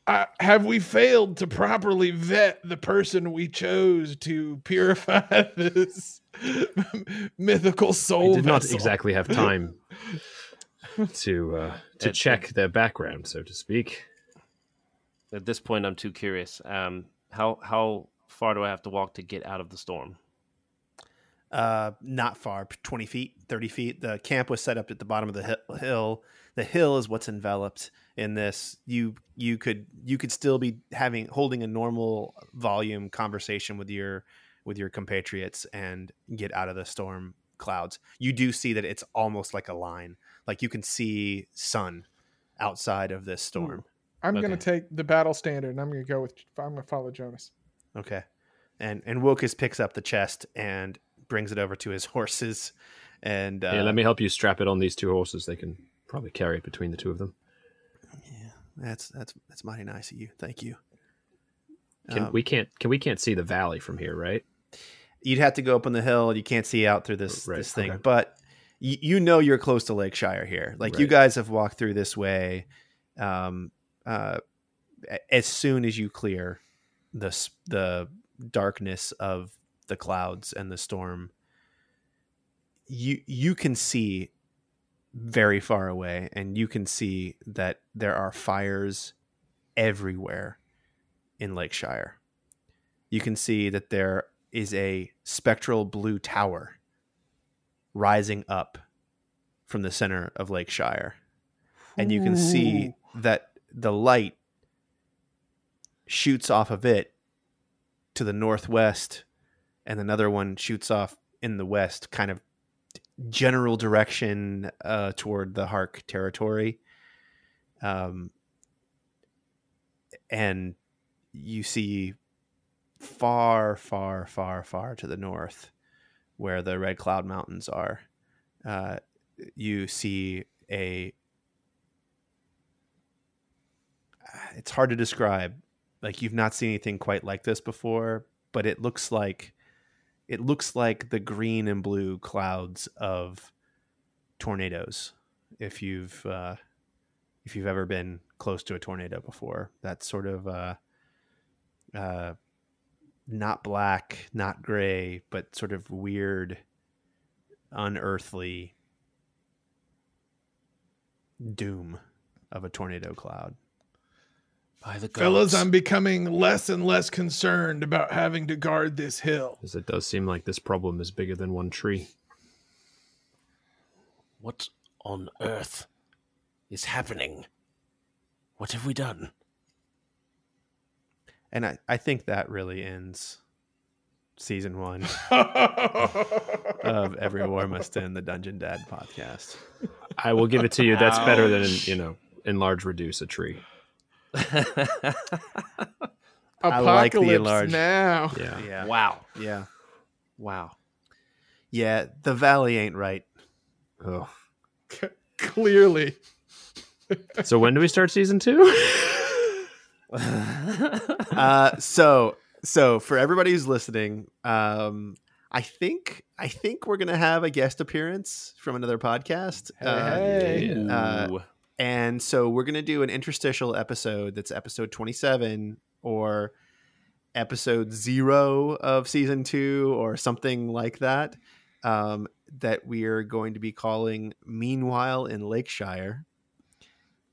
Uh, have we failed to properly vet the person we chose to purify *laughs* this mythical soul? We did not exactly have time *laughs* to uh, *laughs* to At- check their background, so to speak. At this point, I'm too curious. Um, how how far do I have to walk to get out of the storm? uh, not far, twenty feet, thirty feet. The camp was set up at the bottom of the hill. The hill is what's enveloped in this. You you could you could still be having holding a normal volume conversation with your with your compatriots and get out of the storm clouds. You do see that it's almost like a line. Like you can see sun outside of this storm. I'm going to take the battle standard and I'm going to go with, I'm going to follow Jonas. Okay. And and Wilkes picks up the chest and brings it over to his *laughs* horses. And uh, yeah, let me help you strap it on these two horses. They can probably carry it between the two of them. Yeah, that's that's that's mighty nice of you. Thank you. Can Um, we can't can we can't see the valley from here, right? You'd have to go up on the hill. You can't see out through this Right, this thing, okay. but you, you know you're close to Lakeshire here. Like you guys have walked through this way. Um, uh, as soon as you clear the the darkness of the clouds and the storm, you you can see very far away, and you can see that there are fires everywhere in Lakeshire. You can see that there is a spectral blue tower rising up from the center of Lake Shire. And you can see that the light shoots off of it to the northwest, and another one shoots off in the west, kind of general direction uh, toward the Hark territory. Um, and you see far, far, far, far to the north, where the Red Cloud Mountains are, uh, you see a. It's hard to describe. Like you've not seen anything quite like this before, but it looks like it looks like the green and blue clouds of tornadoes. If you've uh, if you've ever been close to a tornado before, that sort of uh, uh, not black, not gray, but sort of weird, unearthly doom of a tornado cloud. By the gods. Fellas, I'm becoming less and less concerned about having to guard this hill. As it does seem like this problem is bigger than one tree. What on earth is happening? What have we done? And I, I think that really ends season one of Every War Must End, the Dungeon Dad podcast. I will give it to you. That's better than you know, enlarge, reduce a tree. *laughs* I like the Apocalypse enlarged- now. Yeah. Yeah. Wow. Yeah. Wow. Yeah. The valley ain't right. Oh. *laughs* Clearly. So when do we start season two? *laughs* *laughs* uh, so so for everybody who's listening, um, I think I think we're gonna have a guest appearance from another podcast. Uh, Hey. uh, Ooh. and so we're gonna do an interstitial episode that's episode 27 or episode zero of season two or something like that. Um, that we are going to be calling "Meanwhile in Lakeshire."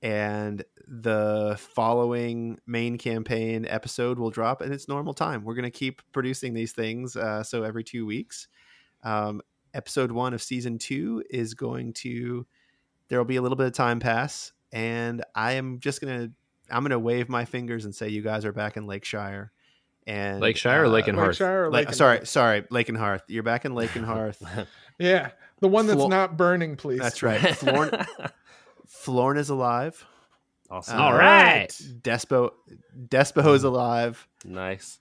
And the following main campaign episode will drop in its normal time. We're going to keep producing these things, uh, so every two weeks. Um, episode one of season two is going to. There will be a little bit of time pass, and I am just gonna. I'm gonna wave my fingers and say you guys are back in Lakeshire. And Lakeshire or uh, Lakenhearth? Lakeshire or Lake and sorry, Hearth? sorry, Lakenhearth. You're back in Lake and *laughs* Hearth. Yeah. The one that's Flo- not burning, please. That's right. Florn, *laughs* Florn is alive. awesome. Uh, All right. Despo Despo's alive. nice.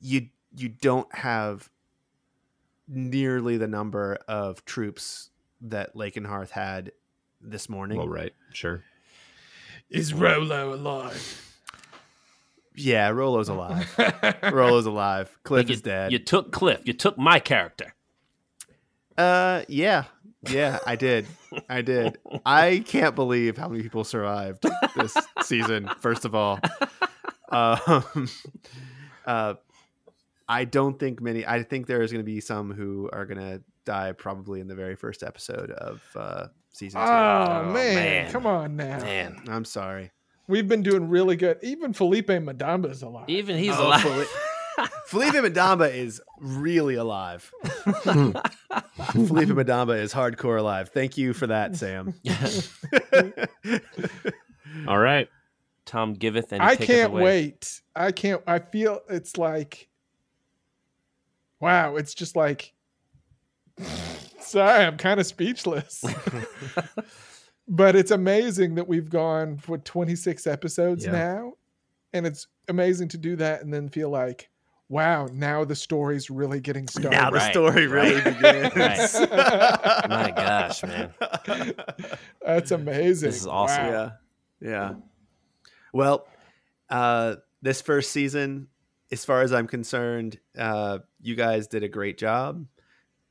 You you don't have nearly the number of troops that Lakenhearth had this morning. Well, right. Sure. Is Rolo alive? Yeah, Rolo's alive. *laughs* Rolo's alive. Cliff you, is dead. You took Cliff. You took my character. uh yeah. Yeah, I did. I did. I can't believe how many people survived this season, first of all. Um uh I don't think many I think there is gonna be some who are gonna die probably in the very first episode of uh season two. Oh, Oh, man. man. Come on now. Man, I'm sorry. We've been doing really good. Even Felipe Madamba's alive. even he's Oh, alive. *laughs* Felipe- Felipe Madamba is really alive. *laughs* Felipe Madamba is hardcore alive. Thank you for that, Sam. *laughs* All right. Tom giveth and I can't away. wait. I can't. I feel it's like, wow. It's just like, *laughs* sorry, I'm kind of speechless. but it's amazing that we've gone for 26 episodes Yeah. now, and it's amazing to do that and then feel like, wow, now the story's really getting started. *laughs* now the Right, story really right, begins. *laughs* My gosh, man. That's amazing. This is awesome. Wow. Yeah. Yeah. Well, uh, this first season, as far as I'm concerned, uh, you guys did a great job.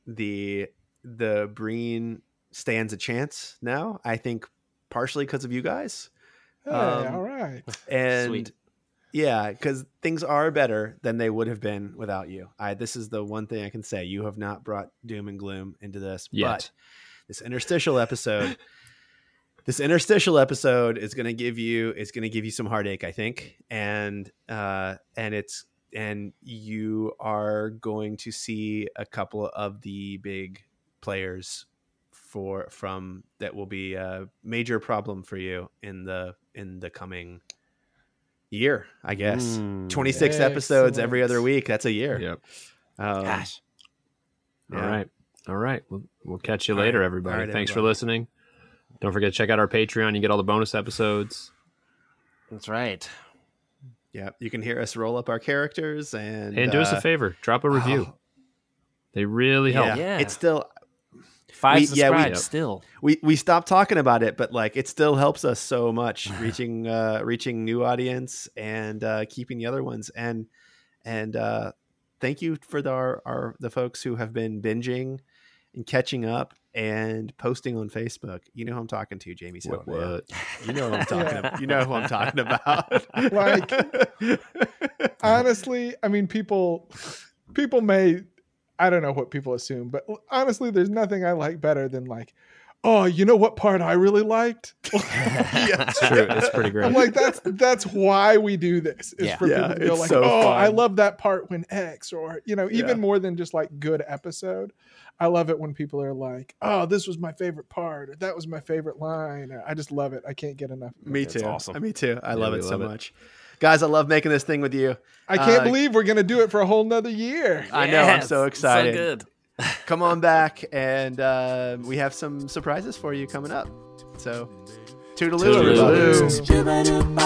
The the Breen stands a chance now. I think partially because of you guys. Hey, Um, all right. And Sweet. Yeah, because things are better than they would have been without you. I this is the one thing I can say. You have not brought doom and gloom into this. Yet. But this interstitial episode *laughs* this interstitial episode is going to give you is going to give you some heartache i think and uh and it's and you are going to see a couple of the big players for from that will be a major problem for you in the in the coming year i guess Mm, 26 episodes every other week that's a year Yep. um, Gosh. All Yeah. right. All right. We'll, we'll catch you All later, right. everybody. All right, Thanks for listening. Don't forget to check out our Patreon. You get all the bonus episodes. That's right. yeah you can hear us roll up our characters and And do us uh, a favor drop a review. oh, They really help. yeah. Yeah. it's still Five We- yeah, we- still. we we stopped talking about it, but like it still helps us so much *sighs* reaching uh reaching new audience and uh keeping the other ones and and uh thank you for the our, our the folks who have been binging and catching up and posting on Facebook. You know who I'm talking to, Jamie. What? What? *laughs* You know who I'm talking Yeah. about. You know who I'm talking about. Like- *laughs* honestly, I mean, people, people may, I don't know what people assume, but honestly, there's nothing I like better than like, oh, you know what part I really liked? *laughs* *laughs* It's true. It's pretty great. I'm like, that's that's why we do this. Is Yeah. for Yeah, people to go it's like, so oh, I love that part when X, or you know, even Yeah. more than just like good episode. I love it when people are like, oh, this was my favorite part, or that was my favorite line. or, I just love it. I can't get enough. of it. Me That's too. awesome. Me too. I love we it so love it. Much. Guys, I love making this thing with you. I can't Uh, believe we're gonna do it for a whole nother year. I know. I'm so excited. So good. *laughs* Come on back, and uh, we have some surprises for you coming up. So, toodaloo, everybody.